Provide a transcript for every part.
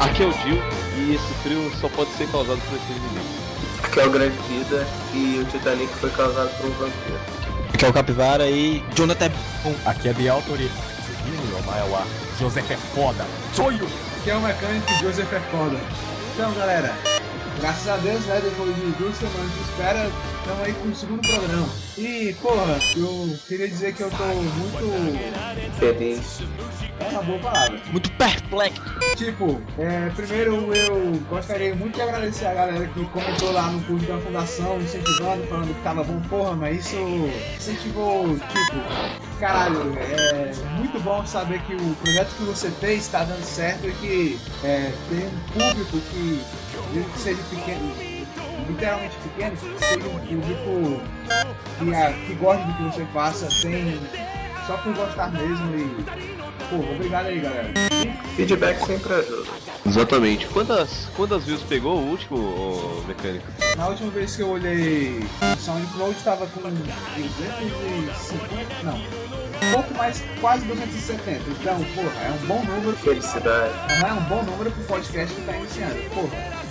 Aqui é o Dio e esse frio só pode ser causado por esse inimigo. Aqui é o Grande Vida e o Titanic foi causado por um vampiro. Aqui é o Capivara e Jonathan Bom. Aqui é Bial Torito. Tsugimi no Maiwa. Joseph é foda. Soio! Aqui é o mecânico Joseph é foda. Então, galera, graças a Deus, né, depois de duas semanas de espera, estamos aí com o segundo programa. E, porra, eu queria dizer que eu tô muito... Feliz. É uma boa palavra. Muito perplexo. Tipo, é, primeiro eu gostaria muito de agradecer a galera que comentou lá no curso da fundação, incentivando, falando que tava bom, porra, mas isso incentivou, tipo, caralho, é muito bom saber que o projeto que você fez está dando certo e que é, tem um público que, mesmo que seja pequeno, literalmente pequeno, que seja um público que, a, que gosta do que você faça, tem só por gostar mesmo e. Pô, obrigado aí, galera. Feedback sempre ajuda. Exatamente. Quantas, quantas views pegou o último, ô, mecânico? Na última vez que eu olhei o SoundCloud estava com 250, não, um pouco mais, quase 270. Então, porra, é um bom número. Felicidade. Não é um bom número pro podcast que tá iniciando. Porra.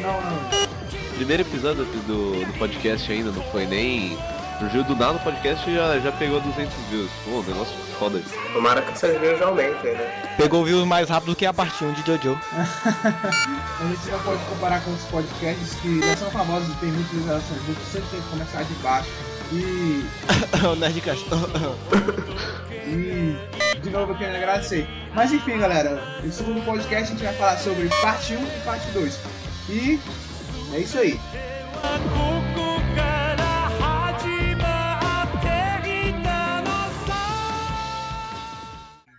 Não, não. Primeiro episódio do, do podcast ainda, não foi nem. Surgiu do nada o podcast e já, já pegou 200 views. Pô, negócio foda. Tomara que essas views aumentem, né? Pegou views mais rápido que a parte 1 de Jojo. A gente não pode comparar com os podcasts que já são famosos e tem muitas visualizações. A gente sempre tem que começar de baixo. E. o Nerdcast. E de novo eu quero agradecer. Mas enfim, galera, no segundo podcast a gente vai falar sobre parte 1 e parte 2. E é isso aí.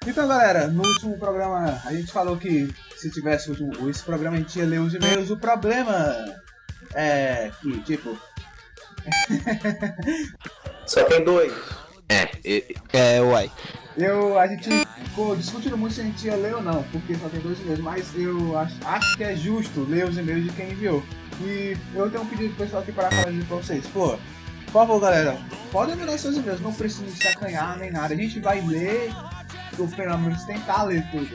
Então, galera, no último programa a gente falou que se tivesse último- esse programa a gente ia ler os e-mails. O problema é que, tipo, Só tem dois. É, e- É, uai. Eu, a gente ficou discutindo muito se a gente ia ler ou não, porque só tem dois e-mails, mas eu acho, acho que é justo ler os e-mails de quem enviou. E eu tenho um pedido pessoal aqui para falar pra vocês. Pô, por favor, galera, podem mandar seus e-mails, não precisa se acanhar nem nada. A gente vai ler, ou pelo menos tentar ler tudo.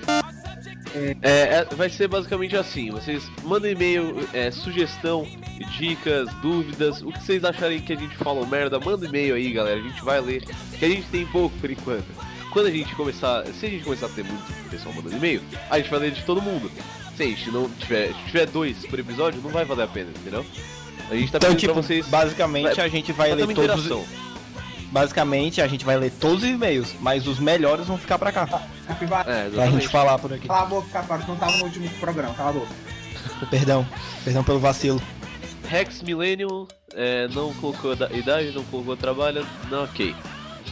é, é, vai ser basicamente assim: vocês mandam e-mail, é, sugestão, dicas, dúvidas, o que vocês acharem que a gente falou merda, manda e-mail aí, galera. A gente vai ler, que a gente tem pouco por enquanto. Quando a gente começar, se a gente começar a ter muito pessoal mandando e-mail, a gente vai ler de todo mundo. Se a gente não tiver, se tiver dois por episódio, não vai valer a pena, entendeu? A gente tá Então, pedindo tipo, pra vocês. basicamente vai- a gente vai ter ler todos os... Basicamente a gente vai ler todos os e-mails, mas os melhores vão ficar pra cá. É, Pra gente exatamente. falar por aqui. cala a boca, que não tava no último programa, cala a boca. Perdão. Perdão pelo vacilo. Rex Millennium é, não colocou da- idade, não colocou trabalho, não, ok.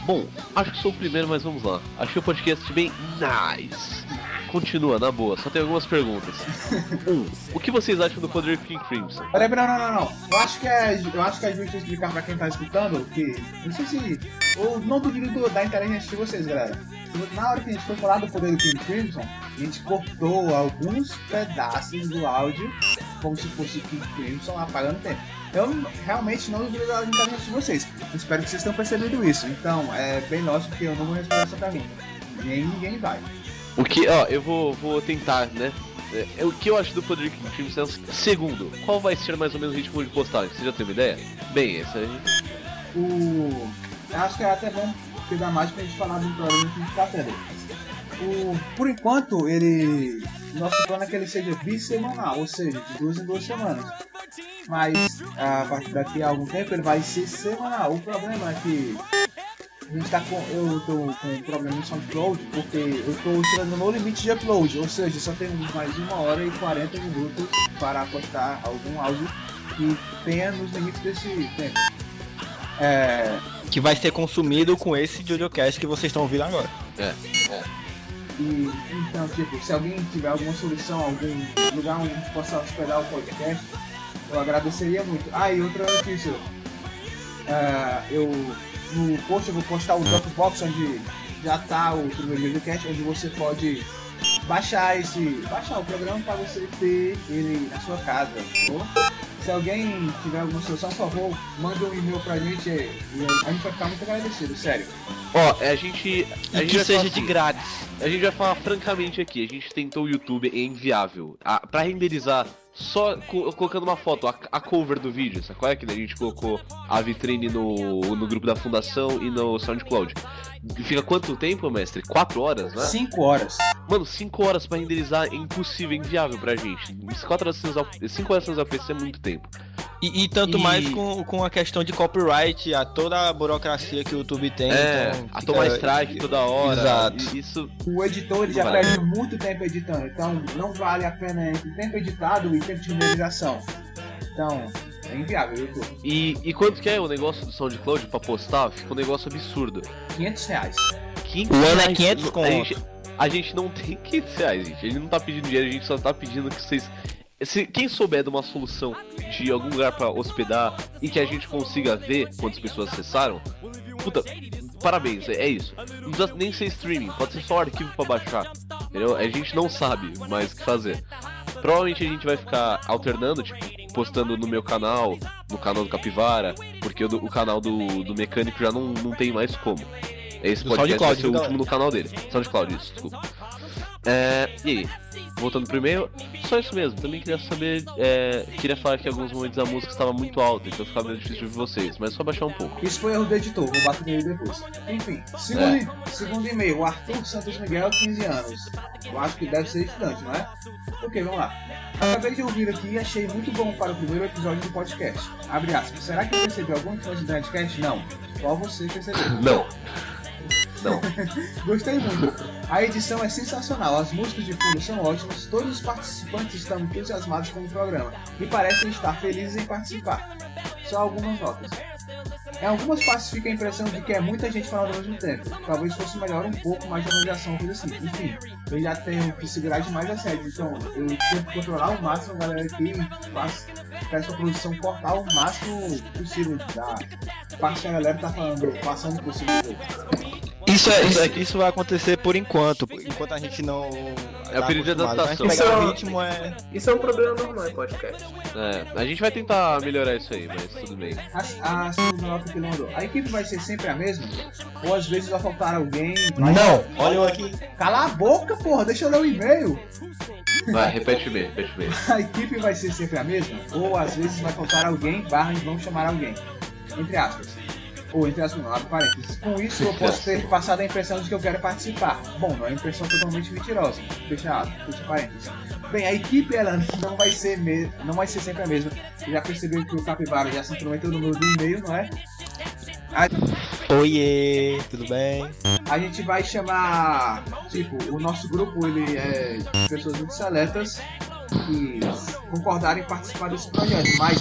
Bom, acho que sou o primeiro, mas vamos lá. Achei o podcast bem nice. Continua, na boa, só tem algumas perguntas. Um, o que vocês acham do poder King Crimson? Peraí, não, não, não, não. Eu acho que é, eu acho que é justo explicar pra quem tá escutando que. Não sei se. Ou não do- da inteligência de vocês, galera. Na hora que a gente foi falar do poder do King Crimson, a gente cortou alguns pedaços do áudio como se fosse o King Crimson apagando tempo. Eu realmente não duvido da inteligência de vocês. Espero que vocês tenham percebido isso. Então, é bem lógico que eu não vou responder essa pergunta. Nem ninguém vai. O que, ó, eu vou, vou tentar, né? É, é, o que eu acho do poder King Crimson é segundo. Qual vai ser mais ou menos o ritmo de postagem? Você já tem uma ideia? Bem, esse aí. O. Eu acho que é até bom pegar mais pra gente falar do programa que a gente tá tendo. O... Por enquanto, ele. Nosso plano é que ele seja bissemanal, ou seja, de duas em duas semanas. Mas a partir daqui a algum tempo ele vai ser semanal. O problema é que a gente tá com. Eu tô com um problema no SoundCloud porque eu tô chegando no limite de upload, ou seja, só temos mais uma hora e 40 minutos para postar algum áudio que tenha nos limites desse tempo. É. Que vai ser consumido com esse JojoCast que vocês estão ouvindo agora. E, então, tipo, se alguém tiver alguma solução, algum lugar onde a gente possa hospedar o podcast, eu agradeceria muito. Ah, e outra notícia. Ah, eu no post eu vou postar o Dropbox onde já tá o primeiro podcast, onde você pode baixar esse. baixar o programa para você ter ele na sua casa. tá? Se alguém tiver alguma solução, por favor, manda um e-mail pra gente e a gente vai ficar muito agradecido, sério. Ó, é, a gente. A E gente que vai seja falar de assim, grátis. A gente vai falar francamente aqui, a gente tentou o YouTube, é inviável. A, pra renderizar, só co- colocando uma foto, a, a cover do vídeo, sabe qual é que a gente colocou a vitrine no, no grupo da fundação e no SoundCloud. Fica quanto tempo, mestre? Quatro horas, né? 5 horas. Mano, 5 horas pra renderizar é impossível, é inviável pra gente. 5 horas sem usar, cinco horas sem usar PC é muito tempo. E, e tanto E- mais com, com a questão de copyright, a toda a burocracia que o YouTube tem. É, então a fica- tomar strike toda hora. Exato. Isso. O editor ele já Vai. perde muito tempo editando, então não vale a pena entre tempo editado e tempo de renderização. Então, é inviável, YouTube. E, e quanto que é o negócio do SoundCloud pra postar? Fica um negócio absurdo. 500 reais. 500 O ano é reais. 500 a conto. gente, a gente não tem 500 reais, gente. Ele não tá pedindo dinheiro, a gente só tá pedindo que vocês. Se, quem souber de uma solução de algum lugar pra hospedar e que a gente consiga ver quantas pessoas acessaram, puta, parabéns, é, é isso. Não precisa nem ser streaming, pode ser só arquivo pra baixar. Entendeu? A gente não sabe mais o que fazer. Provavelmente a gente vai ficar alternando, tipo, postando no meu canal, no canal do Capivara, porque o, o canal do, do mecânico já não, não tem mais como. Esse podcast vai ser o então. último no canal dele. SoundCloud, isso, desculpa. É, e aí, voltando pro e-mail, só isso mesmo. Também queria saber, é, queria falar que em alguns momentos a música estava muito alta, então ficava meio difícil de ouvir vocês, mas só baixar um pouco. Isso foi erro do editor, vou bater nele depois. Enfim, segundo, e- segundo e-mail, o Arthur Santos Miguel, 15 anos. Eu acho que deve ser estudante, não é? Ok, vamos lá. Acabei de ouvir aqui e achei muito bom para o primeiro episódio do podcast. Abre aspas. Será que percebeu alguma influência do Nerdcast? Não. Só você percebeu. Não. Gostei muito. A edição é sensacional, as músicas de fundo são ótimas, todos os participantes estão entusiasmados com o programa e parecem estar felizes em participar. Só algumas notas. Em algumas partes fica a impressão de que é muita gente falando ao mesmo tempo. Talvez fosse melhor um pouco mais de organização, coisa assim. Enfim, eu já tenho que segurar demais a sério, então eu tento controlar ao máximo a galera aqui e peço a produção cortar o máximo possível da parte que a galera tá falando, passando por cima do outro. Isso, é, isso, é que isso vai acontecer por enquanto. Enquanto a gente não. É o período de adaptação. Isso é- o ritmo é. Isso é um problema normal em podcast. É, a gente vai tentar melhorar isso aí, mas tudo bem. A, a segunda nota que ele mandou. A equipe vai ser sempre a mesma? Ou às vezes vai faltar alguém? Vai- Não, olha eu aqui. Cala a boca, porra, deixa eu ler o e-mail. Vai, repete bem, repete bem. A equipe vai ser sempre a mesma? Ou às vezes vai faltar alguém, barra e vão chamar alguém? Entre aspas. Ou entre não, abre parênteses. Com isso eu posso ter passado a impressão de que eu quero participar. Bom, não é uma impressão totalmente mentirosa. Fecha fecha parênteses. Bem, a equipe ela não vai ser me... não vai ser sempre a mesma. Você já percebeu que o Capivara já se intrometeu no meu do e-mail, não é? Oiê, tudo bem? A gente vai chamar, tipo, o nosso grupo ele é pessoas muito seletas que concordaram em participar desse projeto, mas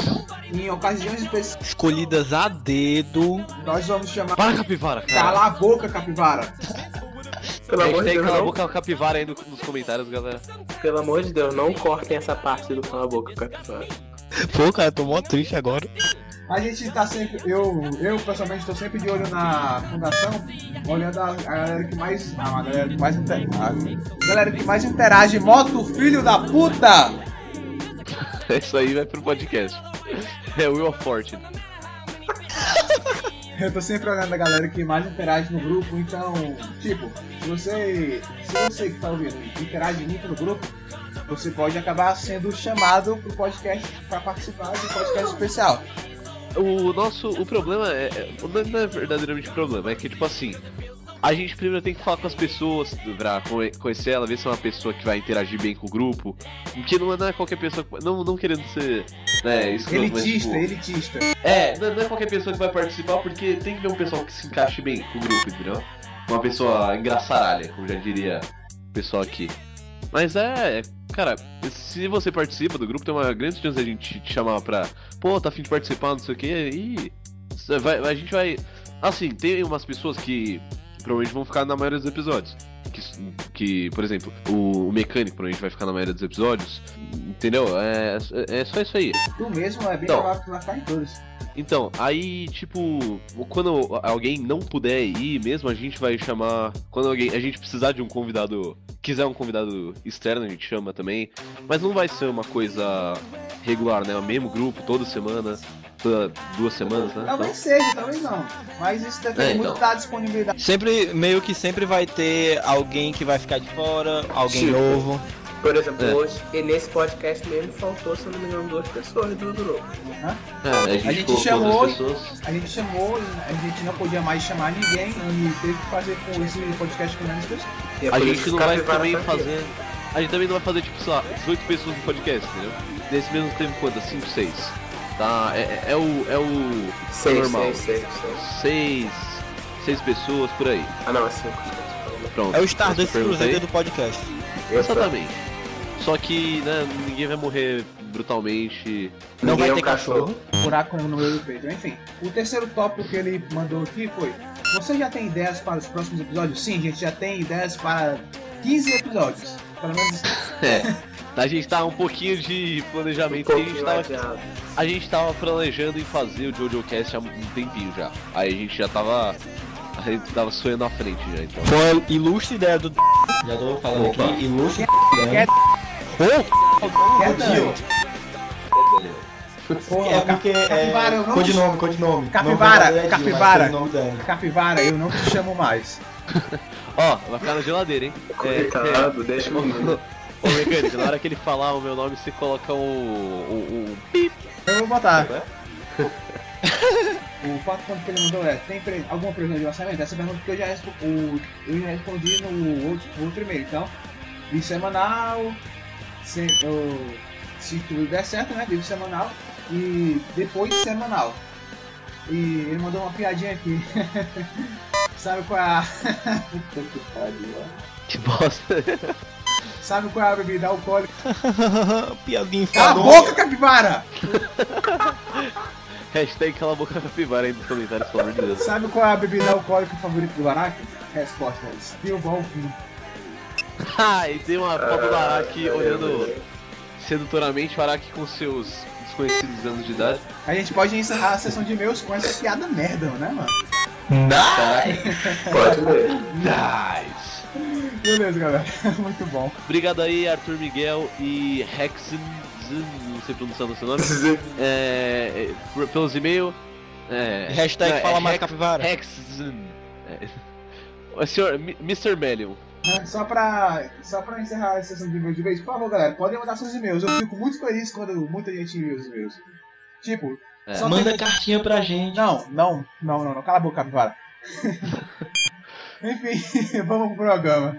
em ocasiões específicas Escolhidas a dedo. nós vamos chamar. Para, capivara, cara. Cala a boca, capivara! Pelo amor de Deus, cala a não, boca capivara aí no- nos comentários, galera. pelo amor de Deus, não cortem essa parte do cala a boca, capivara. Pô, cara, tô mó triste agora. A gente tá sempre. Eu, eu pessoalmente estou sempre de olho na fundação, olhando a, a galera que mais. A galera que mais interage. A galera que mais interage, moto filho da puta! Isso aí vai pro podcast. É o Will of Fortune. Eu tô sempre olhando a galera que mais interage no grupo, então, tipo, se você, se você que tá ouvindo interage muito no grupo, você pode acabar sendo chamado pro podcast para participar de um podcast especial. O nosso. O problema é. é- Não não é verdadeiramente problema, é que tipo assim. A gente primeiro tem que falar com as pessoas pra conhe- conhecer ela, ver se é uma pessoa que vai interagir bem com o grupo. Porque não é, não é qualquer pessoa. Não, não querendo ser. Né, escroto, mas, Elitista, tipo, elitista. É, não, não é qualquer pessoa que vai participar, porque tem que ver um pessoal que se encaixe bem com o grupo, entendeu? Uma pessoa engraçaralha, como já diria o pessoal aqui. Mas é, cara, se você participa do grupo, tem uma grande chance de a gente te chamar pra. Pô, tá afim de participar, não sei o que, e. vai- a gente vai. Assim, tem umas pessoas que provavelmente vão ficar na maioria dos episódios. Que, que por exemplo, o, o mecânico provavelmente vai ficar na maioria dos episódios. Entendeu? É, é só isso aí. Tu mesmo é bem Então. provável que vai ficar em todos. Então, aí, tipo, quando alguém não puder ir mesmo, a gente vai chamar. Quando alguém, a gente precisar de um convidado, quiser um convidado externo, a gente chama também. Mas não vai ser uma coisa regular, né? O mesmo grupo, toda semana, toda duas semanas, né? Talvez seja, talvez não. Mas isso depende É, muito então. da disponibilidade. Sempre, meio que sempre vai ter alguém que vai ficar de fora, alguém Sim. novo. Por exemplo, É. hoje, e nesse podcast mesmo faltou, se não me engano, duas pessoas do grupo. É, a gente, A gente chamou-. A gente chamou, a gente não podia mais chamar ninguém e teve que fazer com esse podcast com menos pessoas. É A gente não vai também fazer. A gente também não vai fazer, tipo, sei lá, 18 pessoas no podcast, entendeu? Nesse mesmo tempo, quantas? 5, 6. Tá? É, é- é o. É o. Seis, normal. seis, seis, seis. 6. 6 pessoas por aí. Ah, não, é cinco. Pronto. É o Stardust. Cruzeiro do podcast. Exatamente. Só que, né, ninguém vai morrer brutalmente. Não Ninguém vai é um ter cachorro. buraco no meio do peito. Enfim, o terceiro tópico que ele mandou aqui foi: Você já tem ideias para os próximos episódios? Sim, a gente já tem ideias para 15 episódios. Pelo menos É. A gente tá um pouquinho de Um planejamento gente pouquinho. A gente tava planejando em fazer o JoJoCast há um tempinho já. Aí a gente já tava. A gente tava sonhando à frente já, então. Foi a ilustre ideia do. Já tô falando Opa. aqui, ilustre ideia. Oh. Porra, é porque Capivara, eu é não- codinome, codinome. Capivara, capivara. dela. Capivara, eu não te chamo mais. Ó, vai ficar na geladeira, hein? Coitado, deixa o menino. Ô, mecânico, na hora que ele falar o meu nome, você coloca um, um pip. Eu vou botar. O quarto ponto que ele mandou é: tem pre- alguma previsão de orçamento? Essa pergunta que eu já, o- eu já respondi no outro, no outro e-mail. Então, vídeo semanal, se, o- se tudo der certo, né? Vídeo semanal e depois semanal. E ele mandou uma piadinha aqui. Sabe qual é a. Puta que pariu, ó. Que bosta. Sabe qual é a bebida alcoólica? Piadinha Cala a boca, capivara! Hashtag cala a boca capivara aí nos comentários, pelo amor de Deus. Sabe qual é a bebida alcoólica favorita do Araki? Resposta: Steel Ball King. Ah, e tem uma foto do Araki olhando sedutoramente o Araki com seus desconhecidos anos de idade. A gente pode encerrar a sessão de e-mails com essa piada merda, né, mano? Pode ler. Nice! Beleza, galera. Muito bom. Obrigado aí, Arthur Miguel e Hexen. Não sei pronunciar o seu nome. É, é, pelos e-mails. É, Hashtag não, é fala mais Hex- capivara. Hexen. É. Senhor, Mr. Melion. Só pra, só pra encerrar a sessão de e-mails de vez, por favor, galera, podem mandar seus e-mails. Eu fico muito feliz quando muita gente envia os e-mails. Tipo, É. só Manda tem- cartinha pra gente. Não, não, não, não, não. Cala a boca, capivara. Enfim, vamos pro programa.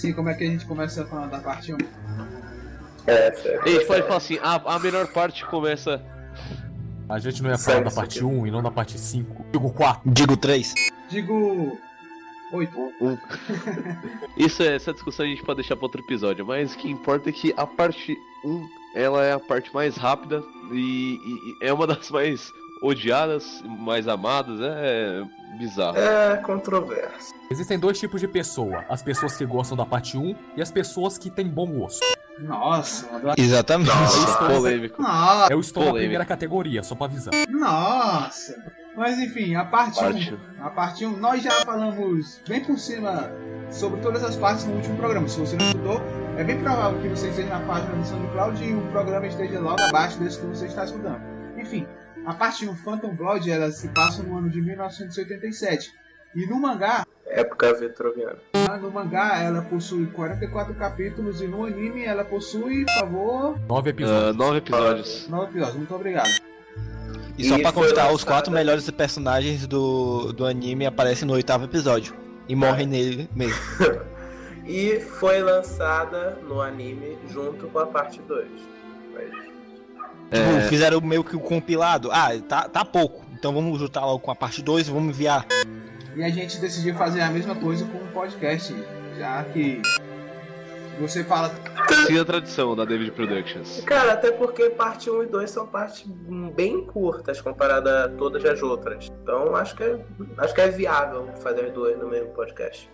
Sim, como é que a gente começa falando da parte 1? É, sério. A gente pode falar assim: a, a melhor parte começa. A gente não ia falar da parte aqui. 1 e não da parte 5. Digo 4. Digo 3. Digo. 8. Isso, é- essa discussão a gente pode deixar para outro episódio, mas o que importa é que a parte 1 ela é a parte mais rápida e, e- e é uma das mais odiadas, mais amadas, é bizarro. É controverso. Existem dois tipos de pessoa: as pessoas que gostam da parte 1 e as pessoas que têm bom gosto. Nossa. Exatamente. polêmico. Nossa, Eu estou na Polêmica. primeira categoria, só pra avisar. nossa. Mas enfim, a parte 1. Parte. A parte 1, nós já falamos bem por cima sobre todas as partes no último programa. Se você não escutou, é bem provável que você esteja na página do SoundCloud e o programa esteja logo abaixo desse que você está escutando. Enfim, a parte 1, Phantom Blood, ela se passa no ano de 1987. E no mangá, Época Vitroviana. ah, no mangá ela possui 44 capítulos e no anime ela possui, por favor, Nove Ah, episódios. nove episódios. 9 episódios. Muito obrigado. E só E pra foi constar, os quatro melhores personagens do, do anime aparecem no oitavo episódio. E morrem nele mesmo. E foi lançada no anime junto com a parte 2. Mas Tipo, é. fizeram meio que o um compilado. Ah, tá, tá pouco. Então vamos juntar logo com a parte 2 e vamos enviar. E a gente decidiu fazer a mesma coisa com o podcast, já que você fala. Sim, a tradição da David Productions. Cara, até porque parte 1 e 2 são partes bem curtas comparada a todas as outras. Então acho que é, acho que é viável fazer as duas no mesmo podcast.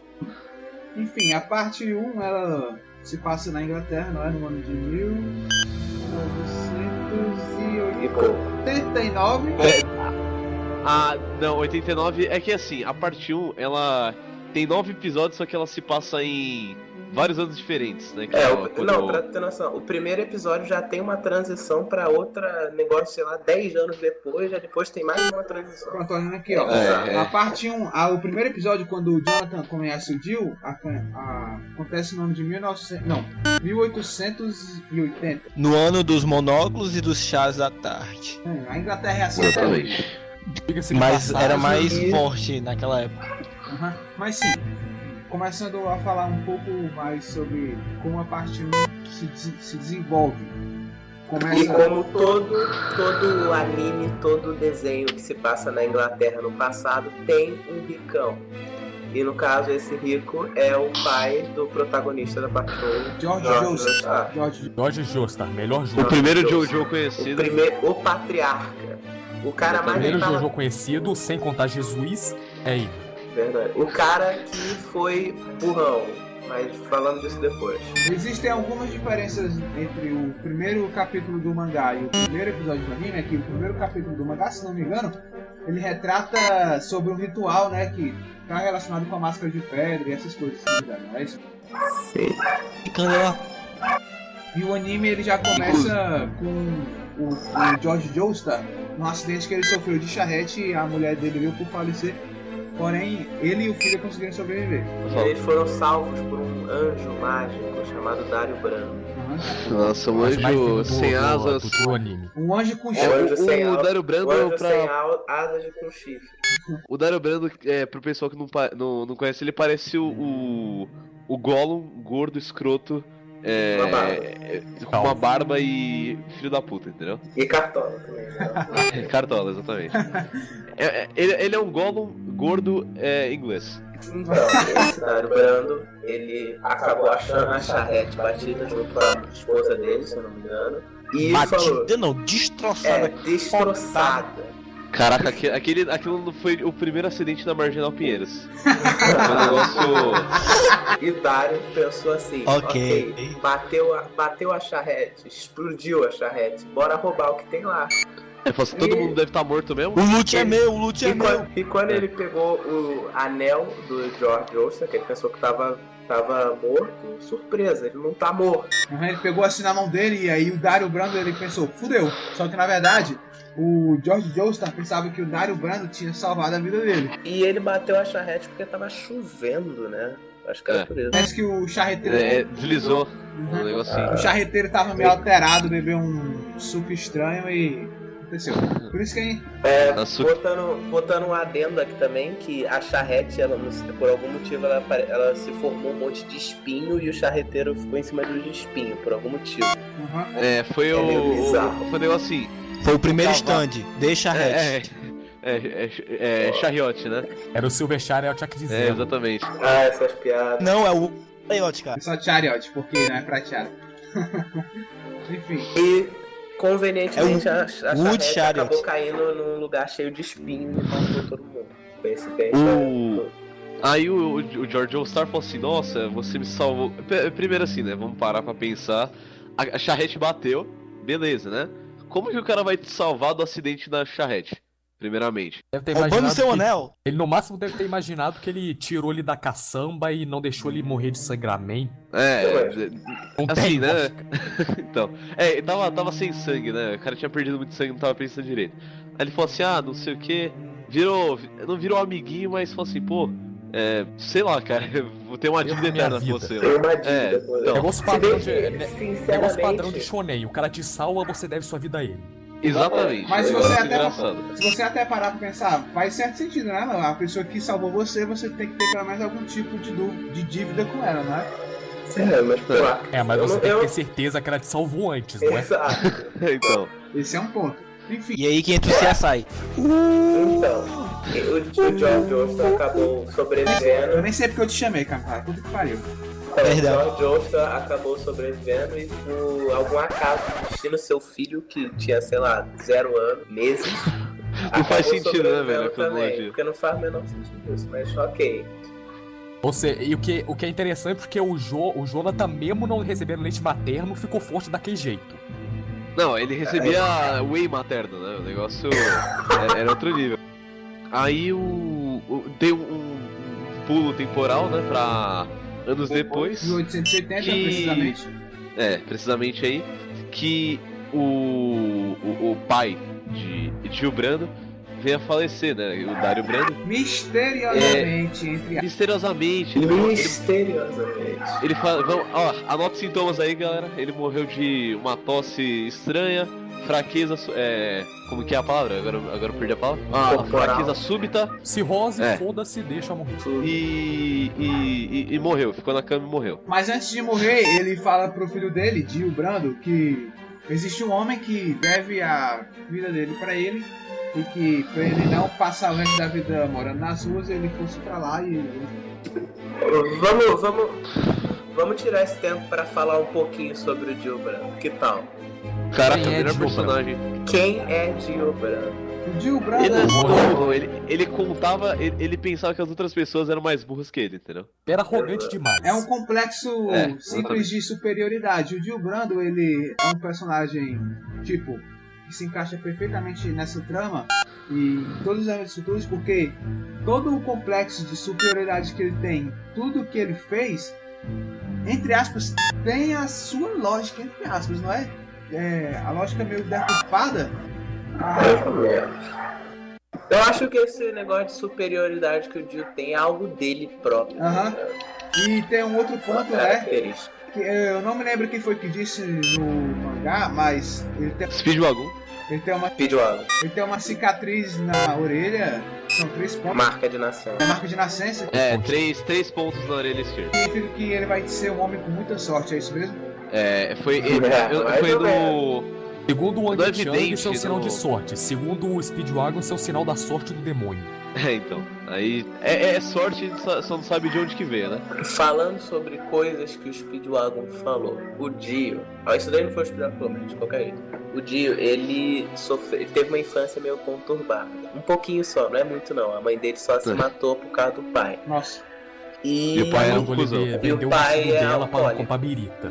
Enfim, a parte 1 ela se passa na Inglaterra, não é? No ano de mil. 89? É, ah, não, 89 é que assim, a parte 1 ela tem 9 episódios, só que ela se passa em vários anos diferentes, né? que É, é o- quando- não, pra ter noção, o primeiro episódio já tem uma transição pra outra negócio, sei lá, 10 anos depois, já depois tem mais uma transição. Pronto, olhando aqui, ó. É, é. A parte 1, a- o primeiro episódio, quando o Jonathan conhece o Jill, a- a- acontece no ano de 1900, não, 1880. No ano dos monóculos e dos chás da tarde. Hum, A Inglaterra é assim. Exatamente. Mas passagem, era mais e- forte naquela época. Aham. Mas sim, começando a falar um pouco mais sobre como a parte 1 se, se desenvolve. Começa... E como todo, todo anime, todo desenho que se passa na Inglaterra no passado tem um ricão. E no caso, esse rico é o pai do protagonista da parte 1. George Joestar. George George Joestar, melhor O jogo. primeiro Deus. Jojo O, conhecido. primeiro, o patriarca. O cara mais Primeiro tava- Jojo conhecido, sem contar Jesus, é ele. Verdade. O cara que foi burrão. Mas falando disso depois. Existem algumas diferenças entre o primeiro capítulo do mangá e o primeiro episódio do anime, é que o primeiro capítulo do mangá, se não me engano, ele retrata sobre um ritual, né, que tá relacionado com a máscara de pedra e essas coisas, se não me engano, não é isso? Sim. E o anime ele já começa com o, o George Joestar num acidente que ele sofreu de charrete e a mulher dele veio por falecer. Porém, ele e o filho conseguiram sobreviver. Eles foram salvos por um anjo mágico chamado Dário Branco. Nossa, um anjo do- sem asas. Do, do anime. Um anjo com chifre. o sem O. Dario O Brando anjo sem pra. al- asas e com chifre. O Dario Brando, é, pro pessoal que não, não, não conhece, ele parece o. o, o Gollum gordo, escroto. É, Uma barba. é, com uma barba e filho da puta, entendeu? E cartola também. Né? Cartola, exatamente. É, é, ele, ele é um Gollum gordo é, inglês. Então, esse Brando, ele acabou achando a charrete batida junto à esposa dele, se eu não me engano. E falou, Batida não, é, destroçada. Caraca, aque- aquele, aquilo foi o primeiro acidente da Marginal Pinheiros. Foi um negócio. E Dário pensou assim, Ok. ok, bateu, a, bateu a charrete, explodiu a charrete, bora roubar o que tem lá. É, falou assim, todo E- mundo deve estar morto mesmo? O loot é meu, o loot é E meu. quando, e quando ele pegou o anel do George Joestar, que ele pensou que tava, tava morto, surpresa, ele não tá morto. Uhum, Ele pegou assim na mão dele e aí o Dario Brando ele pensou, fudeu. Só que na verdade, o George Joestar pensava que o Dario Brando tinha salvado a vida dele. E ele bateu a charrete porque tava chovendo, né? Acho que era É. por isso. Parece que o charreteiro. É, deslizou um Uhum. negocinho. O charreteiro tava meio alterado, bebeu um suco estranho e. aconteceu. Por isso que aí. É, Açúcar. botando, botando um adendo aqui também, que a charrete, ela, por algum motivo, ela, ela se formou um monte de espinho e o charreteiro ficou em cima dos espinhos, por algum motivo. Uhum. É, foi É o. o- foi um negócio assim. Foi o primeiro Cavalo. stand. Deixa a É, hatch. é, é, é, é chariote, né? Era o Silver Chariot É, dizendo. exatamente. Ah, essas piadas. Não, é o Coyote, cara. É só Chariot, porque não é prateado. Enfim. E, convenientemente, É um a, a Wood Chariot. acabou caindo num lugar cheio de espinho e matou todo mundo. Coincidência. O- Aí o, o George Joestar falou assim, nossa, você me salvou. P- Primeiro assim, né? Vamos parar pra pensar. A, a charrete bateu, beleza, né? Como que o cara vai te salvar do acidente da charrete? Primeiramente. Deve ter Roubando seu que- anel. Ele no máximo deve ter imaginado que ele tirou ele da caçamba e não deixou ele morrer de sangramento. É, Ué. Não assim, tem, né? então, é, tava, tava sem sangue, né? O cara tinha perdido muito sangue, não tava pensando direito. Aí ele falou assim, ah, não sei o que, virou, não virou amiguinho, mas falou assim, pô, é, sei lá, cara, eu vou ter uma dívida minha eterna com vida. você. Tem uma É, dívida com então. Negócio padrão de, negócio padrão de shonen. O cara te salva, você deve sua vida a ele. Exatamente. Mas se é você negócio até-. Se você até parar pra pensar, faz certo sentido, né? A pessoa que salvou você, você tem que ter pelo menos algum tipo de, de dívida com ela, não é? É, mas pô, É, mas eu você não- tem eu- que ter certeza que ela te salvou antes, não é? Exato. então, Esse é um ponto. Enfim. E aí que entra o CSI. Então, o, o George Joestar acabou Eu sobrevivendo. nem sei porque eu te chamei, cara. Puta que pariu. O Perdão. George Joestar acabou sobrevivendo e por algum acaso destino seu filho, que tinha, sei lá, zero anos, meses. Não faz sentido, né, velho, também. Porque não faz o menor sentido isso, mas ok. Você, e o que, o que é interessante porque o, jo, o Jonathan, mesmo não recebendo leite materno, ficou forte daquele jeito. não, ele recebia whey materno, né? O negócio é- era outro nível. Aí o, o- tem um, um pulo temporal, né, pra anos depois. 1880, Que- precisamente. É, precisamente aí, que o, o, o pai de Tio Brando veio a falecer, né? O Dário Brando. Misteriosamente, entre Misteriosamente, ele, ele, Misteriosamente. ele fala. Vamos, ó, anota os sintomas aí, galera. Ele morreu de uma tosse estranha, fraqueza. É, como que é a palavra? Agora, agora eu perdi a palavra. Ah, fraqueza súbita Cirrose, É. foda-se, deixa morrer. e, e, e, e morreu. Ficou na cama e morreu. Mas antes de morrer, ele fala pro filho dele, Dio Brando, que existe um homem que deve a vida dele pra ele e que pra ele não passar o resto da vida morando nas ruas, ele fosse pra lá e Vamos, vamos, vamos tirar esse tempo pra falar um pouquinho sobre o Dio Branco. Que tal? Caraca, Quem o é melhor personagem. Quem é Dio Branco? o Dio Brando Ele, é não, ele, ele contava, ele, ele pensava que as outras pessoas eram mais burras que ele, entendeu? Era arrogante demais. É um complexo É, simples de superioridade. O Dio Brando, ele é um personagem, tipo, que se encaixa perfeitamente nessa trama e em todos os âmbitos futuros, porque todo o complexo de superioridade que ele tem, tudo que ele fez, entre aspas, tem a sua lógica, entre aspas, não é? É, a lógica meio deturpada. Ah. Eu acho que esse negócio de superioridade que o Dio tem é algo dele próprio. Aham. e tem um outro ponto, é característica. que eu não me lembro quem foi que disse no mangá, mas ele tem, Speedwagon. ele tem uma Speedwagon. Ele tem uma cicatriz na orelha, são três pontos. Marca de nação. É marca de nascença, É, três, três pontos na orelha esquerda. significa que ele vai ser um homem com muita sorte, é isso mesmo? É, foi, ele, É, eu- foi no. Segundo o é Wang Chang, isso é um sinal no- de sorte. Segundo o Speedwagon, isso é um sinal da sorte do demônio. É, então. Aí. É, é sorte, a gente só, não sabe de onde que veio, né? Falando sobre coisas que o Speedwagon falou, o Dio, ó, isso daí não foi o Speedwagon, de qualquer jeito. O Dio, ele sofreu, ele teve uma infância meio conturbada. Um pouquinho só, não é muito não. A mãe dele só se É. matou por causa do pai. Nossa. E, E o pai era um cuzão. E o o pai é dela para alcoólico. comprar birita.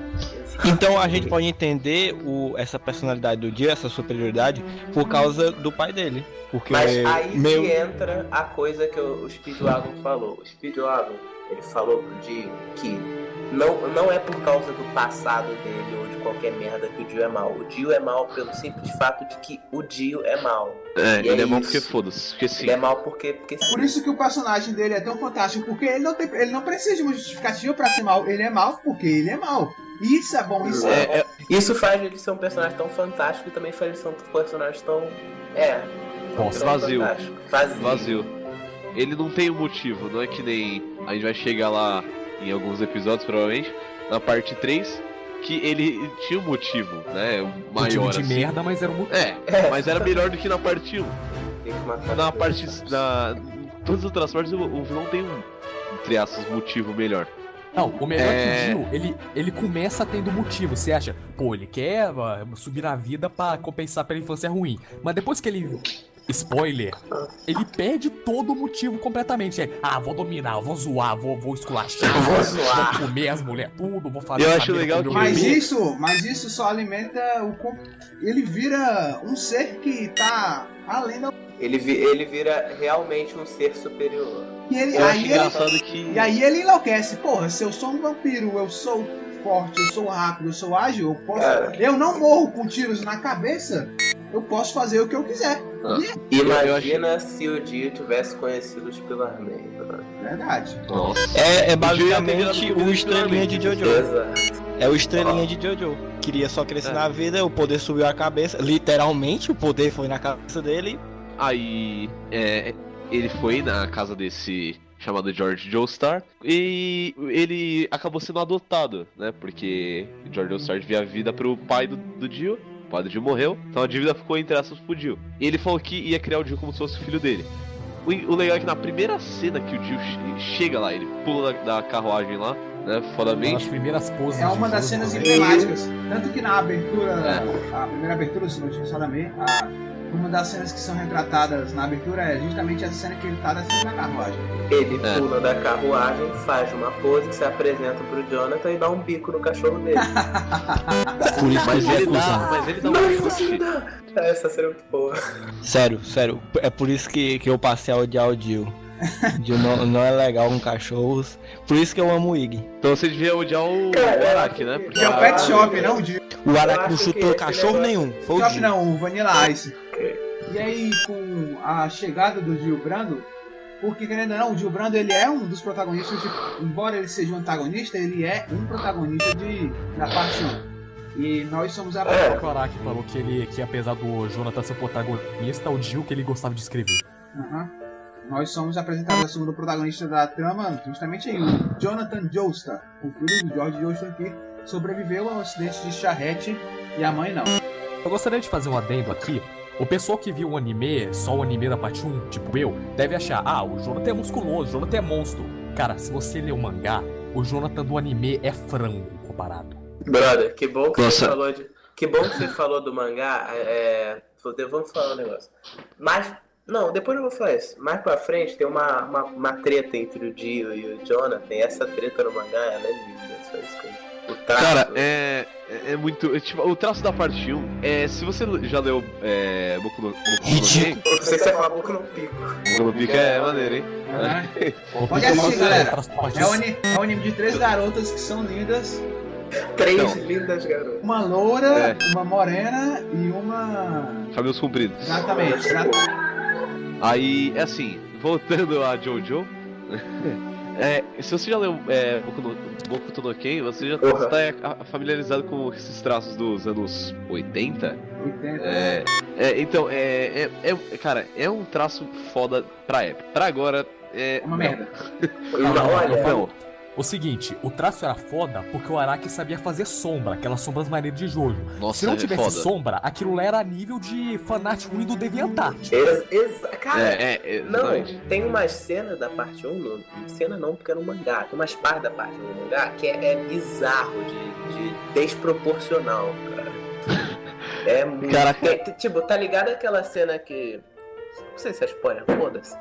Então a gente pode entender o, essa personalidade do Dio, essa superioridade, por causa do pai dele. Porque Mas aí meu. que entra a coisa que o o Speedwagon falou. O Speedwagon, ele falou pro Dio que não, não é por causa do passado dele ou de qualquer merda que o Dio é mal. O Dio é mal pelo simples fato de que o Dio é mal. É, E ele é é bom isso. porque foda-se. Porque sim. Ele é mal porque, porque Por isso que o personagem dele é tão fantástico, porque ele não, tem, ele não precisa de uma justificativa pra ser mal. Ele é mal porque ele é mal. Isso é bom, isso é, É, é, Isso faz ele ser um personagem tão fantástico e também faz ele ser um personagem tão. É. Tão vazio. Vazio. vazio. Ele não tem um motivo, não é que nem. A gente vai chegar lá em alguns episódios, provavelmente, na parte 3, que ele tinha um motivo, né? Motivo Maior de assim. merda, mas era um motivo. É, É. mas era melhor do que na parte 1. Tem que matar Na parte. Na, em todas as outras partes, o, o vilão tem um, entre aspas, motivo melhor. Não, o melhor é É. que o Dio, ele, ele começa tendo motivo. Você acha, pô, ele quer ah, subir na vida pra compensar pela infância ruim. Mas depois que ele. Spoiler, ele perde todo o motivo completamente. É, ah, vou dominar, vou zoar, vou, vou esculachar, Vou zoar. vou comer as mulheres, tudo, vou fazer Eu acho legal que Mas bebê. isso, mas isso só alimenta o. Ele vira um ser que tá além da. Ele, vi- ele vira realmente um ser superior. E, ele, Eu aí ele, que. e aí ele enlouquece. Porra, se eu sou um vampiro, eu sou forte, eu sou rápido, eu sou ágil, eu posso. Cara. Eu não morro com tiros na cabeça. Eu posso fazer o que eu quiser. Imagina se o Dio tivesse conhecido os Pilar Man. Verdade. Nossa. É, é O basicamente virado o estrelinha de Jojo. Exato. É o estrelinha de Jojo. Queria só crescer É. na vida, o poder subiu a cabeça. Literalmente, o poder foi na cabeça dele. Aí é, ele foi na casa desse chamado George Joestar e ele acabou sendo adotado, né? Porque George Joestar devia a vida pro pai do, do Dio. O do Dio morreu, então a dívida ficou entre aspas pro Dio. E ele falou que ia criar o Dio como se fosse o filho dele. O, o legal é que na primeira cena que o Dio che- chega lá, ele pula da, da carruagem lá, né? Fodamente. primeiras poses. É uma das cenas né? emblemáticas. Tanto que na abertura, É. a primeira abertura, se não também, a, uma das cenas que são retratadas na abertura é justamente essa cena que ele tá descendo na carruagem. Ele É. pula da carruagem, faz uma pose, se apresenta pro Jonathan e dá um bico no cachorro dele. Por isso que Mas eu ele dá, mas ele dá Não, um você dá. Essa cena é muito boa. Sério, sério. É por isso que, que eu passei a odiar o Dio. Dio não, não é legal com cachorros. Por isso que eu amo o Ig. Então você devia odiar o, Cara, o Araki, né? Porque Que é o Pet Shop, não o Dio. O Araki não que chutou cachorro negócio- nenhum. Foi o Shop não, o Vanilla Ice. E aí, com a chegada do Gil Brando, porque querendo ou não, o Gil Brando ele é um dos protagonistas, de, embora ele seja um antagonista, ele é um protagonista de, da parte 1. E nós somos a É. O Araki falou que ele, que apesar do Jonathan ser protagonista, o Jill que ele gostava de escrever. Aham. Nós somos apresentados ao segundo protagonista da trama, justamente aí, o Jonathan Joestar, o filho do George Joestar que sobreviveu ao acidente de charrete e a mãe não. Eu gostaria de fazer um adendo aqui. O pessoal que viu o anime, só o anime da parte 1, tipo eu, deve achar, ah, o Jonathan é musculoso, o Jonathan é monstro. Cara, se você ler o mangá, o Jonathan do anime é frango comparado. Brother, que bom que Nossa. você falou de. Que bom que você falou do mangá. É... Vamos falar um negócio. Mas. Não, depois eu vou falar isso. Mais pra frente tem uma, uma, uma treta entre o Dio e o Jonathan. E essa treta no mangá, ela é linda. Só isso que eu-. Cara, é, é, é muito. é, tipo, o traço da parte 1 é. Se você já leu é, Boku no, Boku Ridículo. Se é falar boca no pico. Boku no Pico é maneiro, hein? Aham. Pode assistir, galera. É o, anime, é o anime de três garotas que são lindas. Três Não. lindas garotas. Uma loura, É. uma morena e uma. Cabelos compridos. Exatamente. exata- Aí, é assim, voltando a Jojo. é, se você já leu é, Boku no, Boku no Ken, você já Porra. está familiarizado com esses traços dos anos 80. 80. É, é, então, é, é, é- Cara, é um traço foda pra época. Pra agora, é. Uma merda. Não, não, olha, Não, O seguinte, o traço era foda porque o Araki sabia fazer sombra, aquelas sombras maneiras de Jojo. nossa, Se não é tivesse foda. sombra, aquilo lá era nível de fanart ruim do DeviantArt. ex, ex, cara, É, é, Não, tem umas cenas da parte 1, no, cena não, porque é no mangá, tem umas partes da parte 1 no mangá que é, é bizarro, de, de desproporcional, cara. É muito. Caraca. Tem- tipo, tá ligado aquela cena que. Não sei se é spoiler, foda-se.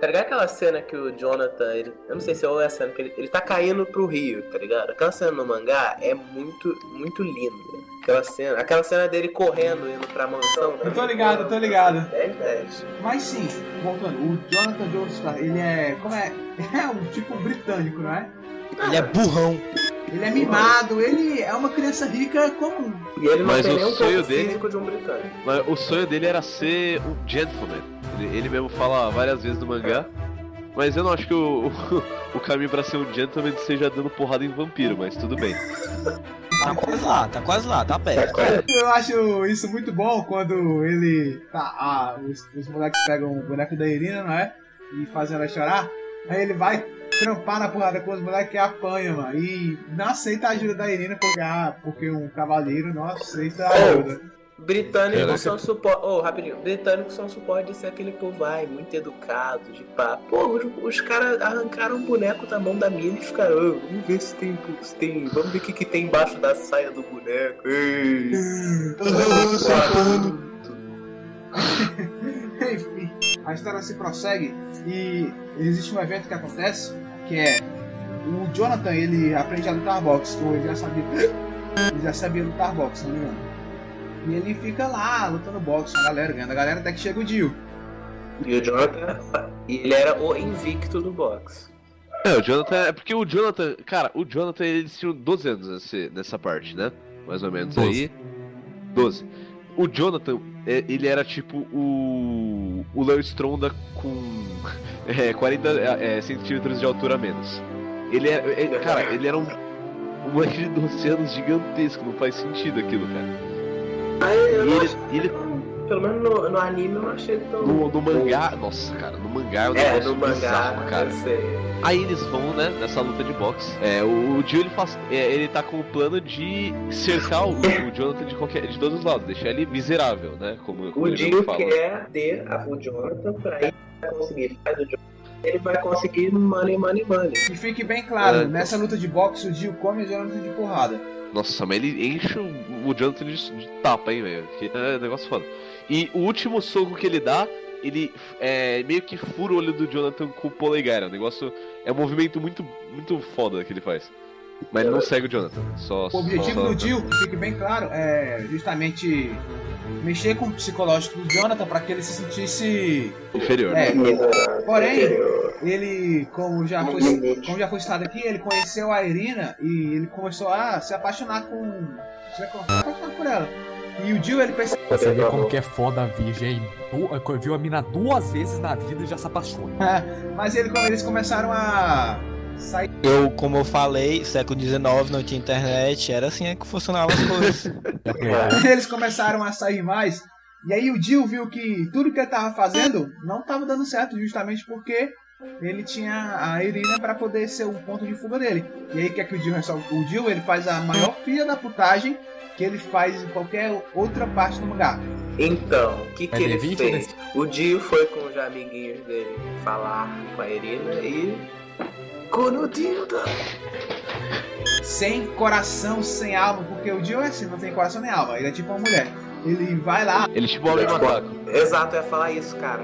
Tá ligado aquela cena que o Jonathan, ele, eu não sei se é a cena que ele, ele tá caindo pro rio, tá ligado? Aquela cena no mangá é muito, muito linda. Aquela cena, aquela cena dele correndo, indo pra mansão. Eu tô ligado, eu tô ligado. 10, 10. Mas sim, voltando, o Jonathan Joestar, ele é. Como é? É um tipo britânico, não é? Ele é burrão. Ele é mimado, ele é uma criança rica comum. E ele não Mas tem o um sonho dele- físico de um britânico. Mas o sonho dele era ser um gentleman. Ele, ele mesmo fala várias vezes no mangá. Mas eu não acho que o, o, o caminho pra ser um gentleman seja dando porrada em vampiro, mas tudo bem. Tá quase lá, tá quase lá, tá perto. Eu acho isso muito bom quando ele. Tá, ah, os, os moleques pegam o boneco da Irina, não é? E fazem ela chorar. Aí ele vai trampar na porrada com os moleques e apanha, mano. E não aceita a ajuda da Irina porque, ah, porque um cavaleiro não aceita a ajuda. Britânicos são suporte. Ô, rapidinho. Britânicos são suporte de ser aquele povo, ai, muito educado, de pá. Pô, os, os caras arrancaram um boneco da mão da mina e ficaram, "Ah, vamos ver se tem, se tem. Vamos ver o que, que tem embaixo da saia do boneco. Ei. Enfim, a história se prossegue e existe um evento que acontece que é o Jonathan ele aprende a lutar boxe, ou ele já sabia, ele já sabia lutar boxe, não me engano. E ele fica lá lutando boxe com a galera, ganhando a galera até que chega o Dio. E o Jonathan, ele era o invicto do boxe. É, o Jonathan. É porque o Jonathan. Cara, o Jonathan ele tinha 12 anos nesse- nessa parte, né? Mais ou menos 12. aí. 12. O Jonathan, é, ele era tipo o. O Léo Stronda com é, 40 é, centímetros de altura a menos. Ele era. é, cara, ele era um. Um moleque de 12 anos gigantesco, não faz sentido aquilo, cara. Aí eu E não ele, pelo menos no, no anime eu não achei tão. no, no mangá. Nossa, cara, no mangá é um É, negócio no mangá, bizarro, cara. eu sei. Aí eles vão, né, nessa luta de boxe. É, o, o Jill, ele faz. é, ele tá com o plano de cercar o, o Jonathan de, qualquer, de todos os lados, deixar ele miserável, né? Como, como O fala. quer ter a, o Jonathan pra ele conseguir. Faz o Jonathan, ele vai conseguir money, money, money. E fique bem claro, É. nessa luta de boxe o Dio come o Jonathan de porrada. Nossa, mas ele enche o, Jonathan de, de tapa, hein, velho? É negócio foda. E o último soco que ele dá, ele é, meio que fura o olho do Jonathan com o polegar. É um negócio. É um movimento muito, muito foda que ele faz. Mas ele não segue o Jonathan. Só, O objetivo só, do Jill, que fique bem claro, é justamente mexer com o psicológico do Jonathan para que ele se sentisse. Inferior. É, porém, ele, como já foi, como já foi citado aqui, ele conheceu a Irina e ele começou a se apaixonar com. Se apaixonar por ela. E o Jill, ele percebeu. Você vê como que é foda a virgem. Viu a mina duas vezes na vida e já se apaixona. Mas ele, como eles começaram a sair. Eu, como eu falei, século XIX, não tinha internet, era assim que funcionavam as coisas. Eles começaram a sair mais. E aí o Jill viu que tudo que ele tava fazendo não tava dando certo, justamente porque ele tinha a Irina para poder ser o ponto de fuga dele. E aí o que é que o Jill resolve? O Jill ele faz a maior filha da putagem que ele faz em qualquer outra parte do mangá. Então, o que, que É ele D20 ou fez? O Dio foi com os amiguinhos dele falar com a Irina e. Conudilda! Sem coração, sem alma, porque o Jill é assim, não tem coração nem alma, ele é tipo uma mulher. Ele vai lá, Ele tipo homem macaco. Exato, eu ia falar isso, cara.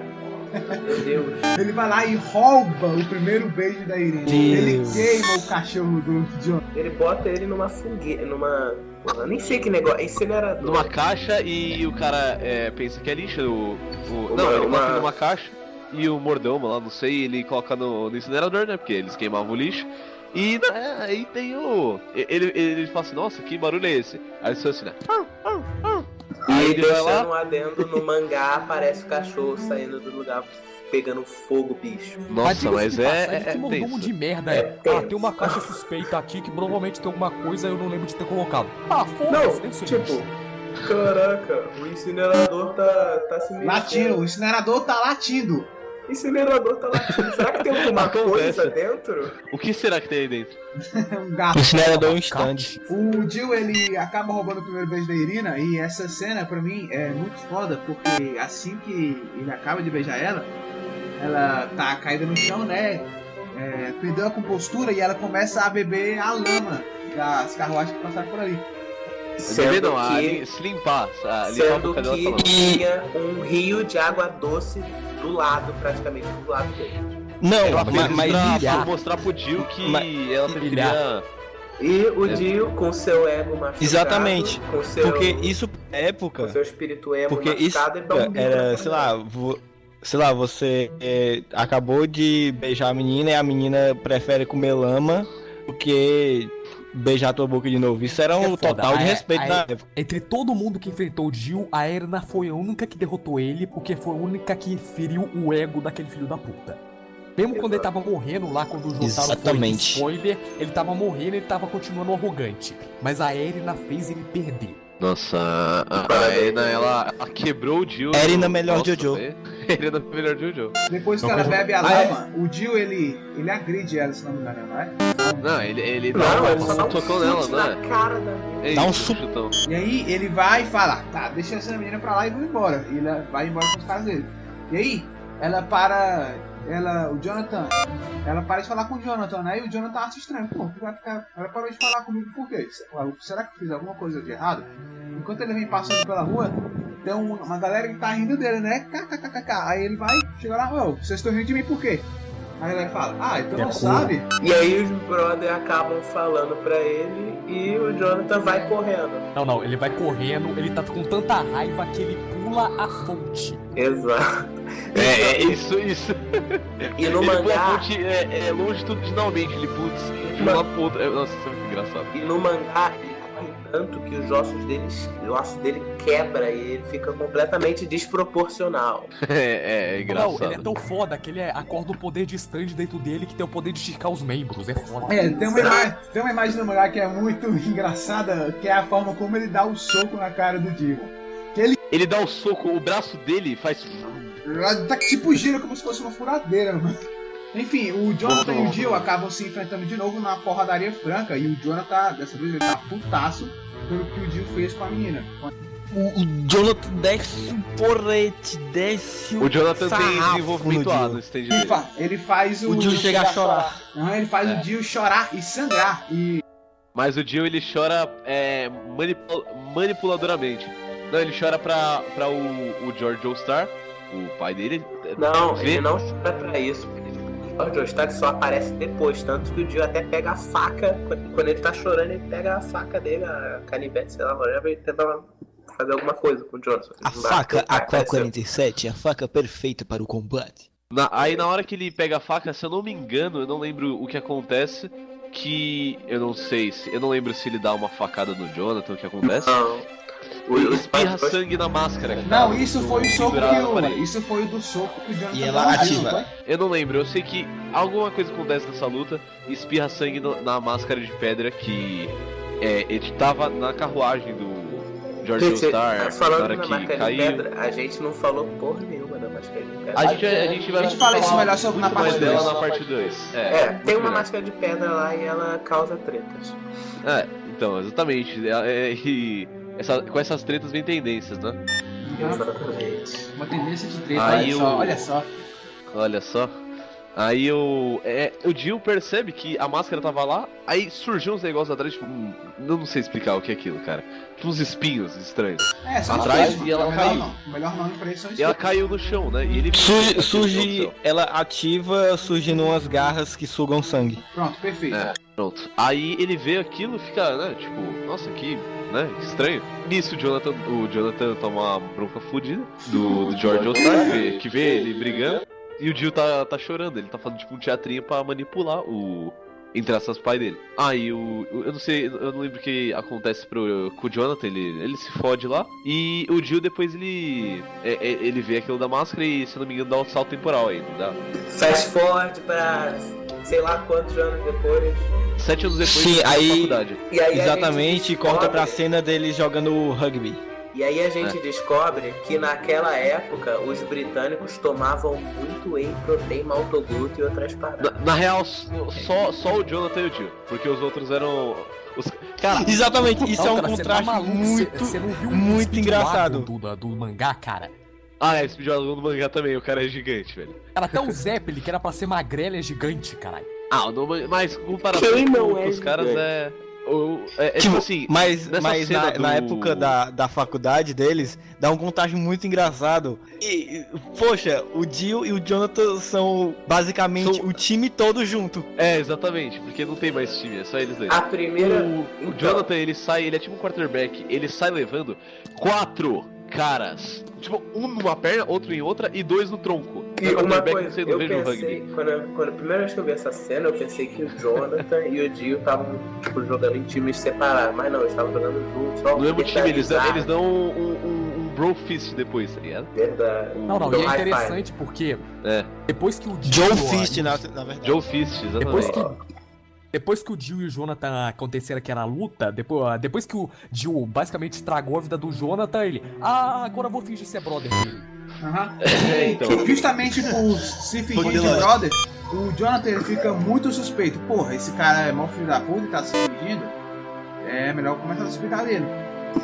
Meu Deus. ele vai lá e rouba o primeiro beijo da Irina. Deus. Ele queima o cachorro do John. Ele bota ele numa fogueira, numa. Eu nem sei que negócio. Incinerador. Numa caixa e o cara é, pensa que é lixo. O, o- Uma- não, ele uma- coloca numa caixa e o mordomo lá, não sei, ele coloca no, no incinerador, né? Porque eles queimavam o lixo. E né, aí tem o. Ele, ele, fala assim, nossa, que barulho é esse? Aí fala assim, né? Aí E ele vai deixando lá. um adendo no mangá, aparece o cachorro saindo do lugar pegando fogo, bicho. Nossa, diga-se mas de é. passagem, é, que é mordomo de merda É é. Ah, tem uma caixa suspeita aqui que provavelmente tem alguma coisa eu não lembro de ter colocado. Ah, foda-se, Não, deve ser tipo, caraca, o incinerador tá, tá se mexendo. Latindo, o incinerador tá latindo. O incinerador tá latindo. Será que tem alguma Acontece. coisa dentro? O que será que tem aí dentro? um gato. Incinerador um stand. O Jill ele acaba roubando o primeiro beijo da Irina e essa cena pra mim é muito foda porque assim que ele acaba de beijar ela, ela tá caída no chão, né? É, perdeu a compostura e ela começa a beber a lama das carruagens que passaram por ali. Bebê não, a, que, li- se limpar. A, limpar a sendo dela que falando. tinha um rio de água doce do lado, praticamente do lado dele. Não, Ela mas, mas pra, mostrar pro Jill que Mas- ela preferia. E o É. Dio, com seu ego machucado, Exatamente. com seu, porque isso na com época, seu espírito emo porque isso um era, sei lá, vo- sei lá, você é, acabou de beijar a menina e a menina prefere comer lama do que beijar tua boca de novo. Isso era É um foda, total de respeito aí- na época. Entre todo mundo que enfrentou o Jill, a Erna foi a única que derrotou ele, porque foi a única que feriu o ego daquele filho da puta. Mesmo quando ele tava morrendo lá, quando o Jotaro Exatamente. foi spoiler, ele tava morrendo e ele tava continuando arrogante. Mas a Erina fez ele perder. Nossa, a, a Erina, ela, ela quebrou o Jill. Erina melhor Nossa, Jojo. Erina melhor Jojo. Depois que ela bebe a Ah, é? lama, o Jill ele, ele agride ela, se não me engano, não é? Não, ele, ele dá Não, uma, ele só dá um chute nela, não na é? cara da menina. É Dá um isso, su- chutão. E aí ele vai e fala, tá, deixa essa menina pra lá e vou embora. E ele vai embora com os caras dele. E aí, ela para. Ela. O Jonathan. Ela para de falar com o Jonathan, né? E o Jonathan acha estranho. Pô, tu vai ficar. Ela parou de falar comigo por quê? Será que eu fiz alguma coisa de errado? Enquanto ele vem passando pela rua, tem um- uma galera que tá rindo dele, né? KKKK. Aí ele vai, chega lá, ô, vocês estão rindo de mim por quê? Aí ele fala, ah, então não É sabe? E aí os brothers acabam falando pra ele e o Jonathan vai correndo. Não, não, ele vai correndo, ele tá com tanta raiva que ele pula a fonte. Exato. É, é isso, isso. E no ele pula a mangá, fonte é, é longitudinalmente, ele pula um lado pro outro. É, Nossa, isso é muito engraçado. e no mangá ele corre tanto que os ossos dele, os ossos dele quebra e ele fica completamente desproporcional. É, é, é Não, engraçado. ele é tão foda que ele é- acorda o poder de stand dentro dele que tem o poder de esticar os membros. É foda. É, tem uma, imagem, tem uma imagem no mangá que é muito engraçada, que é a forma como ele dá o soco na cara do Demon. Ele dá o soco, o braço dele faz. Tá tipo gira como se fosse uma furadeira, mano. Enfim, o Jonathan e o Jill acabam se enfrentando de novo numa porradaria franca. E o Jonathan, dessa vez, ele tá putaço pelo que o Jill fez com a menina. O, o Jonathan desce o porrete, desce o O Jonathan tem desenvolvimento A no stand Ele, ele faz o. O Jill chega a chorar. Não, ele faz É. o Jill chorar e sangrar. E Mas o Jill ele chora é, manipula- manipuladoramente. Não, ele chora pra, pra o, o George Joestar, o pai dele. Não, Vê- ele não chora pra isso, fica George Ostar só aparece depois, tanto que o Dio até pega a faca, quando ele tá chorando, ele pega a faca dele, a canivete, sei lá, whatever, e tenta fazer alguma coisa com o Johnson. A faca porque o pai apareceu. AK-47 é a faca perfeita para o combate. Na- aí na hora que ele pega a faca, se eu não me engano, eu não lembro o que acontece. Que eu não sei se. Eu não lembro se ele dá uma facada no Jonathan, o que acontece. Não. O- Ele os espirra sangue na máscara. Não, tá isso foi o soco que na o. Isso foi o do soco que o Jonathan E ela ativa. não? Eu não lembro, eu sei que alguma coisa acontece nessa luta espirra sangue no- na máscara de pedra que é, ele tava na carruagem do George Gente, Star na falando hora na que máscara de caiu. pedra, a gente não falou porra nenhuma da máscara de pedra. A gente, a gente vai A gente fala isso falar melhor sobre na parte dela dois. na parte 2. É, É, tem uma melhor. máscara de pedra lá e ela causa tretas. É, então, exatamente. É, é, e essa- com essas tretas vem tendências, né? Exatamente. Uma tendência de treta, Aí olha só, olha só. Olha só. Aí o. É, o Jill percebe que a máscara tava lá, aí surgiu uns negócios atrás, tipo. hum, eu não sei explicar o que é aquilo, cara. Tipo uns espinhos estranhos. É, só Atrás e ela o melhor caiu. Não. O melhor nome pra isso é E ela caiu no chão, né? E ele. Surge, surge, ela ativa surgindo umas garras que sugam sangue. Pronto, perfeito. É. Pronto. Aí ele vê aquilo e fica, né? Tipo, nossa, que. Né? Estranho. Nisso o Jonathan, o Jonathan toma uma bronca fodida do, do George vê- que vê ele brigando. E o Jill tá, tá chorando, ele tá fazendo tipo um teatrinho pra manipular o. Entre essas pai dele. Aí o. Eu não sei, eu não lembro o que acontece pro, com o Jonathan, ele, ele se fode lá. E o Jill depois ele. é- é- ele vê aquilo da máscara e, se não me engano, dá um salto temporal aí, não dá? Fast forward pra sei lá quantos anos depois. Sete anos depois Sim, aí- faculdade. E aí Exatamente, corta pra cena deles jogando rugby. E aí a É. gente descobre que naquela época os britânicos tomavam muito whey protein, e outras paradas. Na, na real, só, só o Jonathan e o Jill, porque os outros eram. Os... Cara, Exatamente, isso Não, é um cara, você tá contraste maluco, muito. Você não viu muito engraçado. Do, do, do mangá, cara? ah, é, esse videogame do mangá também, o cara é gigante, velho. Cara, até o Zeppelin, que era pra ser magrelo, é gigante, caralho. Ah, mas comparação com é os caras é. O- é, é tipo, Tipo, assim. mas mas na, cena na do- época da, da faculdade deles, dá um contágio muito engraçado. E, e, poxa, o Jill e o Jonathan são basicamente São- o time todo junto. É, exatamente, porque não tem mais time, é só eles dois. A primeira. O, o então, Jonathan, ele sai, ele é tipo um quarterback, ele sai levando quatro caras. Tipo, um numa perna, outro em outra e dois no tronco. E É uma coisa, eu pensei, rugby. quando, eu- quando a primeira vez que eu vi essa cena, eu pensei que o Jonathan e o Dio estavam tipo, jogando em times separados, mas não, eles estavam jogando juntos. Só No mesmo time, eles eles dão um, um, um bro fist depois, tá ligado? Verdade. Não, não, e é interessante porque É. depois que o Joe Dio- Fist, na, na verdade. Joe Fist, Depois exatamente. que, depois que o Jill e o Jonathan aconteceram aquela luta, depois, depois que o Jill basicamente estragou a vida do Jonathan, ele. Ah, agora eu vou fingir ser brother dele. Aham. É, então. Justamente por se fingir de brother, o Jonathan fica muito suspeito. Porra, esse cara é mau filho da puta e tá se fingindo. É melhor começar a suspeitar dele.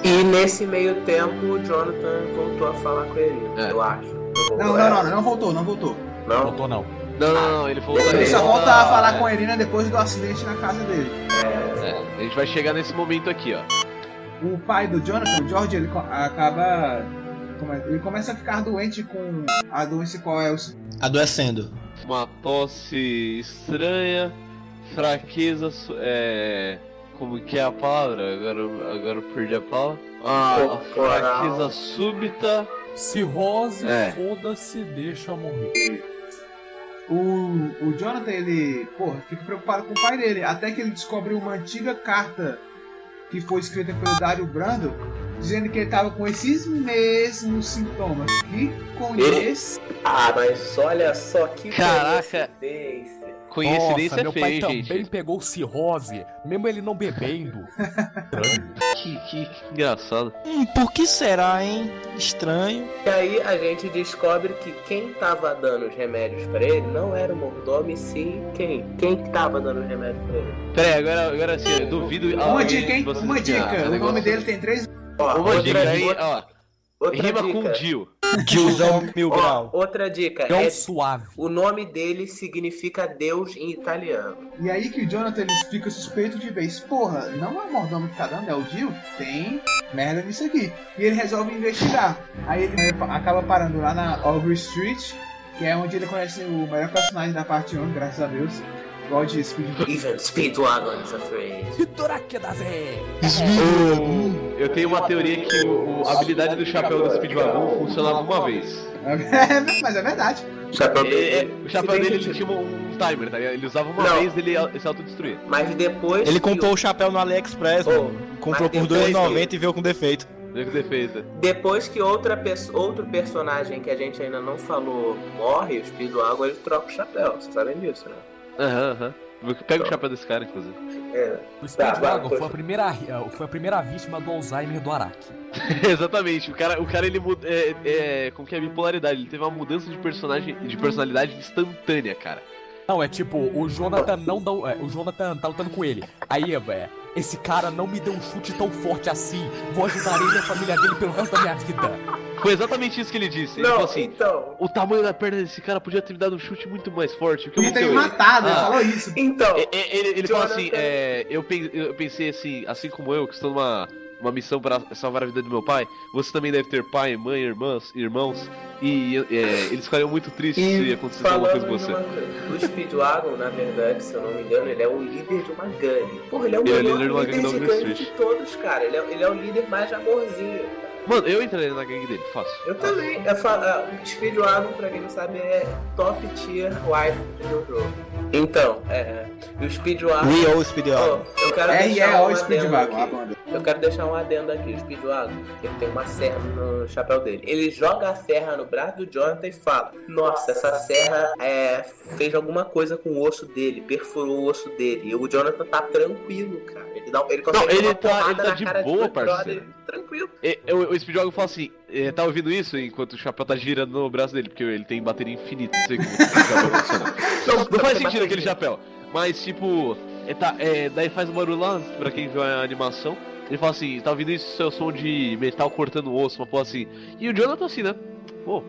E nesse meio tempo, o Jonathan voltou a falar com ele, É. eu acho. Não, não, não, não voltou, não voltou. Não? Voltou não. Não, não, não, ele falou Ele só volta a falar é, com a Irina depois do acidente na casa dele. é, a gente vai chegar nesse momento aqui, ó. O pai do Jonathan, o George, ele acaba. Ele começa a ficar doente com a doença qual é o. Adoecendo. Uma tosse estranha, fraqueza, su- é. Como que é a palavra? Agora, agora eu perdi a palavra. Ah, fraqueza súbita. Cirrose, É. foda-se, deixa morrer. O, o Jonathan, ele, porra, fica preocupado com o pai dele. Até que ele descobre uma antiga carta que foi escrita pelo Dario Brando, dizendo que ele tava com esses mesmos sintomas. Que conhece. Ah, mas olha só que Caraca. coincidência. Coincidência Nossa, meu é pai feio, também gente. pegou cirrose, mesmo ele não bebendo. Que, que, que engraçado. Hum, por que será, hein? Estranho. E aí a gente descobre que quem tava dando os remédios pra ele não era o mordomo, e sim quem? Quem que tava dando os remédios pra ele? Pera aí, agora, agora assim, eu duvido. Uma dica, hein? Uma dica. ah, o nome dele tem três. Ó, Uma dica aí, ó. Outra Rima dica. com Jill. Gilzão Mil Grau. outra dica. É um É, suave. o nome dele significa Deus em italiano. E aí que o Jonathan ele fica suspeito de vez. Porra, não é o mordomo que tá dando, é o Jill? Tem merda nisso aqui. E ele resolve investigar. Aí ele acaba parando lá na Aubrey Street que é onde ele conhece o melhor personagem da parte 1, graças a Deus. God Speed. Even Speedwagon is afraid. Hitoraque da Zé! Eu tenho uma teoria que o- o- a habilidade do chapéu do Speedwagon funcionava uma vez. Mas é verdade. O chapéu É, é, dele. o chapéu dele que- tinha um timer, tá ligado? Ele usava uma Não. vez ele ia se autodestruía. Mas depois. Ele que comprou o- o chapéu no AliExpress, Oh, mano. Comprou mas por depois 2,90 e veio com defeito. Veio com defeito. Depois que outra pesso- outro personagem que a gente ainda não falou morre, o Speedwagon ele troca o chapéu. Vocês sabem disso, né? Aham, aham. Pega o chapéu desse cara, inclusive. É. O Speedwagon vai, foi, a primeira, eh, foi a primeira vítima do Alzheimer do Araki. Exatamente, o cara, o cara ele muda. É, é, como que é a bipolaridade? Ele teve uma mudança de personagem, de personalidade instantânea, cara. Não, é tipo, o Jonathan não dá. é, o Jonathan tá lutando com ele. Aí, é, esse cara não me deu um chute tão forte assim. Vou ajudar ele e a família dele pelo resto da minha vida. Foi exatamente isso que ele disse. Ele Não, falou assim: então. o tamanho da perna desse cara podia ter me dado um chute muito mais forte. O que Ele tem matado, ele Ah. falou isso. Então. Ele, ele fala assim, é, eu, pen- eu pensei assim, assim como eu, que estou numa uma missão para salvar a vida do meu pai, você também deve ter pai, mãe, irmãs, irmãos, e é, eles ficariam muito tristes se acontecesse alguma coisa com você. uma- o Speedwagon, na verdade, se eu não me engano, ele é o líder de uma gangue. Porra, ele é o Ele é o melhor líder de uma líder gangue de gangue de todos, cara. Ele é, ele é o líder mais amorzinho. Mano, eu entraria na gangue dele, fácil. Eu também. Eu falo, ah, o Speedwagon, pra quem não sabe, é top tier wife de Jojo. Então, é. O Speedwagon. We all Speedwagon. Ó, eu quero É, e deixar é um Speedwagon. Eu quero deixar um adendo aqui, o Speedwagon, ele tem uma serra no chapéu dele. Ele joga a serra no braço do Jonathan e fala: Nossa, essa serra é, fez alguma coisa com o osso dele, perfurou o osso dele. E o Jonathan tá tranquilo, cara. Ele, dá, ele consegue Não, ele tá- ele tá na de cara boa, do brother, parceiro. Tranquilo. E, o, o Speedwagon fala assim, é, tá ouvindo isso enquanto o chapéu tá girando no braço dele, porque ele tem bateria infinita, não sei como funciona. Não, não faz sentido aquele chapéu. Mas tipo, é, tá, é, daí faz um barulho lá, pra quem viu a animação. Ele fala assim, tá ouvindo isso, isso é o som de metal cortando o osso, uma porra assim. E o Jonathan assim, né? Pô.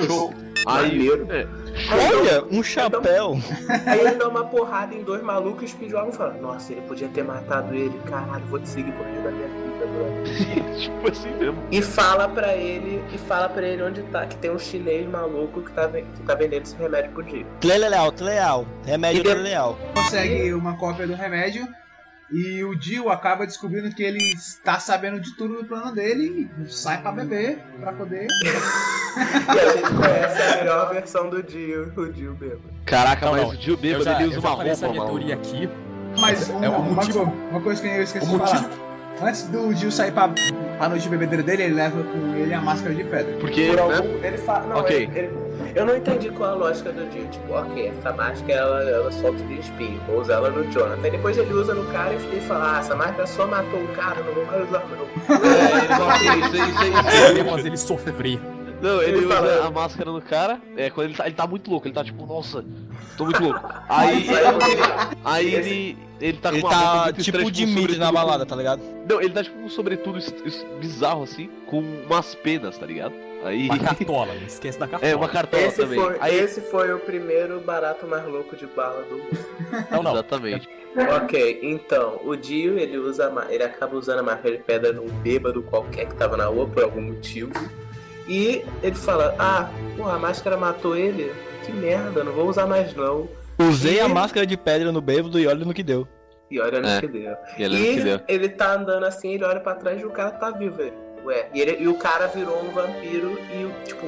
Show. Aí, é, Olha, um chapéu. Aí ele dá uma porrada em dois malucos e o Speedwagon fala: Nossa, ele podia ter matado ele. Caralho, vou te seguir por resto da minha vida, brother. tipo assim mesmo. E fala pra ele, e fala para ele onde tá, que tem um chinês maluco que tá, que tá vendendo esse remédio pro dia. Tleleal, Tleleal. Remédio E Tleleal. Consegue uma cópia do remédio. E o Dio acaba descobrindo que ele está sabendo de tudo do plano dele e sai pra beber pra poder. E a gente conhece a melhor versão do Dio, o Dio bêbado. Caraca, Não, mas não, o Dio bêbado já, ele eu usa já uma essa roupa, teoria aqui. Mas uma, É, o uma motivo- uma coisa que eu esqueci O de motivo- falar. Antes do Dio sair pra, pra noite de bebedeira dele, ele leva com ele a máscara de pedra. Porque, Por né? algum, ele fala. Não, Ok. ele- ele- eu não entendi qual a lógica do Dio. Tipo, ok, essa máscara ela, ela solta de espinho, vou usar ela no Jonathan. Aí depois ele usa no cara e fala: Ah, essa máscara só matou um cara, não vou mais usar não. É, ele fala assim, isso, isso, isso, Queria fazer ele sofrer. Não, ele, Ele usa fala- a máscara no cara, é, quando ele tá, ele tá muito louco, ele tá tipo, nossa, tô muito louco. Aí, Aí, aí ele, ele tá com Ele uma roupa tá muito tipo estranha, de mid sobretudo na com- balada, tá ligado? Não, ele tá tipo um sobretudo bizarro assim, com umas penas, tá ligado? Aí. Uma cartola, não esquece da cartola. É, uma cartola esse, também. foi, Aí, esse foi o primeiro barato mais louco de bala do mundo. Não, não. Exatamente. Ok, então, o Dio, ele usa ele acaba usando a marca de pedra num bêbado qualquer que tava na rua por algum motivo. E ele fala, ah, porra, a máscara matou ele? Que merda, não vou usar mais não. Usei a E- máscara de pedra no bêbado e olha no que deu. E olha no É. que deu. E ele E que deu. ele tá andando assim, ele olha pra trás e o cara tá vivo, ele. Ué, e, ele- e o cara virou um vampiro e o, tipo,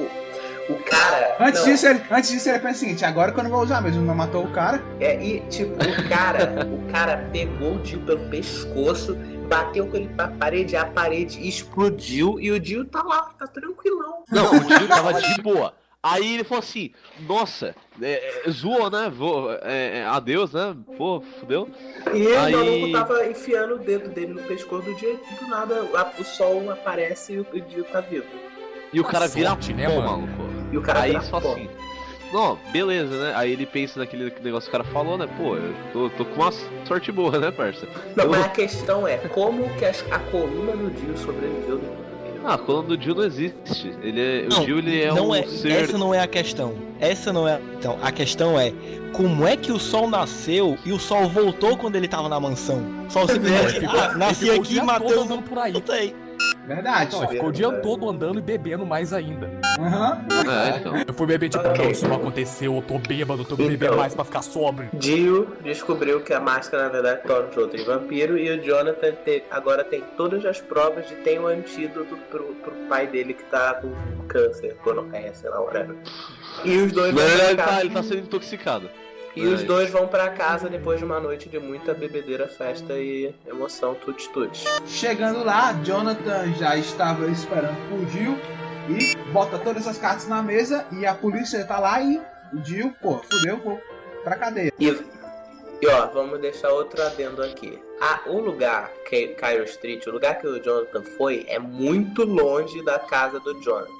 o cara. Antes não, disso, ele, antes disso, ele pensa o seguinte: agora que eu não vou usar mesmo, não matou o cara. É, e tipo, o cara, o cara pegou o Dio pelo pescoço, bateu com ele pra parede, a parede explodiu e o Dio tá lá, tá tranquilão. Não, o Dio tava de boa. Aí ele falou assim, nossa, é, é, zoou, né? Vou, é, é, adeus, né? Pô, fudeu. E Aí- o maluco tava enfiando o dedo dele no pescoço do Dio e do nada o sol aparece e o Dio tá vivo. E o cara vira Sorte, né, pó, maluco. E o cara Aí vira só pó. assim. Não, beleza, né? Aí ele pensa naquele negócio que o cara falou, né? Pô, eu tô, tô com uma sorte boa, né, parça? Não, Eu- mas a questão é, como que a, coluna do Dio sobreviveu vampiro? Ah, a coluna do Dio não existe. Ele é, Não, o Dio ele é não um é, ser. Essa não é a questão. Essa não é. Então, a questão é como é que o sol nasceu e o sol voltou quando ele tava na mansão? Ele simplesmente. ficou- ah, nasci aqui e matei por aí. Verdade. Não, ficou o dia todo andando e bebendo mais ainda. Aham. É, então. Eu fui beber tipo, Ok. não, isso não aconteceu, eu tô bêbado, eu tô Então. bebendo mais pra ficar sóbrio. Dio descobriu que a máscara na verdade torna os outros vampiro e o Jonathan te- agora tem todas as provas de ter um antídoto pro, pro pai dele que tá com câncer, gonorreia, sei lá, whatever. E os dois verdade, ele tá, ele tá sendo intoxicado. E os Mas- dois vão pra casa depois de uma noite de muita bebedeira, festa e emoção, tuts tuts. Chegando lá, Jonathan já estava esperando por Jill e bota todas as cartas na mesa e a polícia tá lá e o Jill, pô, fudeu, pô, pra cadeia. E, e ó, vamos deixar outro adendo aqui. Ah, o lugar, que Cairo Street, o lugar que o Jonathan foi, é muito longe da casa do Jonathan.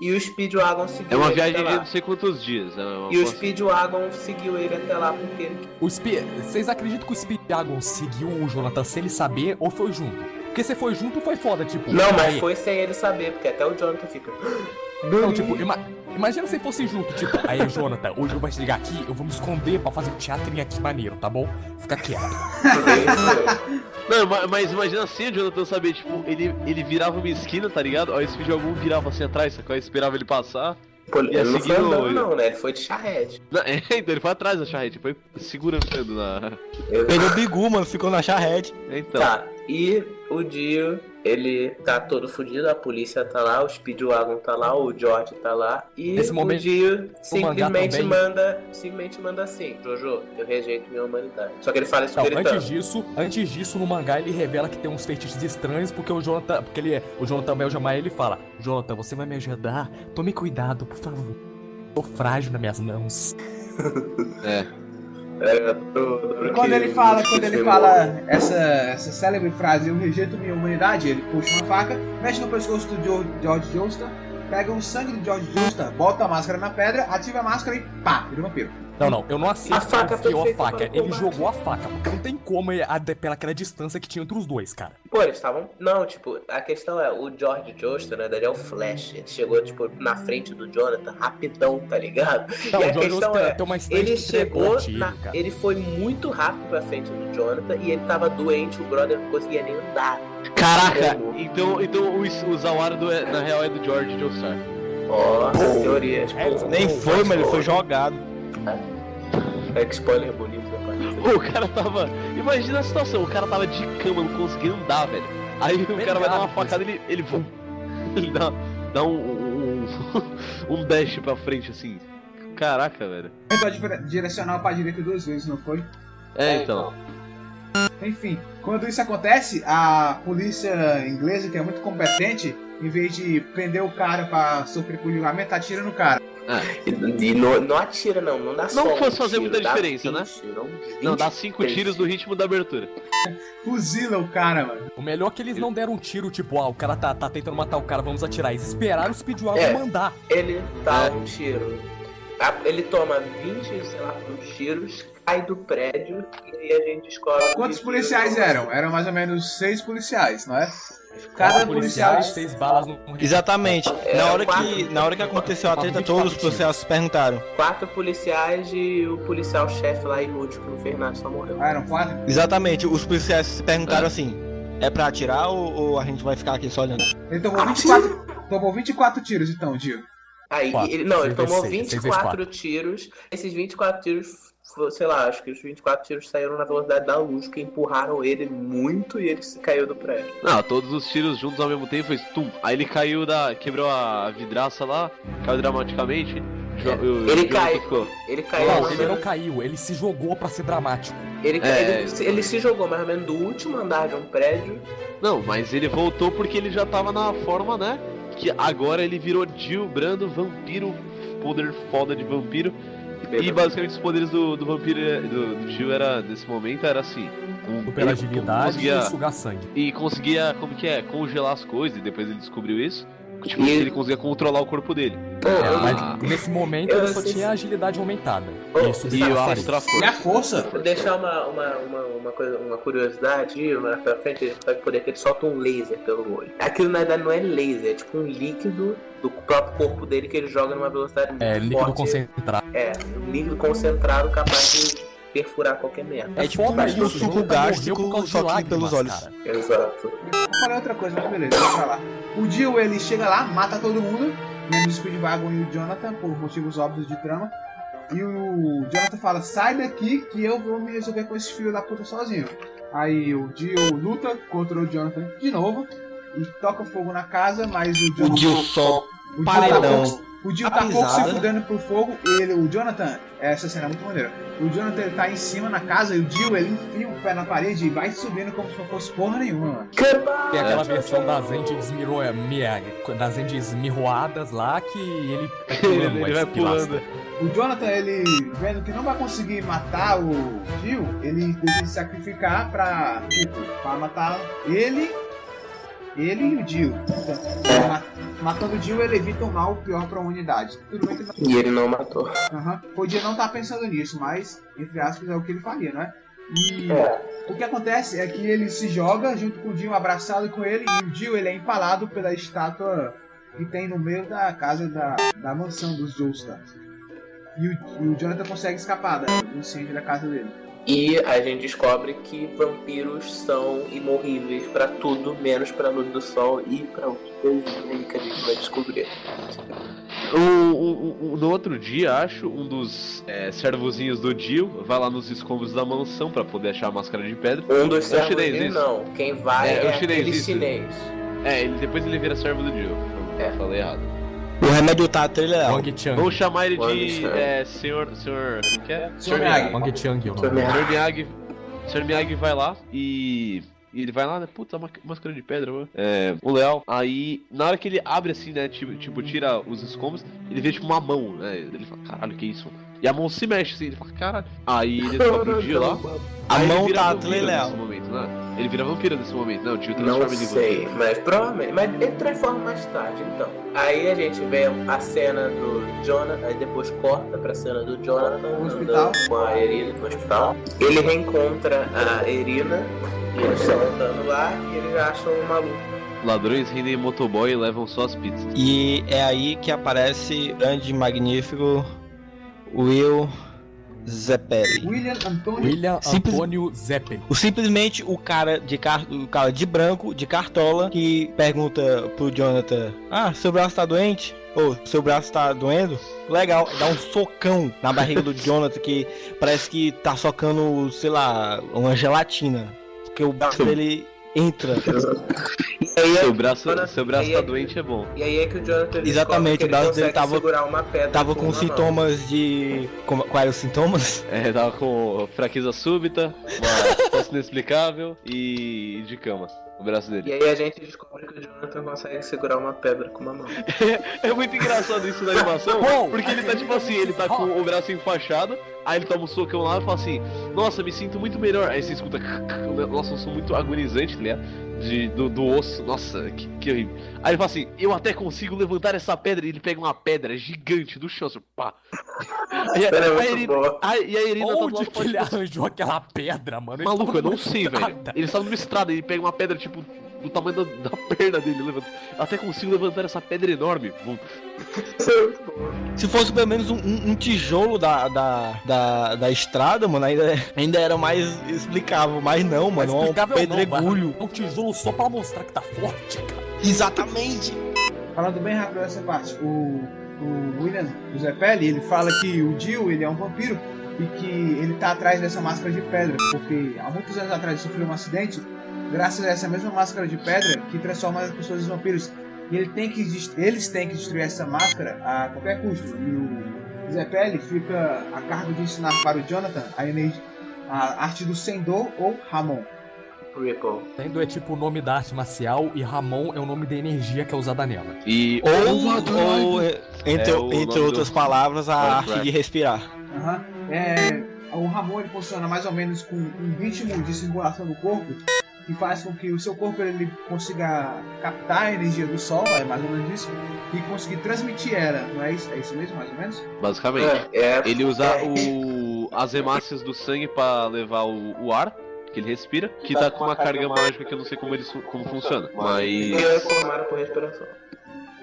E o Speedwagon seguiu É uma ele viagem até de lá. não sei quantos dias. É E o coisa- Speedwagon seguiu ele até lá porque ele. O Spe... Vocês acreditam que o Speedwagon seguiu o Jonathan sem ele saber ou foi junto? Porque se foi junto foi foda, tipo. Não, mas aí- foi sem ele saber, porque até o Jonathan fica. Não, tipo, ima- imagina se fosse junto, tipo, aí Jonathan, hoje eu vou te ligar aqui, eu vou me esconder pra fazer um teatrinho aqui maneiro, tá bom? Fica quieto. Não, ma- mas imagina assim, o Jonathan saber, tipo, ele, ele virava uma esquina, tá ligado? Aí esse vídeo algum virava assim atrás, sacou? Aí esperava ele passar. Pô, ele não foi seguindo- andando, não, né? Ele foi de charrete. Não, é, então ele foi atrás da charrete, foi segurando na. Eu- Pegou o Bigu, mano, ficou na charrete. Então. Tá, e o Dio, ele tá todo fudido, a polícia tá lá, o Speedwagon tá lá, o George tá lá. E Nesse o momento, Dio mangá simplesmente manda, simplesmente manda assim, Jojo, eu rejeito minha humanidade. Só que ele fala isso Não, gritando. antes disso, antes disso, no mangá ele revela que tem uns feitiços estranhos, porque o Jonathan, porque ele, o Jonathan Beljamar, ele fala, Jonathan, você vai me ajudar? Tome cuidado, por favor. Tô frágil nas minhas mãos. É. É, do- E quando ele fala, quando ele fala essa, essa célebre frase, eu rejeito minha humanidade, ele puxa uma faca, mexe no pescoço do Jo- George Johnston, pega o sangue do George Johnston, bota a máscara na pedra, ativa a máscara e pá, vira vampiro. Não, não, eu não aceito A faca que ele enfiou a faca. Ele jogou a faca, porque não tem como ele, a, pelaquela distância que tinha entre os dois, cara. Pô, eles estavam. Não, tipo, a questão é, o George Johnston, na verdade, é o Flash. Ele chegou, tipo, na frente do Jonathan, rapidão, tá ligado? Não, e a o George questão é, tem uma Ele de chegou, na- ele, cara. ele foi muito rápido pra frente do Jonathan e ele tava doente, o brother não conseguia nem andar. Caraca! Então, então o, o Zawara do, na real é do George Joestar. Ó, teorias. É, pô. Nem foi, mas ele foi jogado. É que spoiler bonito, né? O cara tava. Imagina a situação, o cara tava de cama, não conseguia andar, velho. Aí o cara vai dar uma facada ele. ele. Ele dá, dá um, um. um dash pra frente assim. Caraca, velho. Tentou dire- direcionar pra direita duas vezes, não foi? É, então. Enfim, quando isso acontece, a polícia inglesa, que é muito competente, em vez de prender o cara pra sofrer por julgamento, atira no cara. E, e não, não atira, não, não dá só. Não um fosse fazer tiro, muita diferença, né? 20, Não, dá 20, cinco tiros no ritmo da abertura. Fuzila o cara, mano. O melhor é que eles não deram um tiro, tipo, ah, o cara tá, tá tentando matar o cara, vamos atirar. Eles esperaram o Speedwagon É. mandar. Ele dá É. um tiro. A- Ele toma 20, sei lá, uns tiros, cai do prédio e a gente descobre. Quantos policiais eram? Eram mais ou menos seis policiais, não é? Cada policial. seis balas no... Exatamente. É, Na hora quatro- que, na hora que aconteceu a treta, 24 todos os policiais se perguntaram. Quatro policiais e o policial-chefe lá inútil que não fez nada, só morreu. Ah, eram quatro? Exatamente, os policiais se perguntaram assim: é pra atirar ou, ou a gente vai ficar aqui só olhando? Ele tomou 24, tomou 24 tiros então, Dio. Aí, Quatro. ele, não, ele tomou seis, seis vezes 24 quatro. tiros. Esses 24 tiros, sei lá, acho que os 24 tiros saíram na velocidade da luz, que empurraram ele muito e ele se caiu do prédio. Não, todos os tiros juntos ao mesmo tempo fez tum. Aí ele caiu da. quebrou a vidraça lá, caiu dramaticamente. Jo- É, ele cai- ficou. Ele caiu Não, ele não caiu, ele se jogou pra ser dramático. ele, É. ele, se- ele se jogou mais ou menos do último andar de um prédio. Não, mas ele voltou porque ele já tava na forma, né? Que agora ele virou Jill Brando, vampiro, poder foda de vampiro. E basicamente os poderes do, do vampiro, é- do, do Jill era, nesse momento, era assim. Um, Super ele agilidade conseguia, e sugar sangue. e conseguia, como que é, congelar as coisas, e depois ele descobriu isso. Tipo, E- ele conseguia controlar o corpo dele. É, mas nesse momento ele só tinha se- agilidade aumentada. Oh, e E o Astra parede. E a Força. força? Vou deixar uma, uma, uma, uma, coisa, uma curiosidade, mais pra frente, ele vai poder que ele solta um laser pelo olho. Aquilo na verdade não é laser, é tipo um líquido do próprio corpo dele que ele joga numa velocidade muito É, líquido forte. concentrado. É, líquido concentrado capaz de perfurar qualquer merda. É tipo foda um o suco gástrico, só que lágrimas, pelos olhos. cara. Exato. Eu falei outra coisa, mas beleza, deixa eu falar. O Jill, ele chega lá, mata todo mundo, menos o Speedwagon e o Jonathan, por motivos óbvios de trama. E o Jonathan fala, sai daqui que eu vou me resolver com esse filho da puta sozinho. Aí o Jill luta contra o Jonathan de novo e toca fogo na casa, mas o Jonathan... O Jill só o Jill paredão. tá pouco- O Jill A tá pouco se fudendo pro fogo, ele, o Jonathan, essa cena é muito maneira. O Jonathan ele tá em cima na casa e o Jill ele enfia o pé na parede e vai subindo como se não fosse porra nenhuma. mano. Tem aquela versão das entes miro- mia- das entes mirroadas lá que ele, ele, ele vai pulando. O Jonathan, ele vendo que não vai conseguir matar o Jill, ele decide sacrificar pra, tipo, pra matar ele, ele e o Jill. Ma- matando o Jill, ele evita o mal pior pra humanidade. Tudo bem que não... E ele não matou. Aham. Podia não estar pensando nisso, mas, entre aspas, é o que ele faria, não é? E É. o que acontece é que ele se joga junto com o Jill, abraçado com ele, e o Jill ele é empalado pela estátua que tem no meio da casa da, da mansão dos Joestar. E o, e o Jonathan consegue escapar da- do incêndio da casa dele. E a gente descobre que vampiros são imorríveis pra tudo, menos pra luz do sol e outras coisas aí que a gente vai descobrir. O, o- o- no outro dia, acho, um dos é, servozinhos do Jill vai lá nos escombros da mansão pra poder achar a máscara de pedra. Um dos É o isso. não. Quem vai É, é, é o chinês, aquele isso. chinês. É, ele, depois ele vira servo do Jill. É. Falei errado. O remédio tá trilhado. Wang Chang. Vamos chamar ele de é, senhor. Senhor. Como que é? Senhor Miyagi. Wang Chang, é o Senhor. Miyagi. Sr. Miyagi, vai lá e. e ele vai lá, né? Puta, máscara de pedra, mano. É. O Leal. Aí, na hora que ele abre assim, né? Tipo, tipo, tira os escombros, ele vê tipo uma mão, né? Ele fala, caralho, que isso? E a mão se mexe assim, ele fala, caralho. Aí ele descobre o dia lá. A mão tá vampiro Leal. nesse momento, né? Ele vira vampiro nesse momento, não, o tio Não transforma ele em vampiro. sei, mas provavelmente. Mas ele transforma mais tarde, então. Aí a gente vê a cena do Jonathan, aí depois corta pra cena do Jonathan No andando hospital. com a Erina no hospital. Ele reencontra a Erina e eles estão andando lá e eles acham um maluco. Ladrões rendem motoboy e levam só as pizzas. E é aí que aparece grande e magnífico Will Zeppeli. William Antônio. William Simples- Antônio Zeppelin. O simplesmente o cara de car... o cara de branco, de cartola, que pergunta pro Jonathan: Ah, seu braço tá doente? Ou seu braço tá doendo? Legal, dá um socão na barriga do Jonathan que parece que tá socando, sei lá, uma gelatina. Porque o braço dele entra. E aí, Seu braço, Jonathan- seu braço aí tá é- doente é bom. E aí é que o Jonathan Exatamente, que o braço dele tava- segurar uma pedra Tava com com uma mão. sintomas de. Como... Quais eram os sintomas? É, tava com fraqueza súbita, uma tosse inexplicável e de cama. O braço E dele. aí a gente descobre que o Jonathan consegue segurar uma pedra com uma mão. É muito engraçado isso na animação, porque ele tá tipo assim, ele tá com o braço enfaixado, aí ele toma um socão lá e fala assim, nossa, me sinto muito melhor. Aí você escuta, nossa, um som muito agonizante, tá ligado? De, do, do osso, nossa, que, que horrível. Aí ele fala assim, eu até consigo levantar essa pedra, e ele pega uma pedra gigante do chão, assim, pá. Aí, Essa é aí, muito ele- boa. aí- e a Irina tá do Onde lado que ele tipo, arranjou aquela pedra, mano? Maluco, eu não sei, velho. Ele estava numa estrada, ele pega uma pedra, tipo, do tamanho da, da perna dele. Levanta. Eu até consigo levantar essa pedra enorme. Se fosse pelo menos um, um- um tijolo da, da, da, da estrada, mano, ainda, ainda era mais explicável. Mas não, mano, é um explicável não, pedregulho. vai. É um tijolo só pra mostrar que tá forte, cara. Exatamente. Falando bem rápido dessa parte, o, o William José Pele, ele fala que o Jill, ele é um vampiro e que ele tá atrás dessa máscara de pedra, porque há muitos anos atrás ele sofreu um acidente graças a essa mesma máscara de pedra que transforma as pessoas em vampiros. E ele tem que, eles têm que destruir essa máscara a qualquer custo. E o Pele fica a cargo de ensinar para o Jonathan a, energia, a arte do Sendor ou Ramon. Ripple. Tendo é tipo o nome da arte marcial e Ramon é o nome da energia que é usada nela. E. Ou, ou entre, É o entre outras do- palavras, a arte de respirar. Aham. É, o Ramon ele funciona mais ou menos com um ritmo de circulação do corpo que faz com que o seu corpo ele consiga captar a energia do sol, é mais ou menos isso, e conseguir transmitir ela, não é isso? É isso mesmo, mais ou menos? Basicamente. É, é, Ele usa é, o, as hemácias do sangue pra levar o, o ar que ele respira, que tá com uma carga mágica que eu não sei como, ele, como funciona. E Mas. é formado por respiração.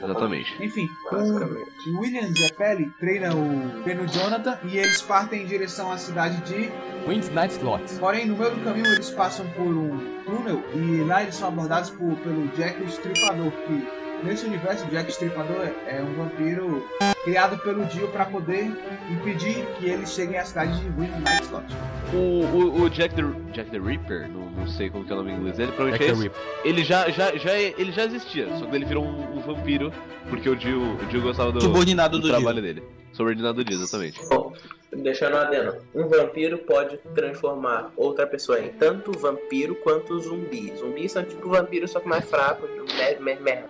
Exatamente. Enfim, o William Zeppeli treina o, treina o Jonathan e eles partem em direção à cidade de. Wind Night Lot. Porém, no meio do caminho eles passam por um túnel e lá eles são abordados por, pelo Jack o Estripador, que nesse universo Jack o Estripador é, é um vampiro criado pelo Dio para poder impedir que eles cheguem à cidade de Wind Night Lot. O, o, o Jack, the, Jack the Ripper, não, não sei como que é o nome em inglês dele, Jack provavelmente é the esse. Ele já, já, já, é- ele já existia, só que ele virou um, um vampiro, porque o Dio, o Dio gostava do, Subordinado do do trabalho Dio. dele. Subordinado do Dio, exatamente. Deixando adendo, um vampiro pode transformar outra pessoa em tanto vampiro quanto zumbi. Zumbis são tipo vampiros, só que mais fracos. Mer, mer, mer.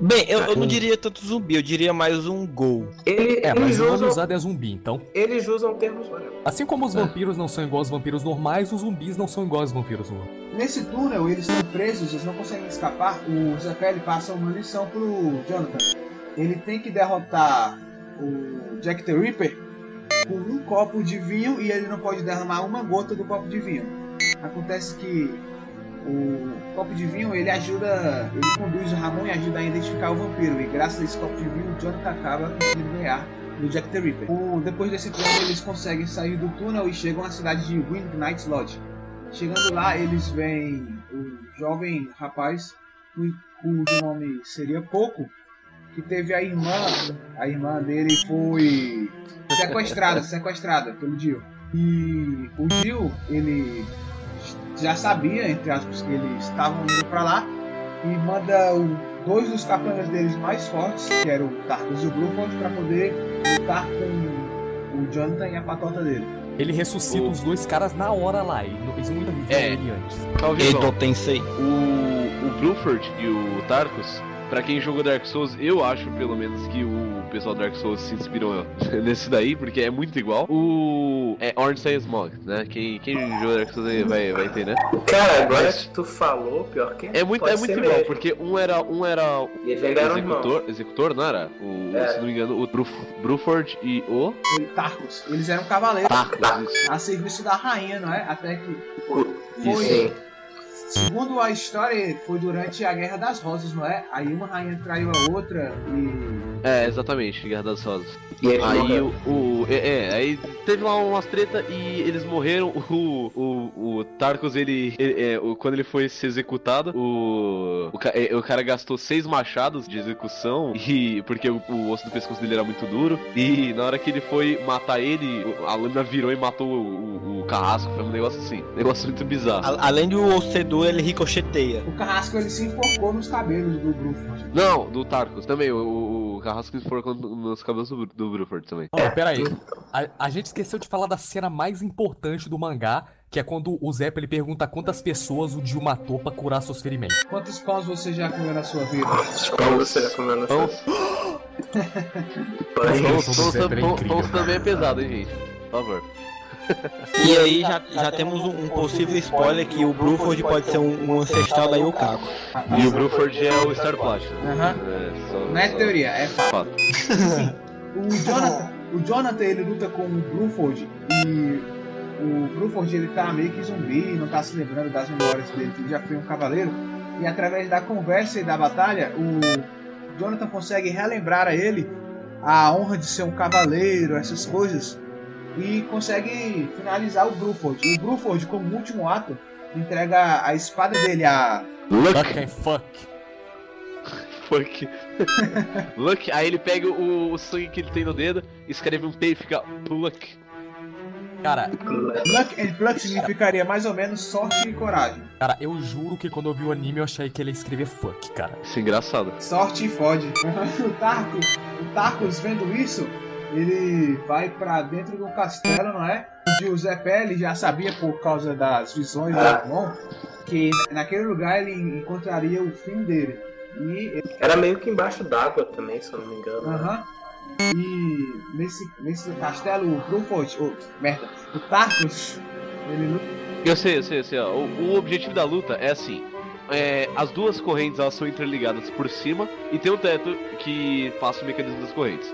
Bem, eu, eu não diria tanto zumbi, eu diria mais um gol. Ele, É, mas eles, o nome usam, usado é zumbi, então. eles usam termos. Assim como os vampiros não são iguais aos vampiros normais, os zumbis não são iguais aos vampiros normais. Nesse túnel eles estão presos, eles não conseguem escapar. O Zeppeli passa uma lição pro Jonathan. Ele tem que derrotar o Jack the Ripper com um copo de vinho e ele não pode derramar uma gota do copo de vinho. Acontece que o copo de vinho ele ajuda, ele conduz o Ramon e ajuda a identificar o vampiro. E graças a esse copo de vinho, o Jonathan acaba conseguindo ganhar do Jack the Ripper. Depois desse plano, eles conseguem sair do túnel e chegam à cidade de Wind Night Lodge. Chegando lá, eles veem o jovem rapaz, cu- cujo nome seria Coco, que teve a irmã, a irmã dele foi sequestrada, sequestrada pelo Dio. E o Dio, ele já sabia, entre aspas, que eles estavam indo pra lá e manda o- dois dos capangas deles mais fortes, que eram o Tarkus e o Bruford, pra poder lutar com o Jonathan e a patota dele. Ele ressuscita O- os dois caras na hora lá. E não- eles nunca viveram É. ele antes. Talvez. Edo Tensei. O, o Bruford e o Tarkus, pra quem jogou Dark Souls, eu acho pelo menos que o pessoal do Dark Souls se inspirou nesse daí, porque é muito igual. O. É Ornstein Smog, né? Quem, quem jogou Dark Souls aí vai, vai ter, né? Cara, agora Mas- que tu falou, pior que É muito, é muito igual, mesmo. porque um era. Um era irmãos. executor, executor, não era? O, É. Se não me engano, o Bruf, Bruford e o. E Tarkus, eles eram cavaleiros Tarkus. a serviço da rainha, não é? Até que Isso. Segundo a história, foi durante a Guerra das Rosas, não é? Aí uma rainha traiu a outra e. É, exatamente, Guerra das Rosas. E Aí morreram. o, o- é, é, aí teve lá umas treta e eles morreram. O, o, o Tarkus, ele, ele- é, o- quando ele foi ser executado, o, o, ca- é, o cara gastou seis machados de execução e porque o, o osso do pescoço dele era muito duro. E na hora que ele foi matar ele, a lâmina virou e matou o, o- o carrasco. Foi um negócio assim, um negócio muito bizarro. A- Além do ele ricocheteia. O carrasco ele se enforcou nos cabelos do Bruford. Não, do Tarkus também. O, o, carrasco se forcou nos cabelos do, do Bruford também. Ó, pera aí. A, a gente esqueceu de falar da cena mais importante do mangá, que é quando o Zep ele pergunta quantas pessoas o Dio matou pra curar seus ferimentos. Quantos pães você já comeu na sua vida? Você Nossa, pão, o Zé pão, é pão, incrível. pão também é pesado, hein, gente? Por favor. E aí já, já temos um, um possível spoiler que o Bruford pode ser um, um ancestral da Yukako. E o Bruford é o Star Platinum. Aham. É, Não é só- teoria, é fato. fato. O Jonathan, o Jonathan ele luta com o Bruford e o Bruford ele tá meio que zumbi, não tá se lembrando das memórias dele, que ele já foi um cavaleiro. E através da conversa e da batalha, o Jonathan consegue relembrar a ele a honra de ser um cavaleiro, essas coisas. E consegue finalizar o Bruford. E o Bruford, como último ato, entrega a espada dele, a Luck, Fuck and fuck. fuck. Luck, aí ele pega o, o sangue que ele tem no dedo, escreve um P e fica Luck. Cara, Luck and Pluck significaria mais ou menos sorte e coragem. cara, eu juro que quando eu vi o anime eu achei que ele ia escrever fuck, cara. Isso é engraçado. Sorte e fode. o Tarkus, o Tarkus vendo isso, ele vai pra dentro do castelo, não é? Onde o Zé Pele já sabia por causa das visões do irmão que naquele lugar ele encontraria o fim dele. E Era meio que embaixo d'água também, se eu não me engano. aham. E nesse, nesse castelo, o Bruford, oh, merda, o Tarkus, ele luta Eu sei, eu sei, eu sei. Ó. O, o objetivo da luta é assim. é, as duas correntes elas são interligadas por cima e tem um teto que passa o mecanismo das correntes.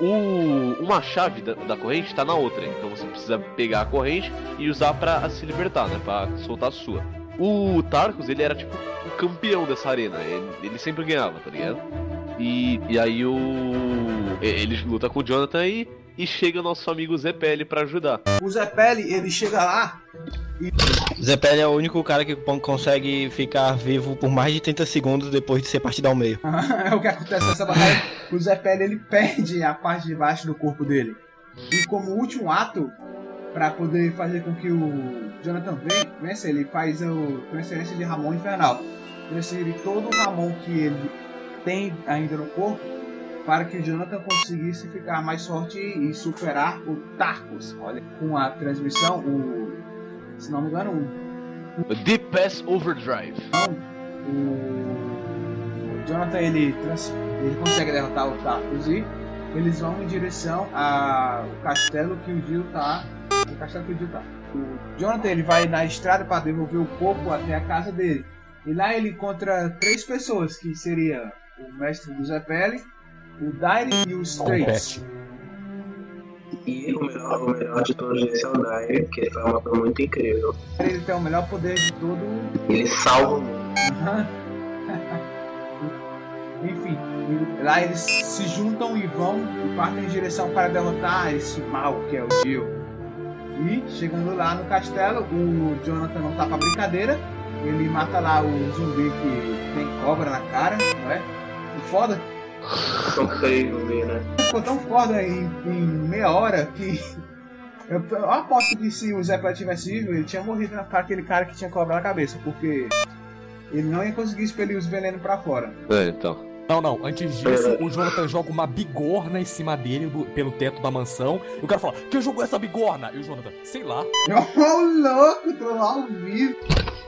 O, uma chave da, da corrente tá na outra, então você precisa pegar a corrente e usar pra se libertar, né? Pra soltar a sua. O Tarkus, ele era tipo o campeão dessa arena, ele, ele sempre ganhava, tá ligado? E, e aí o. Ele luta com o Jonathan e, e chega o nosso amigo Zé pra ajudar. O Zé ele chega lá, Zé Pele é o único cara que con- consegue ficar vivo por mais de 30 segundos depois de ser partido ao meio. é o que acontece nessa batalha. O Zé Pele, ele perde a parte de baixo do corpo dele. E como último ato, pra poder fazer com que o Jonathan ven- vença, ele faz o transferência de Ramon Infernal. Transferir todo o Ramon que ele tem ainda no corpo para que o Jonathan conseguisse ficar mais forte e superar o Tarkus. Olha, com a transmissão, o. Se não me engano, o O Deep Pass Overdrive. Então, o Jonathan ele, trans- ele consegue derrotar o Tarkus e eles vão em direção ao castelo que o Jill tá. O castelo que o Jill tá. O Jonathan ele vai na estrada para devolver o corpo até a casa dele. E lá ele encontra três pessoas, que seria o mestre do Zé Pele, o Daire e o Straits. E o melhor, o melhor de todos esse é o Dyer, que ele faz uma coisa muito incrível. Ele tem o melhor poder de todo Ele salva o mundo. Enfim, lá eles se juntam e vão e partem em direção para derrotar esse mal que é o Jill. E chegando lá no castelo, o Jonathan não tá pra brincadeira. Ele mata lá o zumbi que tem cobra na cara, não é? O foda Sofreu, né? ficou tão foda em, em meia hora que. Eu, eu aposto que se o Zé Pé tivesse vivo, ele tinha morrido na- pra aquele cara que tinha cobra na cabeça, porque ele não ia conseguir expelir os venenos pra fora. É, então. Não, não. Antes disso, o Jonathan joga uma bigorna em cima dele do- pelo teto da mansão. E o cara fala: Quem jogou essa bigorna? E o Jonathan, sei lá. Ô louco, tô ao vivo.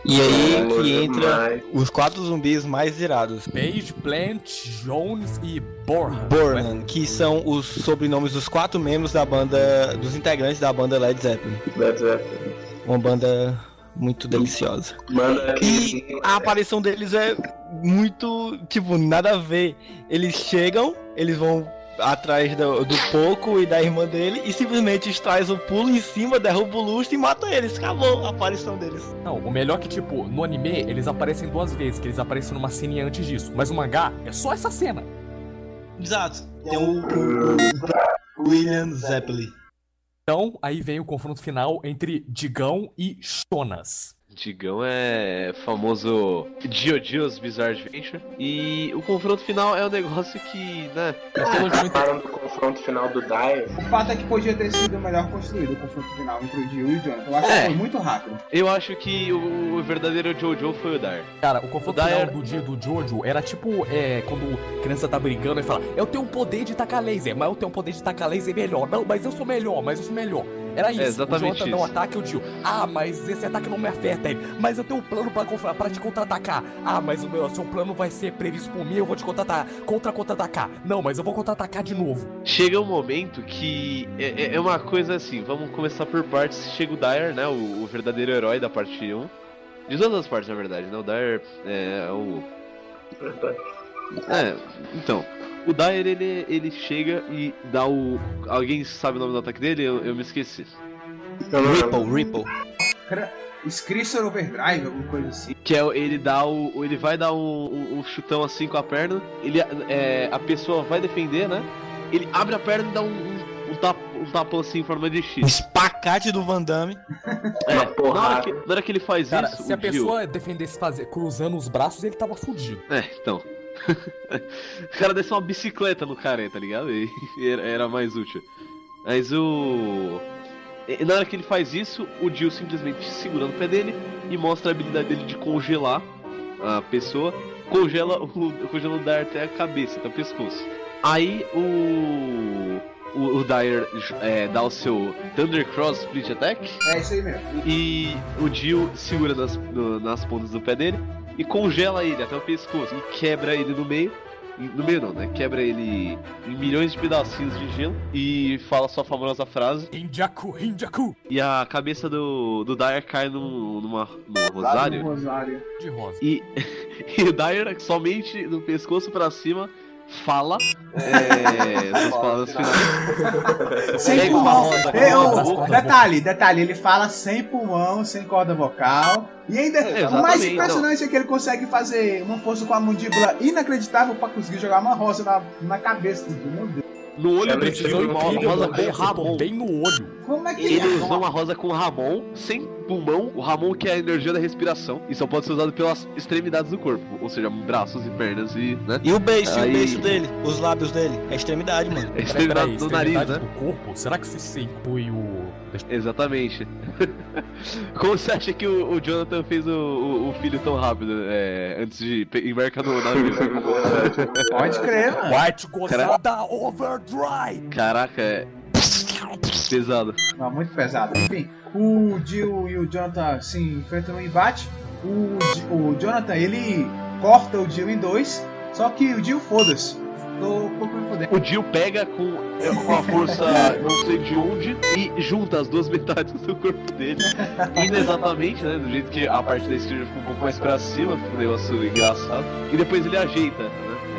E aí que entra demais. os quatro zumbis mais irados. Page, Plant, Jones e Borhan. Bornan, que são os sobrenomes dos quatro membros da banda, dos integrantes da banda Led Zeppelin. Led Zeppelin. Uma banda muito deliciosa. Manda E a aparição deles é muito, tipo, nada a ver. Eles chegam, eles vão atrás do, do Poco e da irmã dele e simplesmente traz o pulo em cima, derruba o lustre e mata eles. Acabou a aparição deles. Não, o melhor é que, tipo, no anime eles aparecem duas vezes, que eles aparecem numa cena antes disso. Mas o mangá é só essa cena. Exato. Tem o, William Zeppelin. Então, aí vem o confronto final entre Digão e Shonas. Digão é famoso Diogeo's Bizarre Adventure. E o confronto final é um negócio que, né? Falaram do confronto final do Dyer. O fato é que podia ter sido melhor construído o confronto final entre o Jill e o Jonathan. Eu acho É. que foi muito rápido. Eu acho que o, o verdadeiro Jojo foi o Dar. Cara, o confronto O final Dyer- do dia do Jojo era tipo, é, quando a criança tá brigando e fala, eu tenho o poder de tacar laser, mas eu tenho o poder de tacar laser melhor. Não, mas eu sou melhor, mas eu sou melhor. Era isso. É exatamente o Jonathan não ataca o Jill. Ah, mas esse ataque não me afeta ele. Mas eu tenho um plano pra, pra te contra-atacar. Ah, mas o meu seu plano vai ser previsto por mim, eu vou te contra-atacar. Contra-contra-atacar. Não, mas eu vou contra-atacar de novo. Chega um momento que é, é- é uma coisa assim, vamos começar por partes. Chega o Dyer, né? O, o verdadeiro herói da parte 1. De todas as partes, na verdade, né? O Dyer é o. É, então. O Dyer ele, ele chega e dá o. Alguém sabe o nome do ataque dele? Eu, eu me esqueci. Ripple, Ripple. Screezer Overdrive, alguma coisa assim. Que é ele dá o. Ele vai dar um, um- um chutão assim com a perna. Ele, é, a pessoa vai defender, né? Ele abre a perna e dá um, um, um tap- um tapão assim em forma de O X. espacate do Van Damme. É, na hora, que, na hora que ele faz Cara, isso. se a Jill- pessoa defendesse fazer, cruzando os braços, ele tava fudido. É, então. o cara desce uma bicicleta no cara, tá ligado? E era, mais útil. Mas o. Na hora que ele faz isso, o Jill simplesmente segura no pé dele e mostra a habilidade dele de congelar a pessoa. Congela o, congela o Dyer até a cabeça, até o pescoço. Aí o. O, o Dyer é, dá o seu Thunder Cross Split Attack. É isso aí mesmo. E o Jill segura nas, nas pontas do pé dele e congela ele até o pescoço e quebra ele no meio. No meio não, né? Quebra ele em milhões de pedacinhos de gelo e fala sua famosa frase. Hinjaku, Hinjaku! E a cabeça do, do Dyer cai num, numa, no rosário. do Rosário. De rosa. E, e o Dyer somente no pescoço pra cima fala é, suas palavras finais. Sem pulmão. boca. detalhe, detalhe, ele fala sem pulmão, sem corda vocal. E ainda, É, o mais exatamente, impressionante é que ele consegue fazer uma força com a mandíbula inacreditável pra conseguir jogar uma rosa na, na cabeça do meu Deus. No olho É dele, precisão uma incrível, rosa com acertou Ramon. bem no olho. Como é que Ele usou uma rosa com Ramon, sem pulmão, o Ramon que é a energia da respiração, e só pode ser usado pelas extremidades do corpo, ou seja, braços e pernas e, né? E o beiço, e Aí- o beiço dele? Os lábios dele? É extremidade, mano. É Peraí, extremidade peraí, do nariz, extremidade né? do corpo? Será que isso inclui o... Exatamente. Como você acha que o, o Jonathan fez o, o- o filho tão rápido é, antes de embarcar no navio? Pode crer, mano. White gozada overdrive! Caraca, é. Pesado. Não, muito pesado. Enfim, o Jill e o Jonathan se enfrentam no embate. O, o Jonathan, ele corta o Jill em dois, só que o Jill, foda-se. O Jill pega com, é, com a força não sei de onde e junta as duas metades do corpo dele. Inexatamente, né? Do jeito que a parte da esquerda fica um pouco mais pra cima, fica um negócio engraçado. E depois ele ajeita, né?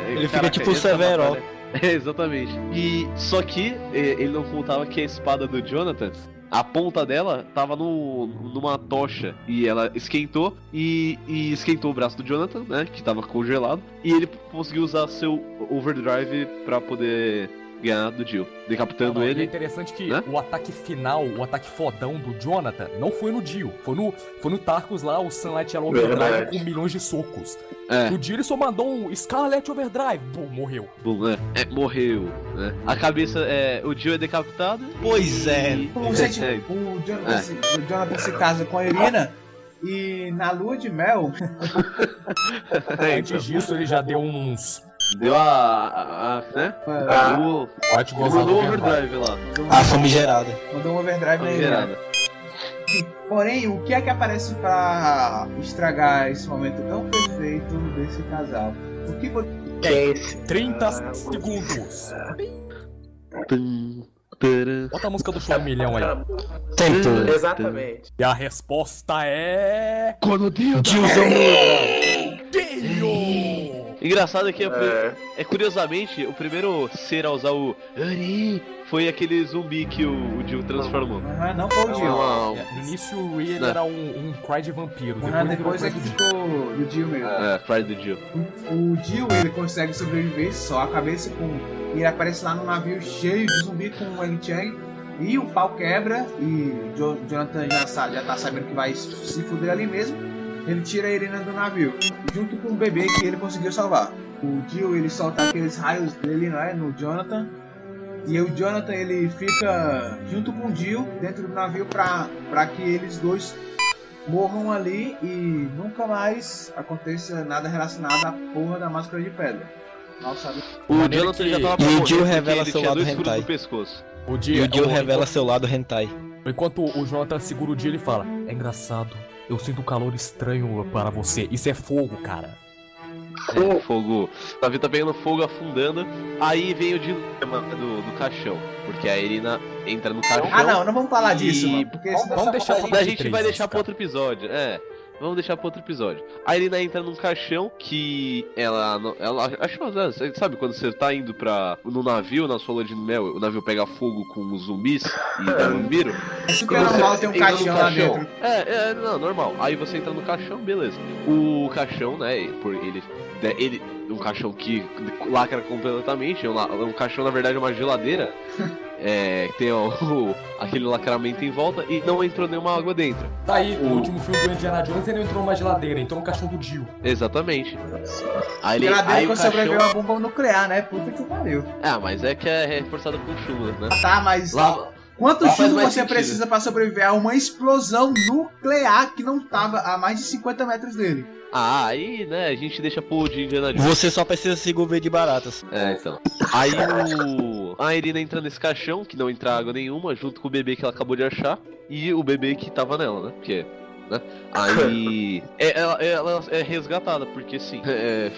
É, Ele fica caraca, tipo o Severo, É, exatamente. E só que é, ele não contava que a espada do Jonathan, a ponta dela tava no, numa tocha e ela esquentou e, e esquentou o braço do Jonathan, né, que tava congelado, e ele conseguiu usar seu overdrive pra poder ganhar do Jill, decapitando Não, e É ele. interessante que né? o ataque final, o ataque fodão do Jonathan, não foi no Dio, foi no, foi no Tarkus lá, o Sunlight Yellow Overdrive com milhões de socos. É, No ele só mandou um Scarlet Overdrive, pum, morreu. bom, é, é, morreu, né? A cabeça é, o Jill é decapitado. Pois é. e- é, o Jonathan, É. se, o Jonathan se casa com a Irina e na lua de mel, é, Antes então, disso ele já deu uns deu a, a, a né? Ah. O, mandou o overdrive. lá. mandou, A famigerada. mandou um overdrive Irina. Gerada. Porém, o que é que aparece pra estragar esse momento tão perfeito desse casal? O que você 30 segundos. Tum, taran. Bota a música do show milhão aí. Tempo. Exatamente. E a resposta é. Quando. Tiozão Dio! Engraçado é que é, É. é, curiosamente o primeiro ser a usar o Ari foi aquele zumbi que o, o Jill transformou. Aham, não foi o Jill. É, No início o Né. era um, um cry de vampiro. Depois, depois é que ficou do Jill mesmo. É, Pride do Jill. O Jill, ele consegue sobreviver só a cabeça com... Ele aparece lá no navio cheio de zumbi com o Wang Chang. E o pau quebra e Jo- Jonathan já, sabe, já tá sabendo que vai se fuder ali mesmo. Ele tira a Irina do navio, junto com o bebê que ele conseguiu salvar. O Jill, ele solta aqueles raios dele, não é, no Jonathan. E o Jonathan, ele fica junto com o Jill dentro do navio pra, pra que eles dois morram ali e nunca mais aconteça nada relacionado à porra da máscara de pedra. Mal sabe. O Jonathan já tava E pra o Jill revela seu lado hentai. pescoço. O E Dio, o Jill o- revela seu lado hentai. Enquanto o Jonathan segura o Dio, ele fala: É engraçado, eu sinto um calor estranho para você. Isso é fogo, cara. É, fogo. O navio tá pegando fogo, afundando. Aí vem o dilema do, do caixão. Porque a Irina entra no caixão. Ah, não, não vamos falar E- disso, mano. Porque Vamos- senão vamos deixar pra A gente vai deixar pra cara. outro episódio. É. Vamos deixar pra outro episódio. A Irina entra num caixão que ela. ela né, você sabe quando você tá indo pra, no navio, na sua lua de mel, o navio pega fogo com os zumbis e dá um viro? É super normal ter um caixão lá dentro. É, é, não, normal. Aí você entra no caixão, beleza. O caixão, né, por ele. ele um caixão que lacra completamente. é Um, la- um caixão, na verdade, é uma geladeira. É, tem ó, o- aquele lacramento em volta e não entrou nenhuma água dentro. Daí, no O- último filme do Indiana Jones, ele entrou numa geladeira, entrou no caixão do Dio. Exatamente. Aí ele. Geladeira Aí que o sobreviveu caixão. a bomba nuclear, né? Puta que pariu. Ah, mas é que é reforçada com chumbo, né? Tá, mas Lá, quanto chumbo mais você sentido. precisa pra sobreviver a uma explosão nuclear que não tava a mais de 50 metros dele? ah, aí, né, a gente deixa pro de Indiana Jones. Você só precisa se gover de baratas. É, então. Aí o. A Irina entra nesse caixão, que não entra água nenhuma, junto com o bebê que ela acabou de achar, e o bebê que tava nela, né? Porque. Né? Aí. é, ela, ela é resgatada, porque sim. É,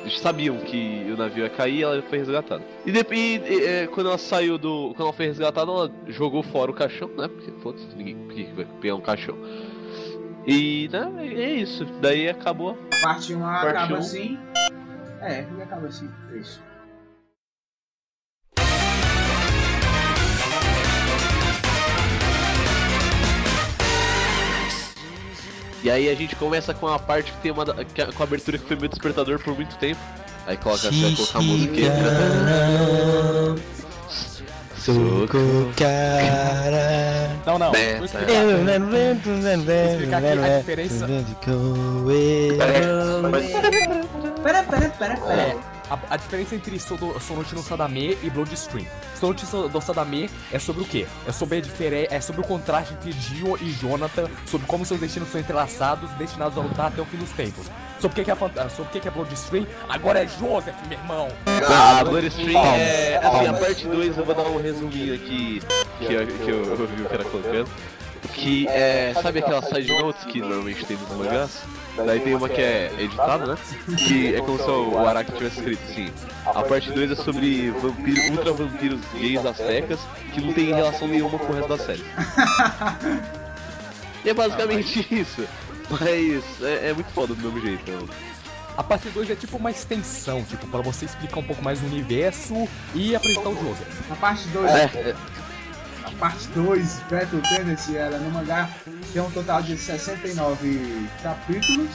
eles sabiam que o navio ia cair ela foi resgatada. E depois, é, quando ela saiu do. Quando ela foi resgatada, ela jogou fora o caixão, né? Porque foda-se, ninguém vai pegar um caixão. E, né, é isso. Daí acabou. Parte 1 Parte acaba um. assim. É, acaba assim. Isso. E aí a gente começa com a parte que tem uma. que a- com a abertura que foi meu despertador por muito tempo. Aí coloca, a música e entra. Não, não. Né, Vou explicar. Vou explicar aqui a diferença. Pera, pera, pera, pera. É, a, a diferença entre Sono- Sonote no Sadame e Bloodstream. Sonote no Sadame é sobre o quê? É sobre a diferença, é sobre o contraste entre Dio e Jonathan, sobre como seus destinos são entrelaçados, destinados a lutar até o fim dos tempos. Sobre o que, que é fanta- sobre o que, que é Bloodstream? Agora é Joseph, meu irmão. Ah, a Bloodstream é. Assim, a parte 2 eu vou dar um resuminho aqui que eu, que eu, eu vi o cara colocando. Que é. Sabe aquelas side notes que normalmente tem nos mangás? Daí tem uma que é editada, né? Que é como se o Araki tivesse escrito assim. A parte 2 é sobre vampiro, ultra vampiros gays astecas que não tem relação nenhuma com o resto da série. E é basicamente isso. Mas é, é muito foda do mesmo jeito. né? A parte 2 é tipo uma extensão, tipo, pra você explicar um pouco mais o universo e apresentar o Joseph. A parte 2, É, é, parte 2, Battle Tendency, ela no mangá tem um total de 69 capítulos.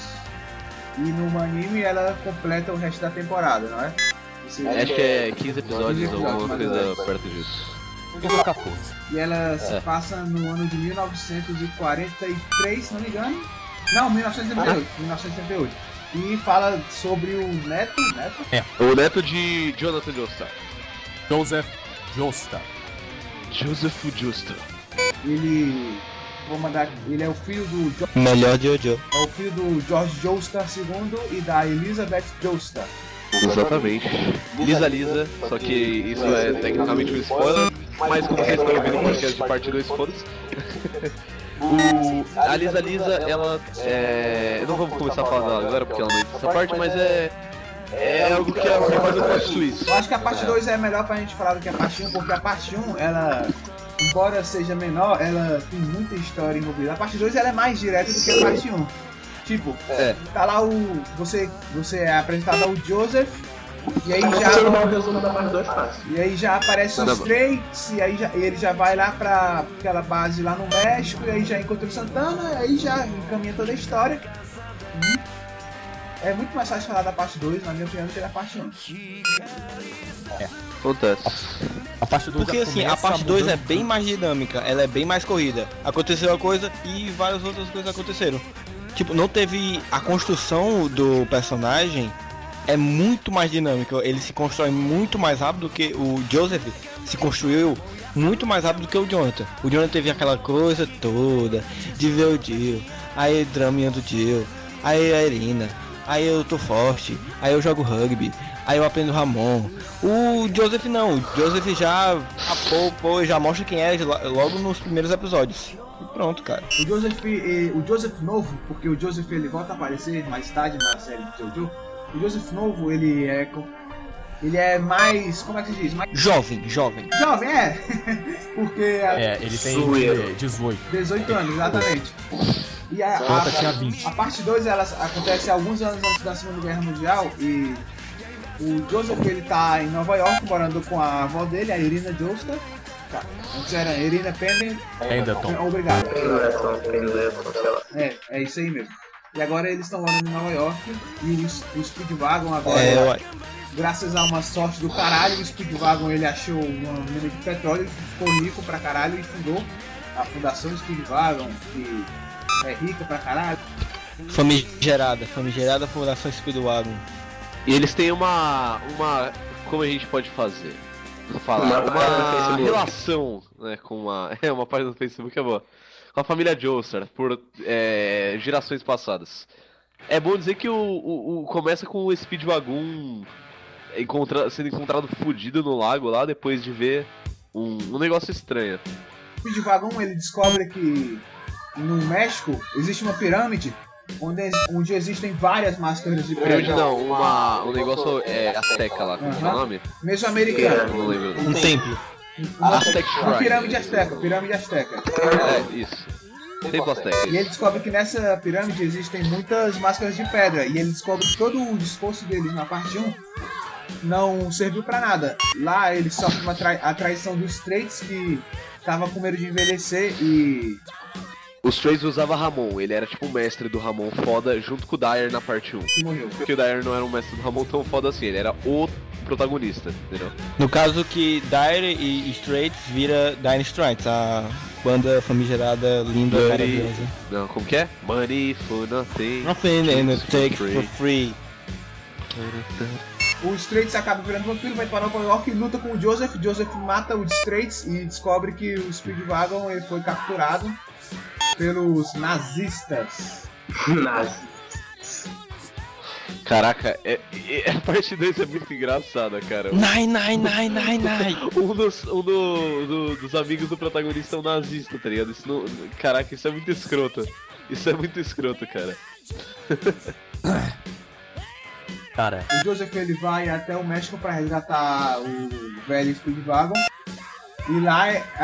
E no anime ela completa o resto da temporada, não é? Acho que é 15 episódios 15 ou alguma coisa perto disso. Fica 14. E ela se É. passa no ano de 1943, se não me engano. Não, 1978. 1978. E fala sobre o neto. Neto? O neto de Jonathan Joestar. Joseph Joestar. Joseph Justa. Ele. Vou mandar. Ele é o filho do. Jo- Melhor Jojo. É o filho do George Joestar II e da Elizabeth Joestar. Exatamente. Lisa Lisa, só que isso é tecnicamente um spoiler, mas como vocês estão ouvindo o podcast de parte 2, foda-se. O, a Lisa Lisa, ela é. Não vamos começar a falar dela agora porque ela não entra nessa parte, mas é. É algo que é que faz o plot twist. Eu acho que a parte 2 é melhor pra gente falar do que a parte 1, porque a parte 1, ela. Embora seja menor, ela tem muita história envolvida. A parte 2 ela é mais direta do que a parte 1. Tipo, É. tá lá o. Você, você é apresentado ao Joseph, e aí Vou já. fazer um resumo da parte 2 fácil. E aí já aparece Nada os. Straits, e aí já, e ele já vai lá pra aquela base lá no México, e aí já encontra o Santana, e aí já encaminha toda a história. E é muito mais fácil falar da parte 2, na minha opinião, do que da parte 1. Acontece. A parte 2 Porque assim, a parte 2 é bem mais dinâmica, ela é bem mais corrida. Aconteceu uma coisa e várias outras coisas aconteceram. Tipo, não teve. A construção do personagem é muito mais dinâmica. Ele se constrói muito mais rápido que o Joseph se construiu muito mais rápido que o Jonathan. O Jonathan teve aquela coisa toda de ver o Jill, aí o draminha do Jill, aí a Irina, aí eu tô forte, aí eu jogo rugby, aí eu aprendo Ramon. O Joseph não, o Joseph já pô, já mostra quem é lo- logo nos primeiros episódios. E pronto, cara. O Joseph, o Joseph novo, porque o Joseph ele volta a aparecer mais tarde na série de Jojo. O Joseph novo, ele é ele é mais, como é que se diz? Mais Jovem, jovem. jovem, é. porque a- É, ele tem Zoeiro. 18. 18 anos, exatamente. E a, a- tinha 20. A parte 2 ela acontece alguns anos antes da Segunda Guerra Mundial e o Joseph ele tá em Nova York morando com a avó dele, a Irina Joestar. Tá. Antes era Irina Pendleton. Pendleton. Obrigado. Predileção, sei lá. É, é isso aí mesmo. E agora eles estão morando em Nova York e o, o Speedwagon agora, É. graças a uma sorte do caralho, o Speedwagon ele achou uma mina de petróleo, ficou rico pra caralho e fundou a Fundação Speedwagon, que é rica pra caralho. Famigerada, famigerada Fundação Speedwagon. E eles têm uma. uma. como a gente pode fazer? Vou falar, Uma uma relação né, com uma. É, uma página no Facebook é boa. Com a família Joestar, por é, gerações passadas. É bom dizer que o, o- o- começa com o Speedwagon encontra, sendo encontrado fudido no lago lá depois de ver um, um negócio estranho. O Speedwagon ele descobre que no México existe uma pirâmide onde, onde existem várias máscaras de Pirâmide pedra. não, uma, um negócio é, azteca lá, como que é o nome? Mesoamericana. Eu não lembro. Um templo. Aztec Uma Shrine. pirâmide azteca, pirâmide azteca. É, isso. Templo Azteca. E ele descobre que nessa pirâmide existem muitas máscaras de pedra. E ele descobre que todo o esforço dele na parte 1 não serviu pra nada. Lá ele sofre uma trai- a traição dos Straits que tava com medo de envelhecer e Os três usava Ramon, ele era tipo o mestre do Ramon foda junto com o Dyer na parte 1. Que morreu. Porque o Dyer não era um mestre do Ramon tão foda assim, ele era o protagonista, entendeu? No caso que Dire e Straits vira Dire Straits, a banda famigerada, linda, Dirty. maravilhosa. Não, como que é? Money for nothing. Nothing and take Free. for free. O Straits acaba virando vampiro, vai para Nova York e luta com o Joseph. Joseph mata o Straits e descobre que o Speedwagon foi capturado pelos nazistas. Nazi. Caraca, é, é- a parte 2 é muito engraçada, cara. Nine, nine, nine, nine, nine. Um, dos, um do- do- dos amigos do protagonista é um nazista, tá ligado? Isso não, caraca, isso é muito escroto. Isso é muito escroto, cara. Cara, O Joseph ele vai até o México para resgatar o velho Speedwagon. E lá é,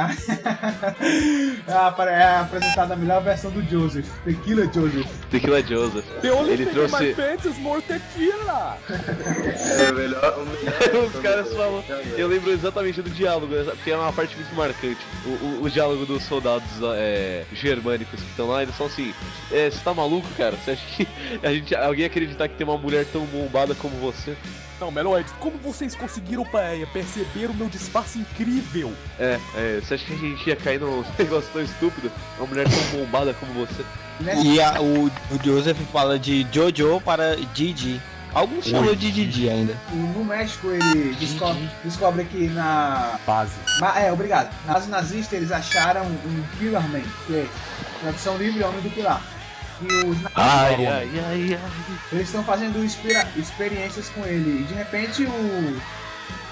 é é apresentada a melhor versão do Joseph, Tequila Joseph. Tequila Joseph. The only Ele thing trouxe- is more tequila! É o melhor. O melhor Os caras falam. Eu lembro exatamente do diálogo, porque é uma parte muito marcante. O, o- o diálogo dos soldados é, germânicos que estão lá, eles falam assim: é, Você tá maluco, cara? Você acha que a gente, alguém acreditar que tem uma mulher tão bombada como você? Não, Meloid, como vocês conseguiram é, perceber o meu disfarce incrível? É, é, você acha que a gente ia cair num negócio tão estúpido? Uma mulher tão bombada como você? Nessa, E a- o, o Joseph fala de Jojo para Gigi. Alguns chamam de Didi ainda. no México ele descobre, descobre que na. Base. Ma- É, obrigado. Na base nazista eles acharam um Pillarman, que é tradução livre Homem do Pilar. E os Ai, ai, ai, ai. eles estão fazendo experiências com ele. E de repente o.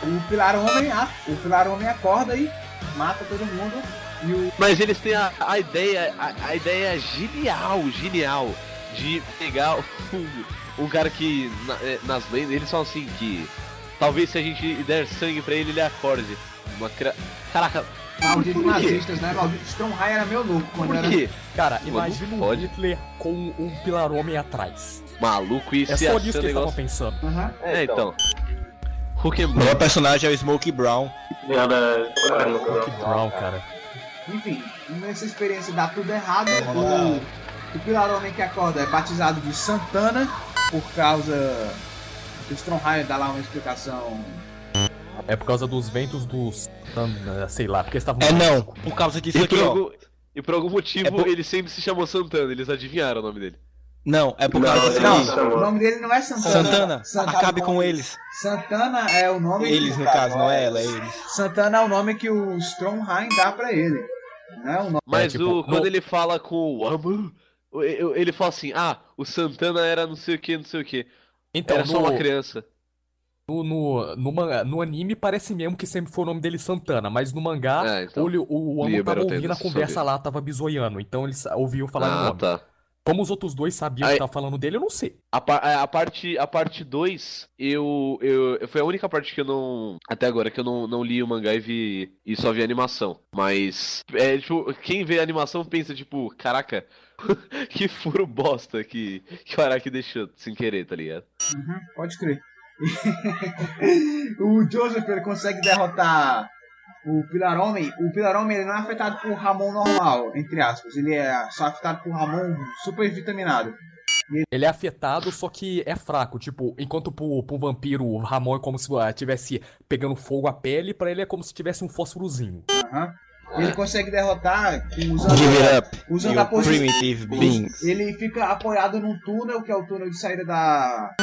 O Pilar Homem, o Pilar Homem acorda e mata todo mundo. E o. Mas eles têm a, a ideia, a, a ideia genial, genial, de pegar um, um cara que na- é, nas lendas, eles falam assim que talvez se a gente der sangue pra ele, ele acorde. Uma cra... Caraca, Malditos nazistas, né? Maldito Stromheim era meu louco quando por era. quê? Cara, Mano, imagina um pode. Hitler com um pilar homem atrás. Maluco, isso É só um que eles estavam negócio... pensando. Aham. É, então. Hulk and O melhor personagem é o Smokey Brown. Era. Que Brown, cara. Enfim, nessa experiência dá tudo errado. O, o Pilar Homem que acorda é batizado de Santana por causa. O Stromheim dá lá uma explicação. É por causa dos ventos dos. ah, Sei lá, porque eles estavam. É não, por causa disso E aqui, por, ó. algum, e por algum motivo É por- ele sempre se chamou Santana, eles adivinharam o nome dele. Não, é por Não, causa disso não. O nome dele não é Santana. Santana, Santana acabe com eles. Santana é o nome. Eles, no caso, não é ela, é eles. Santana é o nome que o Stromheim dá pra ele. Não é o nome. Mas tipo, o, no- quando ele fala com o ele fala assim, ah, o Santana era não sei o que, não sei o que. Então, Era só no, uma criança. No, no, no, manga- no anime parece mesmo que sempre foi o nome dele Santana, mas no mangá, É, então. o, o, o Amo tava o ouvindo a conversa sabia. lá, tava bisoiando, então ele ouviu falar no Ah, nome. tá. Como os outros dois sabiam Aí- que tava falando dele, eu não sei. A, a, a parte a parte 2, eu, eu foi a única parte que eu não até agora que eu não, não li o mangá e vi e só vi a animação. Mas é tipo, quem vê a animação pensa tipo, caraca, que furo bosta que que o Araki deixou sem querer, tá ligado? Uhum, pode crer. o Joseph ele consegue derrotar o Pilar Homem. O Pilar Homem ele não é afetado por Ramon normal, entre aspas. Ele é só afetado por Ramon super vitaminado. Ele é afetado, só que é fraco. Tipo, enquanto pro, pro vampiro o Ramon é como se ah, tivesse pegando fogo a pele, pra ele é como se tivesse um fósforozinho. Aham. Ele consegue derrotar usando, Give it up, usando a you posição. primitive beings. Ele fica apoiado num túnel, que é o túnel de saída da,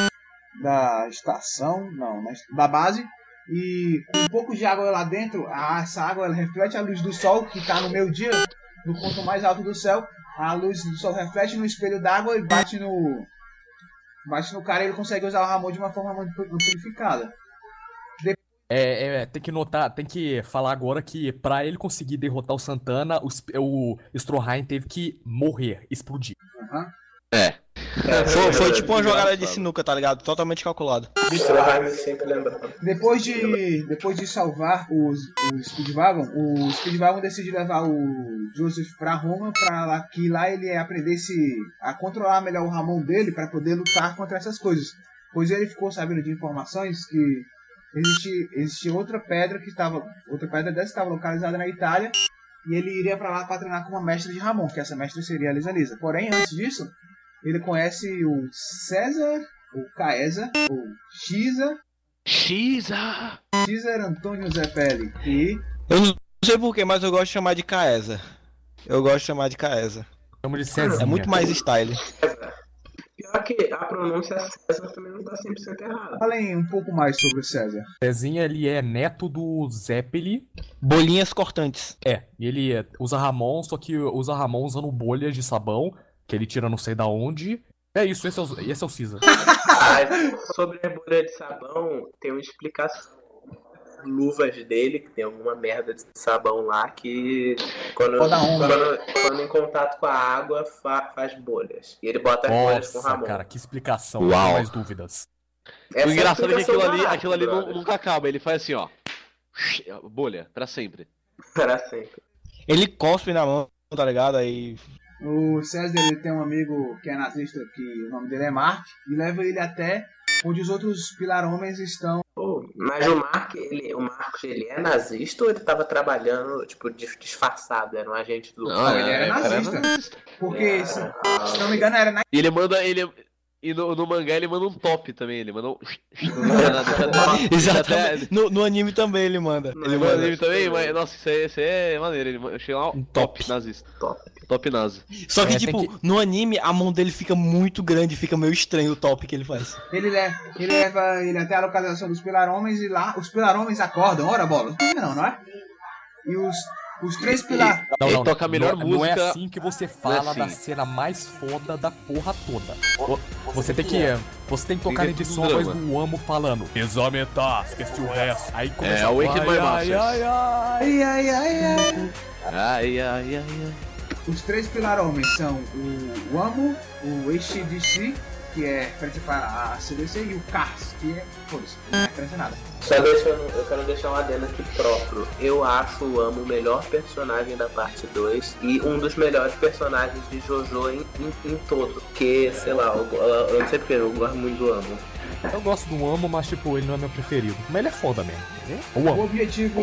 da estação, não, est- da base. E com um pouco de água lá dentro, a- essa água ela reflete a luz do sol, que está no meio dia, no ponto mais alto do céu. A luz do sol reflete no espelho d'água e bate no. Bate no cara e ele consegue usar o Ramon de uma forma amplificada. É, é, tem que notar, tem que falar agora que pra ele conseguir derrotar o Santana, o, o Stroheim teve que morrer, explodir. Aham. É. Foi, foi tipo uma jogada de sinuca, tá ligado? Totalmente calculado. Sempre. Depois de, depois de salvar os, o Speedwagon, o Speedwagon decide levar o Joseph pra Roma, pra lá, que lá ele aprendesse a controlar melhor o Ramon dele para poder lutar contra essas coisas. Pois ele ficou sabendo de informações que existe, existia outra pedra que estava, outra pedra dessa estava localizada na Itália e ele iria pra lá pra treinar com uma mestra de Ramon, que essa mestra seria a Lisa Lisa. Porém, antes disso, ele conhece o César, o Caesa, o Xisa, Xa! César Antônio Zeppelli, e Eu não sei porquê, mas eu gosto de chamar de Caesa. Eu gosto de chamar de Caesa. Chama de Cezinha. É muito mais style. Pior que a pronúncia César também não tá 100% errada. falem um pouco mais sobre o César. Cezinha, ele é neto do Zeppeli. Bolinhas cortantes. É, e ele é- usa Ramon, só que usa Ramon usando bolhas de sabão, que ele tira não sei da onde. É isso, esse é o, esse é o Caesar. Mas sobre a bolha de sabão, tem uma explicação. Luvas dele, que tem alguma merda de sabão lá, que quando, quando, quando em contato com a água fa- faz bolhas. E ele bota as bolhas com Nossa, Ramon. cara, que explicação. Uau. Não mais dúvidas. Essa o é engraçado é que explicação aquilo ali, aquilo ali brother. nunca acaba. Ele faz assim, ó. Bolha, pra sempre. Para sempre. Ele cospe na mão, tá ligado? Aí. O César ele tem um amigo que é nazista, que o nome dele é Mark, e leva ele até onde os outros pilar-homens estão. Pô, mas o Mark, ele, o Marcos, ele é nazista ou ele tava trabalhando, tipo, dis- disfarçado? Era um agente do. Não, ele era é, cara nazista. Porque, se, se não me engano, era na E ele manda. Ele, e no, no mangá ele manda um top também. Ele manda um. Exatamente. No, no anime também ele manda. Não, Ele manda. anime também, mas nossa, isso é, isso é maneiro. Ele chega lá, um top, top. nazista. Top. Top nazi. Só que, É, tipo, que- no anime a mão dele fica muito grande, fica meio estranho o top que ele faz. Ele, le- ele leva ele até a localização dos pilar-homens e lá os pilar-homens acordam. Ora, bola, não, não é? E os, os três pilar... Ele toca a melhor não, Não é música- assim que você fala assim. da cena mais foda da porra toda. Vo- Você tem que. Você tem que tocar Tem ter edição a drama. do Amo falando. Exame tá, esqueci o resto. Aí começa É, Awaken ai, My ai, Masters. ai, ai. Ai, ai, ai, ai. Ai, ai, ai, ai. Os três pilar-homens são o Amo, o HDC, que é referência para a CDC, e o Cars, que é. Foda-se, não é nada. Só deixando, eu quero deixar um adendo aqui próprio. Eu acho o Amo o melhor personagem da parte 2 e um dos melhores personagens de Jojo em, em, em todo. Porque, sei lá, eu, eu não sei porque eu gosto muito do Amo. Eu gosto do Amo, mas tipo, ele não é meu preferido. Mas ele é foda mesmo. O O objetivo,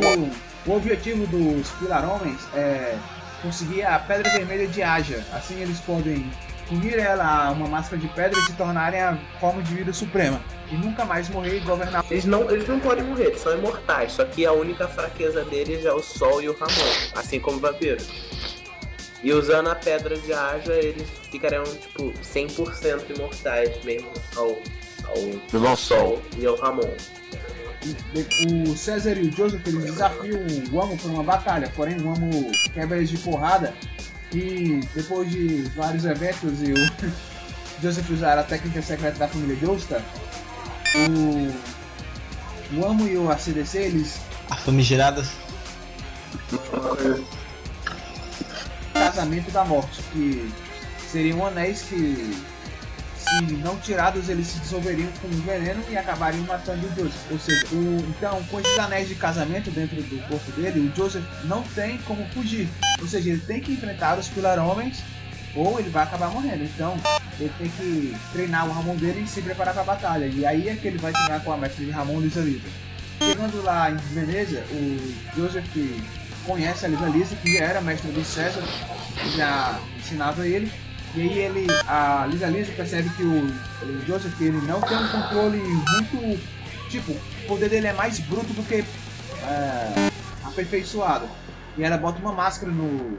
o objetivo dos pilar-homens é conseguir a pedra vermelha de Aja. Assim eles podem unir ela a uma máscara de pedra e se tornarem a forma de vida suprema. E nunca mais morrer e governar. Eles não, eles não podem morrer, eles são imortais. Só que a única fraqueza deles é o Sol e o Ramon, assim como vampiros. E usando a pedra de Aja, eles ficariam, tipo, 100% imortais mesmo ao, ao, Sol e ao Ramon. O César e o Joseph eles desafiam o Amo por uma batalha, porém o Amo quebra eles de porrada e depois de vários eventos e o Joseph usar a técnica secreta da família Joestar, o, o Amo e o ACDC eles A famigerada. casamento da morte, que seriam anéis que, se não tirados, eles se dissolveriam com um veneno e acabariam matando o Joseph. Ou seja, o, então, com esses anéis de casamento dentro do corpo dele, o Joseph não tem como fugir. Ou seja, ele tem que enfrentar os pilar-homens ou ele vai acabar morrendo. Então, ele tem que treinar o Ramon dele e se preparar para a batalha. E aí é que ele vai treinar com a mestre de Ramon, Lisa Lisa. Chegando lá em Veneza, o Joseph conhece a Lisa Lisa, que já era mestre do César, já ensinava ele. E aí ele, a Lisa Lisa percebe que o, o Joseph ele não tem um controle muito. Tipo, o poder dele é mais bruto do que é, aperfeiçoado. E ela bota uma máscara no,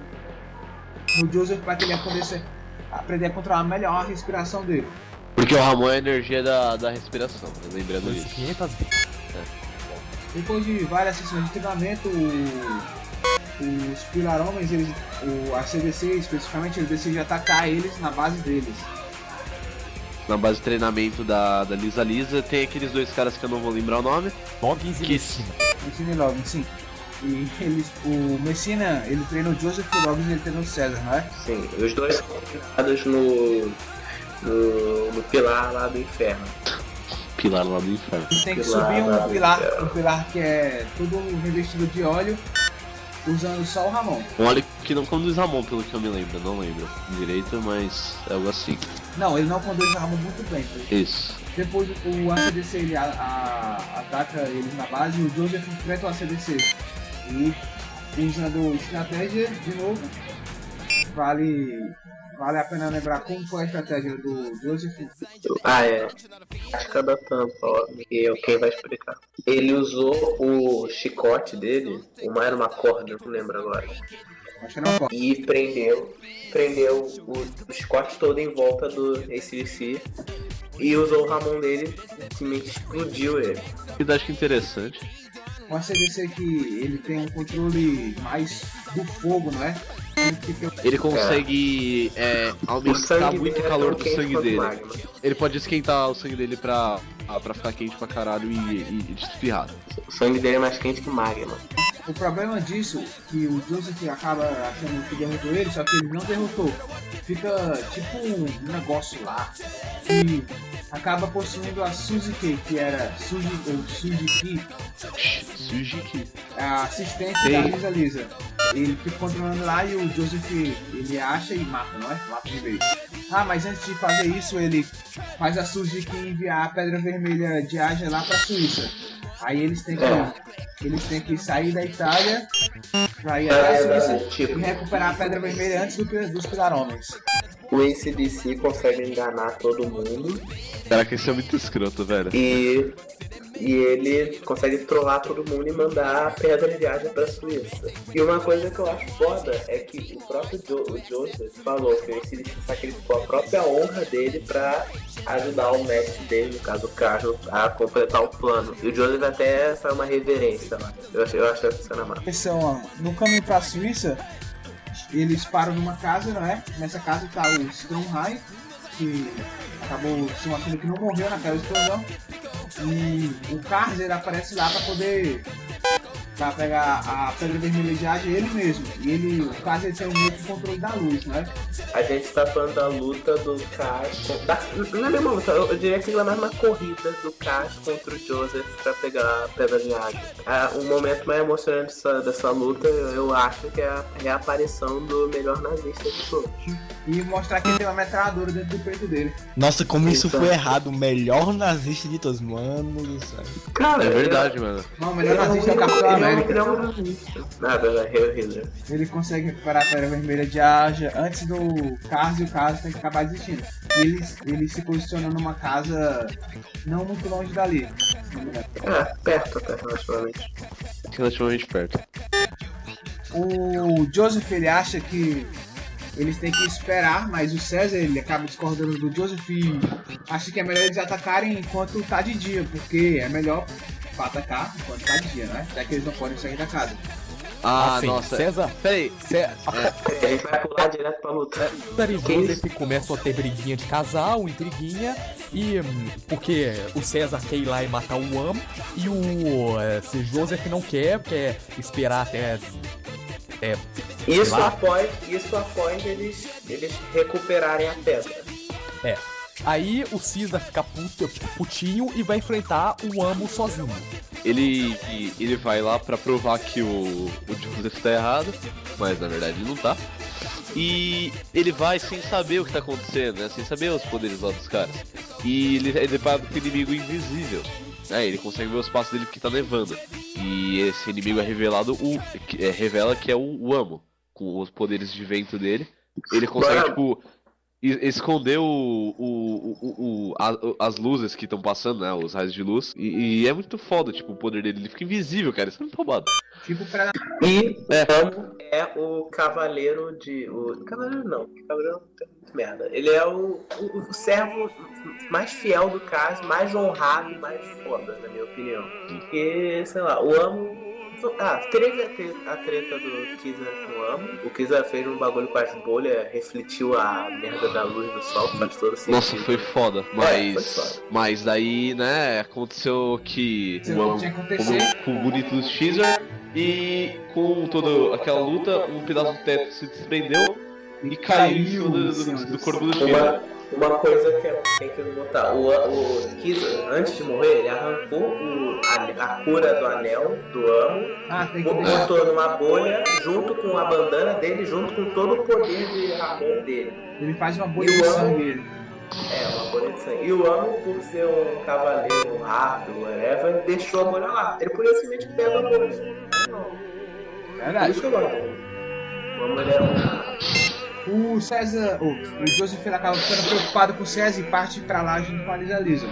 no Joseph para que ele pudesse aprender a controlar melhor a respiração dele. Porque o Ramon é a energia da, da respiração, né? lembrando disso. 500 vezes. Depois de várias sessões de treinamento, o- os pilar-homens, eles, o, a CDC especificamente, ele decide atacar eles na base deles. Na base de treinamento da, da Lisa Lisa, tem aqueles dois caras que eu não vou lembrar o nome. Loggins e Messina. Messina e Logan, sim. E eles, o Messina, ele treina o Joseph e o Logan, ele treina o César, não é? Sim, os dois são treinados no, no, no pilar lá do inferno. Pilar lá do inferno. Eles têm que Pilar, subir um pilar, um pilar que é todo revestido de óleo, usando só o Ramon. Um óleo que não conduz Ramon, pelo que eu me lembro. Não lembro direito, mas é algo assim. Não, ele não conduz Ramon muito bem. tá? Isso. Depois o ACDC ele a- a- ataca eles na base e o Joseph enfrenta o ACDC. E usando estratégia de novo. Vale, vale a pena lembrar como foi a estratégia do Joseph. Ah, é. Acho que é da tampa, ó. E eu, quem vai explicar? Ele usou o chicote dele, uma era uma corda, não lembro agora. E prendeu, prendeu o, o chicote todo em volta do ACDC e usou o Ramon dele e simplesmente explodiu ele. Que acho que interessante. Com a CDC que ele tem um controle mais do fogo, não é? Ele consegue é, aumentar muito o é calor tão do sangue dele. Ele pode esquentar o sangue dele pra, ah, pra ficar quente pra caralho e, e, e espirrar. O sangue dele é mais quente que magma. O problema disso, que o Joseph acaba achando que derrotou ele, só que ele não derrotou. Fica tipo um negócio lá. E acaba possuindo a Suzuki, que era Suzy, ou Suzuki, Sujiki. a assistente Sim. da Lisa Lisa. Ele fica controlando lá e o Joseph ele acha e mata, não é? Mata de vez. Ah, mas antes de fazer isso, ele faz a Suzuki enviar a Pedra Vermelha de Aja lá pra Suíça. Aí eles têm que, É. eles têm que sair da Itália pra ir É, até a é, Suíça tipo- e recuperar a Pedra Vermelha antes do, que- dos Pilar-Homens. O ACDC consegue enganar todo mundo Caraca, isso é muito escroto, velho. e, e ele consegue trollar todo mundo e mandar a pedra de Aja pra Suíça. E uma coisa que eu acho foda é que o próprio jo o Joseph falou que o ACDC sacrificou a própria honra dele pra ajudar o mestre dele, no caso o Carlos, a completar o plano. E o Joseph até faz uma reverência lá. Eu acho, eu acho essa cena massa. Eles são, no caminho pra Suíça, eles param numa casa, não é? Nessa casa tá o Stromheim, que acabou se mostrando que não morreu naquela explosão. E o Karzer aparece lá pra poder pra pegar a pedra vermelha ele mesmo. E ele, o Karzer tem um meio controle da luz, não é? A gente tá falando da luta do Cass. Da, não é mesma luta, eu, diria que é mais uma corrida do Cass contra o Joseph pra pegar a pedra de água. Ah, o momento mais emocionante dessa, dessa luta, eu, eu acho que é a reaparição do melhor nazista de todos. E mostrar que ele tem uma metralhadora dentro do peito dele. Nossa, como isso foi errado. O melhor nazista de todos. Mano do céu. Cara, É verdade, mano. Não, o melhor nazista é o Capitão ele, é América. ele é um nazista. Nada, é o Hitler. Ele consegue recuperar a pedra vermelha de Aja antes do Cars e o Cars tem que acabar desistindo. E ele, ele se posiciona numa casa não muito longe dali. É, perto até, relativamente. Relativamente perto. O Joseph ele acha que eles têm que esperar, mas o César ele acaba discordando do Joseph e acha que é melhor eles atacarem enquanto tá de dia, porque é melhor pra atacar enquanto tá de dia, né? Já que eles não podem sair da casa. Ah, Assim, nossa. César, Peraí, Cé- A gente vai pular direto pra luta. César e Que Joseph começam a ter briguinha de casal, intriguinha, e hum, porque o César quer ir lá e matar o Am, e o eh, se Joseph não quer, quer esperar até. Até Isso lá. após, isso após eles, eles recuperarem a pedra. É. Aí o César fica puto, putinho e vai enfrentar o Amo sozinho. ele, ele vai lá pra provar que o, o Joseph tá errado, mas na verdade ele não tá. E ele vai sem saber o que tá acontecendo, né? Sem saber os poderes lá dos caras. E ele é deparado com um inimigo invisível. É, ele consegue ver os passos dele porque tá nevando. E esse inimigo é revelado, o, que- é, revela que é o, o Amo, com os poderes de vento dele. Ele consegue, Mano. tipo, esconder o, o, o, o- a- o- as luzes que estão passando, né? Os raios de luz. E, e é muito foda, tipo, o poder dele. Ele fica invisível, cara. Isso é muito roubado. Tipo, pra E É. o Amo é o cavaleiro de. O cavaleiro não, cavaleiro não tem muito merda. Ele é o, o, o servo mais fiel do caso, mais honrado, mais foda, na minha opinião. Porque, sei lá, o Amo. Ah, teve a treta, a treta do Kiza com o Amo. O Kiza fez um bagulho com as bolhas, refletiu a merda da luz do sol, faz todo sentido. Nossa, foi foda. É, foi Mas. foda. Mas daí, né, aconteceu que o Amo com o bonito do Caesar e com toda aquela luta, um pedaço do teto se desprendeu e caiu em cima do, do, do corpo do Caesar. Uma, uma coisa que eu tenho que notar, o, o Kiza, antes de morrer, ele arrancou o, a, a cura do anel do amo, Ah, tem botou numa bolha, junto com a bandana dele, junto com todo o poder de Ramon dele. Ele faz uma bolha de o sangue. É, uma bolha de sangue. E o amo, por ser um cavaleiro rápido, whatever, deixou a bolha lá. Ele podia simplesmente pegar a bolha. Não. Por Verdade. isso que eu gosto. O amor é um. O César, o, o Joseph acaba ficando preocupado com o César e parte pra lá junto com a Lisa Lisa.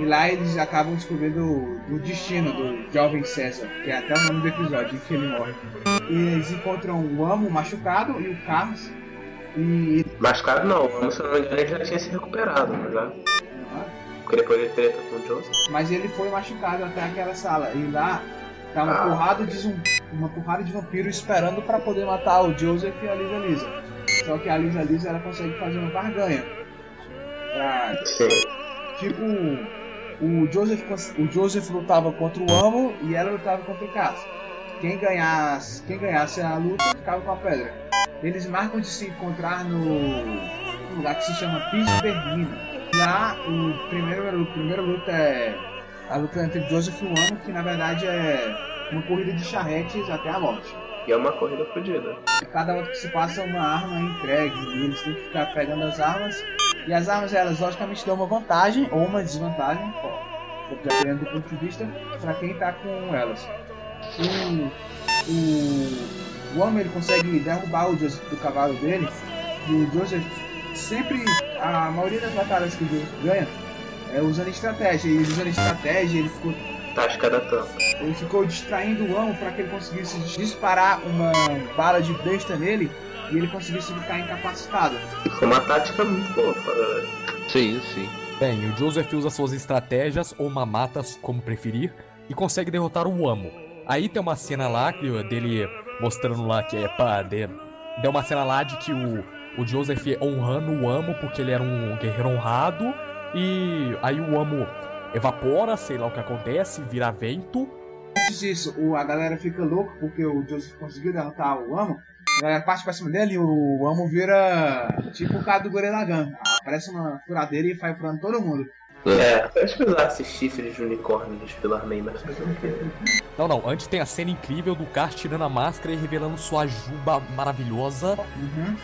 E lá eles acabam descobrindo o, o destino do jovem César, que é até o nome do episódio em que ele morre. E eles encontram o Amo machucado e o Carlos. E Machucado não, o Amo, se não me engano, ele já tinha se recuperado, já? Porque depois ele treta com o Joseph. mas ele foi machucado até aquela sala. E lá tá uma porrada de zum, uma porrada de vampiro esperando pra poder matar o Joseph e a Lisa Lisa. Só que a Lisa Lisa ela consegue fazer uma barganha. Pra, tipo, o Joseph, o Joseph lutava contra o Amo e ela lutava contra o Cass. Quem ganhasse, quem ganhasse a luta ficava com a pedra. Eles marcam de se encontrar no, lugar que se chama Piso Berlino. Lá, o primeiro, o primeiro luta é a luta entre Joseph e o Amo, que na verdade é uma corrida de charretes até a morte. E é uma corrida fodida. Cada luta que se passa uma arma é entregue e eles têm que ficar pegando as armas. E as armas, elas logicamente dão uma vantagem ou uma desvantagem, dependendo do ponto de vista, para quem tá com elas. O, o, o homem ele consegue derrubar o Joseph do cavalo dele e o Joseph sempre, a maioria das batalhas que o Joseph ganha é usando estratégia. E usando estratégia, ele ficou Tática da tampa. ele ficou distraindo o amo para que ele conseguisse disparar uma bala de besta nele e ele conseguisse ficar incapacitado. Foi uma tática muito boa, pra- Sim, sim. Bem, o Joseph usa suas estratégias ou mamatas, como preferir, e consegue derrotar o Amo. Aí tem uma cena lá que, dele mostrando lá que é pá, de, deu uma cena lá de que o, o Joseph honrando o Amo porque ele era um guerreiro honrado, e aí o Amo evapora, sei lá o que acontece, vira vento. Antes disso, o- a galera fica louca porque o Joseph conseguiu derrotar o amo. A galera parte pra cima dele e o amo vira tipo o cara do Gorilla Gun. Aparece uma furadeira e vai furando todo mundo. É, eu acho que usar esses chifres de unicórnio dos Pilar Man, mas? Não, não, antes tem a cena incrível do Cars tirando a máscara e revelando sua juba maravilhosa. Uhum.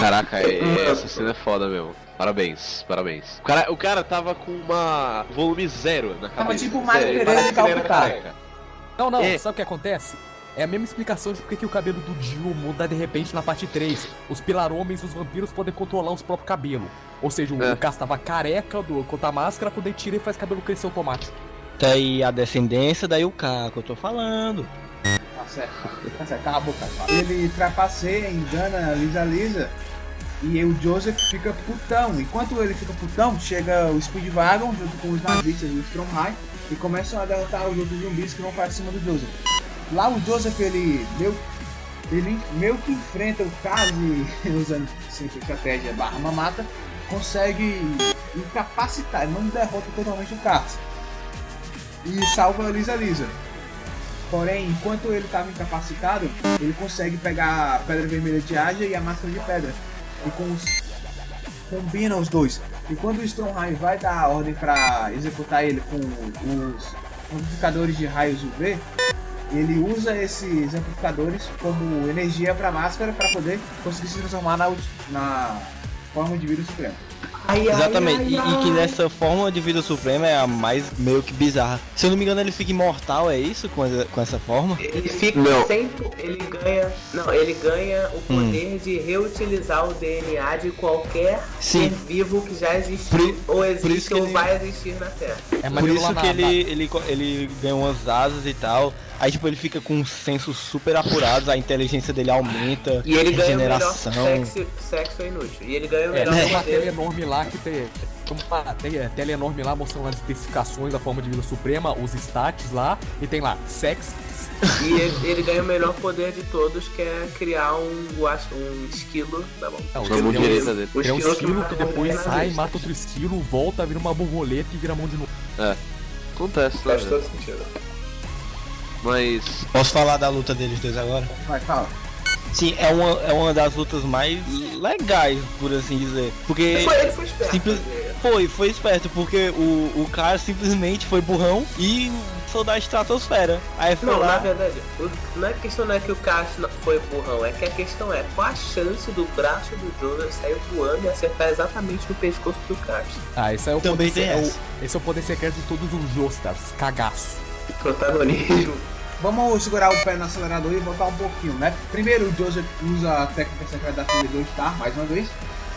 Caraca, é- essa cena é foda mesmo. Parabéns, parabéns. O cara, o cara tava com uma volume zero na cabeça. tipo o Mário Pereira de Calcutá. careca. Não, não, É. sabe o que acontece? É a mesma explicação de porque que o cabelo do Dio muda de repente na parte 3. Os pilar-homens e os vampiros podem controlar os próprios cabelos. Ou seja, o, É. o Cass tava careca do, contra a máscara, quando ele tira e faz cabelo crescer automático. Tá aí a descendência, daí o cara que eu tô falando. Tá certo. Tá certo, cala a boca. Ele trapaceia, engana Lisa Lisa. E o Joseph fica putão. Enquanto ele fica putão, chega o Speedwagon junto com os nazistas e o Stromheim e começam a derrotar os outros zumbis que vão para cima do Joseph. Lá o Joseph ele meio, ele meio que enfrenta o e usando sempre estratégia barra mamata, consegue incapacitar, não derrota totalmente o Cass. E salva a Lisa Lisa. Porém, enquanto ele estava incapacitado, ele consegue pegar a pedra vermelha de Aja e a máscara de pedra. E combina os dois. E quando o Stromheim vai dar a ordem para executar ele com os amplificadores de raios UV, ele usa esses amplificadores como energia para a máscara para poder conseguir se transformar na, na forma de vírus supremo. Ai, Exatamente, ai, e, e que nessa forma de vida suprema é a mais meio que bizarra. Se eu não me engano, ele fica imortal, é isso? Com essa, com essa forma? Ele fica Não. sempre. Ele ganha. Não, ele ganha o poder de reutilizar o DNA de qualquer Sim. ser vivo que já existiu Por- ou existe ou ele- vai existir na Terra. É Por isso que na- ele, ele, ele ganha umas asas e tal. Aí, tipo, ele fica com sensos super apurados, a inteligência dele aumenta, E ele ganha o melhor regeneração. sexo, sexo inútil. E ele ganha o É, melhor tem uma enorme lá que tem. Uma tem, é, tela enorme lá mostrando as especificações da forma de vida suprema, os stats lá, e tem lá, sex. E ele, ele ganha o melhor poder de todos, que é criar um, um esquilo. Tá bom. Não, mão tem um- dele. Tem um esquilo esquilo que a depois sai, mata outro esquilo, volta, vira uma borboleta e vira a mão de novo. Acontece, né? Faz todo sentido. Mas. Posso falar da luta deles dois agora? Vai, fala. Sim, é uma, é uma das lutas mais legais, por assim dizer. Porque. Ele foi, ele foi esperto. Simples- né? Foi, foi esperto, porque o, o cara simplesmente foi burrão e foi da estratosfera. Aí foi Não, na lá. verdade, o, não é a questão não é que o não- foi burrão, é que a questão é qual a chance do braço do Joseph sair voando e acertar exatamente no pescoço do Cash. Ah, esse é o Também poder, tem é o- esse é o poder secreto de todos os Jostars, cagaço. Protagonismo. vamos segurar o pé no acelerador e voltar um pouquinho, né? Primeiro o Joseph usa a técnica secreta da Fuga 2 Star, mais uma vez.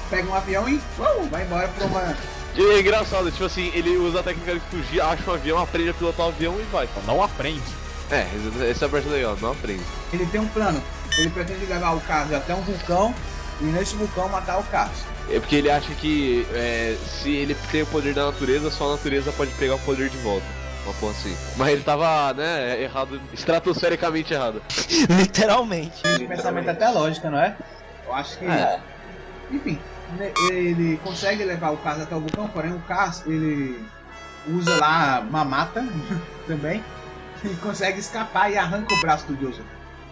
Pega um avião e vai embora pra uma. E é engraçado, tipo assim, ele usa a técnica de fugir, acha um avião, aprende a pilotar o avião e vai. Não aprende. É, essa é a parte legal, não aprende. Ele tem um plano. Ele pretende levar o Cars até um vulcão e nesse vulcão matar o Cars. É porque ele acha que é, se ele tem o poder da natureza, só a natureza pode pegar o poder de volta. Uma porra assim. Mas ele tava, né, errado, estratosfericamente errado. Literalmente. Esse pensamento até lógica, não é? Eu acho que. É. Enfim, ne- ele consegue levar o Cars até o vulcão, porém o Cars ele usa lá uma mata também e consegue escapar e arranca o braço do Joseph.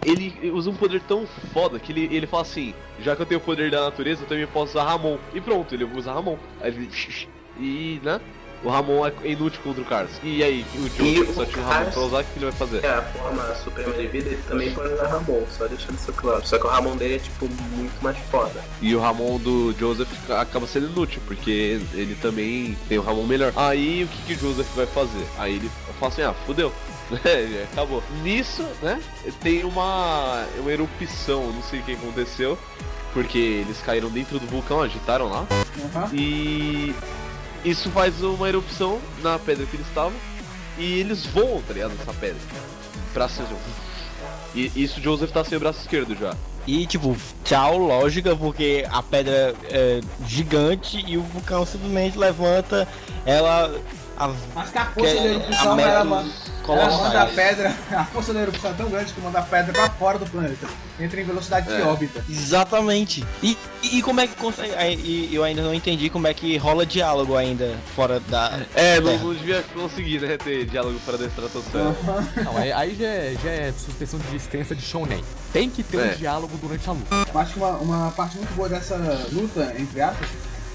Ele usa um poder tão foda que ele, ele fala assim: já que eu tenho o poder da natureza, eu também posso usar Ramon. E pronto, ele usa Ramon. Aí ele. E, né? O Ramon é inútil contra o Cars. E aí, o Joe o só tinha o Ramon pra usar, o que ele vai fazer? É a forma suprema de vida, ele também pode usar Ramon, só deixando isso claro. Só que o Ramon dele é, tipo, muito mais foda. E o Ramon do Joseph acaba sendo inútil, porque ele também tem o Ramon melhor. Aí o que, que o Joseph vai fazer? Aí ele fala assim, ah, fudeu. É, acabou. Nisso, né, tem uma, uma erupção, não sei o que aconteceu. Porque eles caíram dentro do vulcão, agitaram lá. Aham. E isso faz uma erupção na pedra que eles estavam. E eles voam, tá ligado? Nessa pedra. Pra cima. E isso o Joseph tá sem o braço esquerdo já. E tipo, tchau, lógica, porque a pedra é gigante e o vulcão simplesmente levanta ela a, Mas que a força é, erupção a ela, manda- metros ela manda a colossais. pedra. A força da erupção é tão grande que manda a pedra pra fora do planeta. Entra em velocidade de É. órbita. Exatamente. E, e como é que consegue. E eu ainda não entendi como é que rola diálogo ainda fora da. É, não, É. não devia conseguir, né, ter diálogo fora da estratosfera. Não, aí, aí já, é, já é suspensão de descrença de Shonen. Tem que ter É. um diálogo durante a luta. Eu acho que uma, uma parte muito boa dessa luta, entre aspas,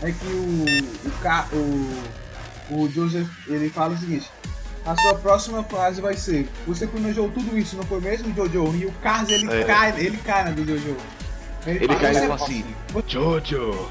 é que o, o, Ca- o, o Joseph ele fala o seguinte: a sua próxima frase vai ser: Você planejou tudo isso, não foi mesmo, Jojo? E o Cars ele É. cai, ele cai na do Jojo. Ele cai e "Você- fala assim, Jojo!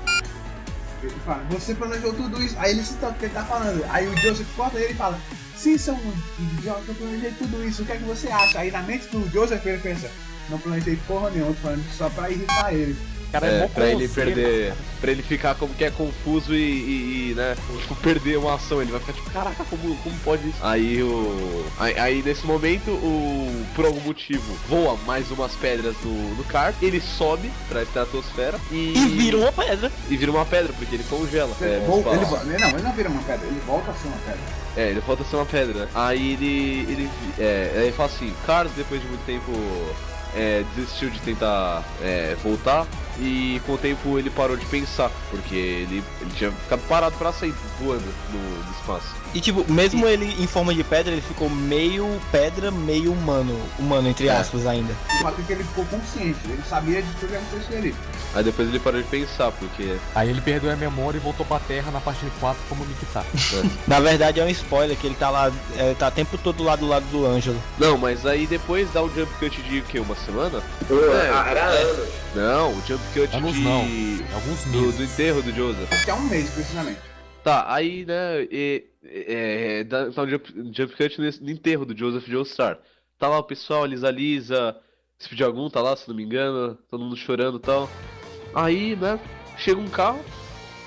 Ele fala, você planejou tudo isso. Aí ele se toca que ele tá falando. Aí o Joseph corta ele e fala: Sim, seu idiota, eu planejei tudo isso. O que é que você acha? Aí na mente do Joseph ele pensa: Não planejei porra nenhuma, tô falando só pra irritar ele. Cara, É, mó pra ele perder. Pra ele ficar como que é confuso e, e- e, né? Tipo, perder uma ação. Ele vai ficar tipo, caraca, como, como pode isso? Aí o. Aí, aí, nesse momento, o. Por algum motivo, voa mais umas pedras no, no kart. Ele sobe pra estratosfera e. E vira uma pedra. e vira uma pedra, porque ele congela. Ele, É, vol- fala. ele não, ele não vira uma pedra, ele volta a ser uma pedra. É, ele volta a ser uma pedra. Aí ele. ele é, aí ele fala assim, Carlos depois de muito tempo é, desistiu de tentar é, voltar e com o tempo ele parou de pensar, porque ele, ele tinha ficado parado pra sempre, voando no, no espaço. E tipo, mesmo ele em forma de pedra, ele ficou meio pedra, meio humano. Humano, entre É. aspas, ainda. O fato é que ele ficou consciente, ele sabia de tudo que aconteceu ali. Aí depois ele parou de pensar, porque. Aí ele perdeu a memória e voltou pra terra na parte 4 como o Nick tá. Na verdade é um spoiler que ele tá lá, é, tá o tempo todo lá do lado do Ângelo. Não, mas aí depois dá um jump cut de o quê? Uma semana? É, Ah, era anos. Não, o jump cut Anos de. não. Alguns Do, meses. do enterro do Joseph. Até um mês, precisamente. Tá, aí, né, e, é, dá, dá um jump, jump cut nesse, no enterro do Joseph Joestar. Tá lá o pessoal, Lisa Lisa, Speed algum tá lá, se não me engano, todo mundo chorando e tal. Aí, né, chega um carro,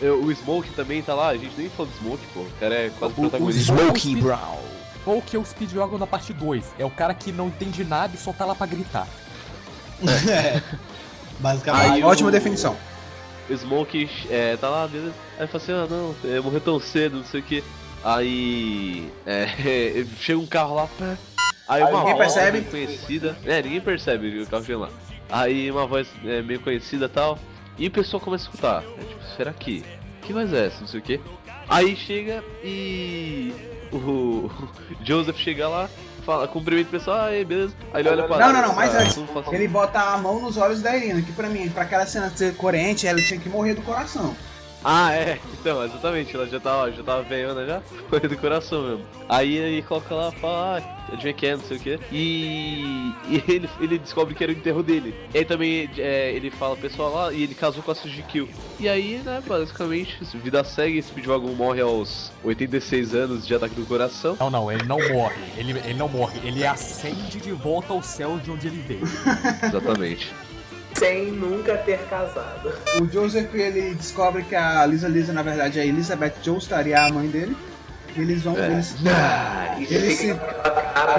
é, o Smoke também tá lá, a gente nem falou do Smoke, pô, o cara é quase O- o protagonista. Smoke- Smokey Brown. Ou que é o Speedwagon na parte 2. É o cara que não entende nada e só tá lá pra gritar. Basicamente. Aí Ótima o- definição. O Smoke é, tá lá, beleza. Aí fala assim, ah não, é, morreu tão cedo, não sei o que. Aí é, chega um carro lá, pá. Aí uma ninguém voz percebe. meio conhecida. É, ninguém percebe que o carro chega lá. Aí uma voz é, meio conhecida e tal. E o pessoal começa a escutar. É, tipo, será que? Que voz é essa? Não sei o que. Aí chega e. O Joseph chega lá, fala, cumprimenta o pessoal, aí beleza. Aí ele olha pra Não, não, não, mas ah, antes, ele bota a mão nos olhos da Irina, que pra mim, pra aquela cena ser coerente, ela tinha que morrer do coração. Ah, é, então, exatamente, ela já tava, já tava veiona já, foi do coração mesmo. Aí ele coloca lá, fala, ah, adivinha quem é, não sei o que, e, e ele, ele descobre que era o enterro dele. E aí também é, ele fala, pessoal lá, e ele casou com a Suji Kill. E aí, né, basicamente, vida segue, Speedwagon morre aos 86 anos de ataque do coração. Não, não, ele não morre. Ele, ele não morre. Ele ascende de volta ao céu de onde ele veio. Exatamente. Sem nunca ter casado. O Joseph ele descobre que a Lisa Lisa na verdade é Elizabeth Joestar e é a mãe dele. Eles vão. É. Eles, Ah, E Eles se-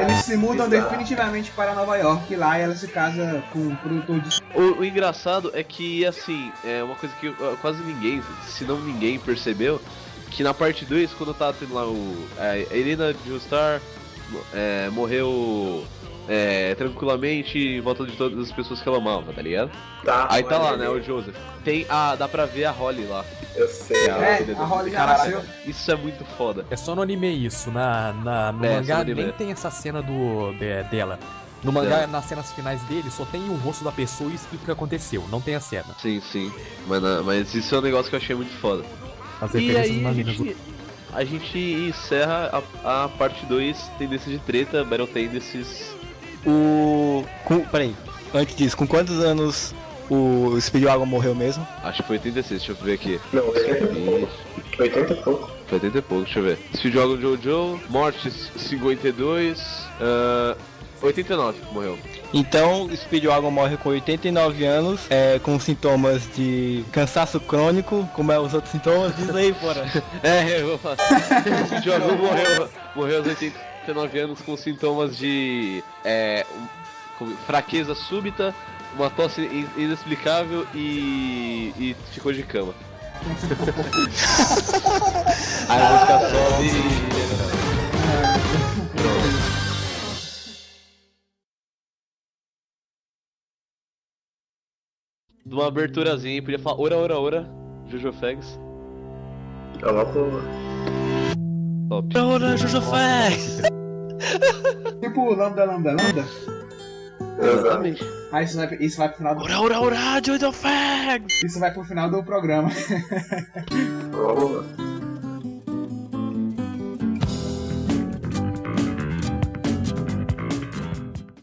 eles se mudam bizarra. definitivamente para Nova York e lá ela se casa com um produtor de O, o engraçado é que, assim, é uma coisa que quase ninguém, se não ninguém percebeu, que na parte 2, quando tava tendo lá o. é, A Helena Joestar é, morreu é, tranquilamente em volta de todas as pessoas que ela amava, tá ligado? Tá, Aí tá lá, né, o Joseph. Tem a. dá pra ver a Holly lá. Eu sei. É, a da- Holly já Caralho. Isso é muito foda. É só no anime isso. Na, na, no É, mangá anime. nem tem essa cena do, de- dela. No mangá, nas cenas finais dele, só tem o rosto da pessoa e explica o que aconteceu. Não tem a cena. Sim, sim. Mas, mas isso é um negócio que eu achei muito foda. As E referências aí a gente, a gente encerra a, a parte 2 Tendência de Treta, Battle Tendencies. O. Com, peraí, antes disso, com quantos anos o Speedwagon morreu mesmo? Acho que foi 86, deixa eu ver aqui. Não, 80, Ih, 80 e pouco. Foi 80 e pouco, deixa eu ver. Speedwagon Jojo, Mortes 52, ah, 89 morreu. Então, o Speedwagon morre com 89 anos, é, com sintomas de cansaço crônico, como é os outros sintomas, diz aí, fora. É, eu vou falar. Speedwagon morreu, morreu aos 89 anos com sintomas de é, fraqueza súbita, uma tosse in- inexplicável e, e ficou de cama. Aí a música sobe e. De uma aberturazinha, podia falar ora, ora, ora, Jojo Fags. É uma boa. Top. Ora, Jojo Fest! Tipo lambda, lambda, lambda. Exatamente. Aí isso vai, isso vai pro final do, Ora, ora, ora, Fest! isso vai pro final do programa.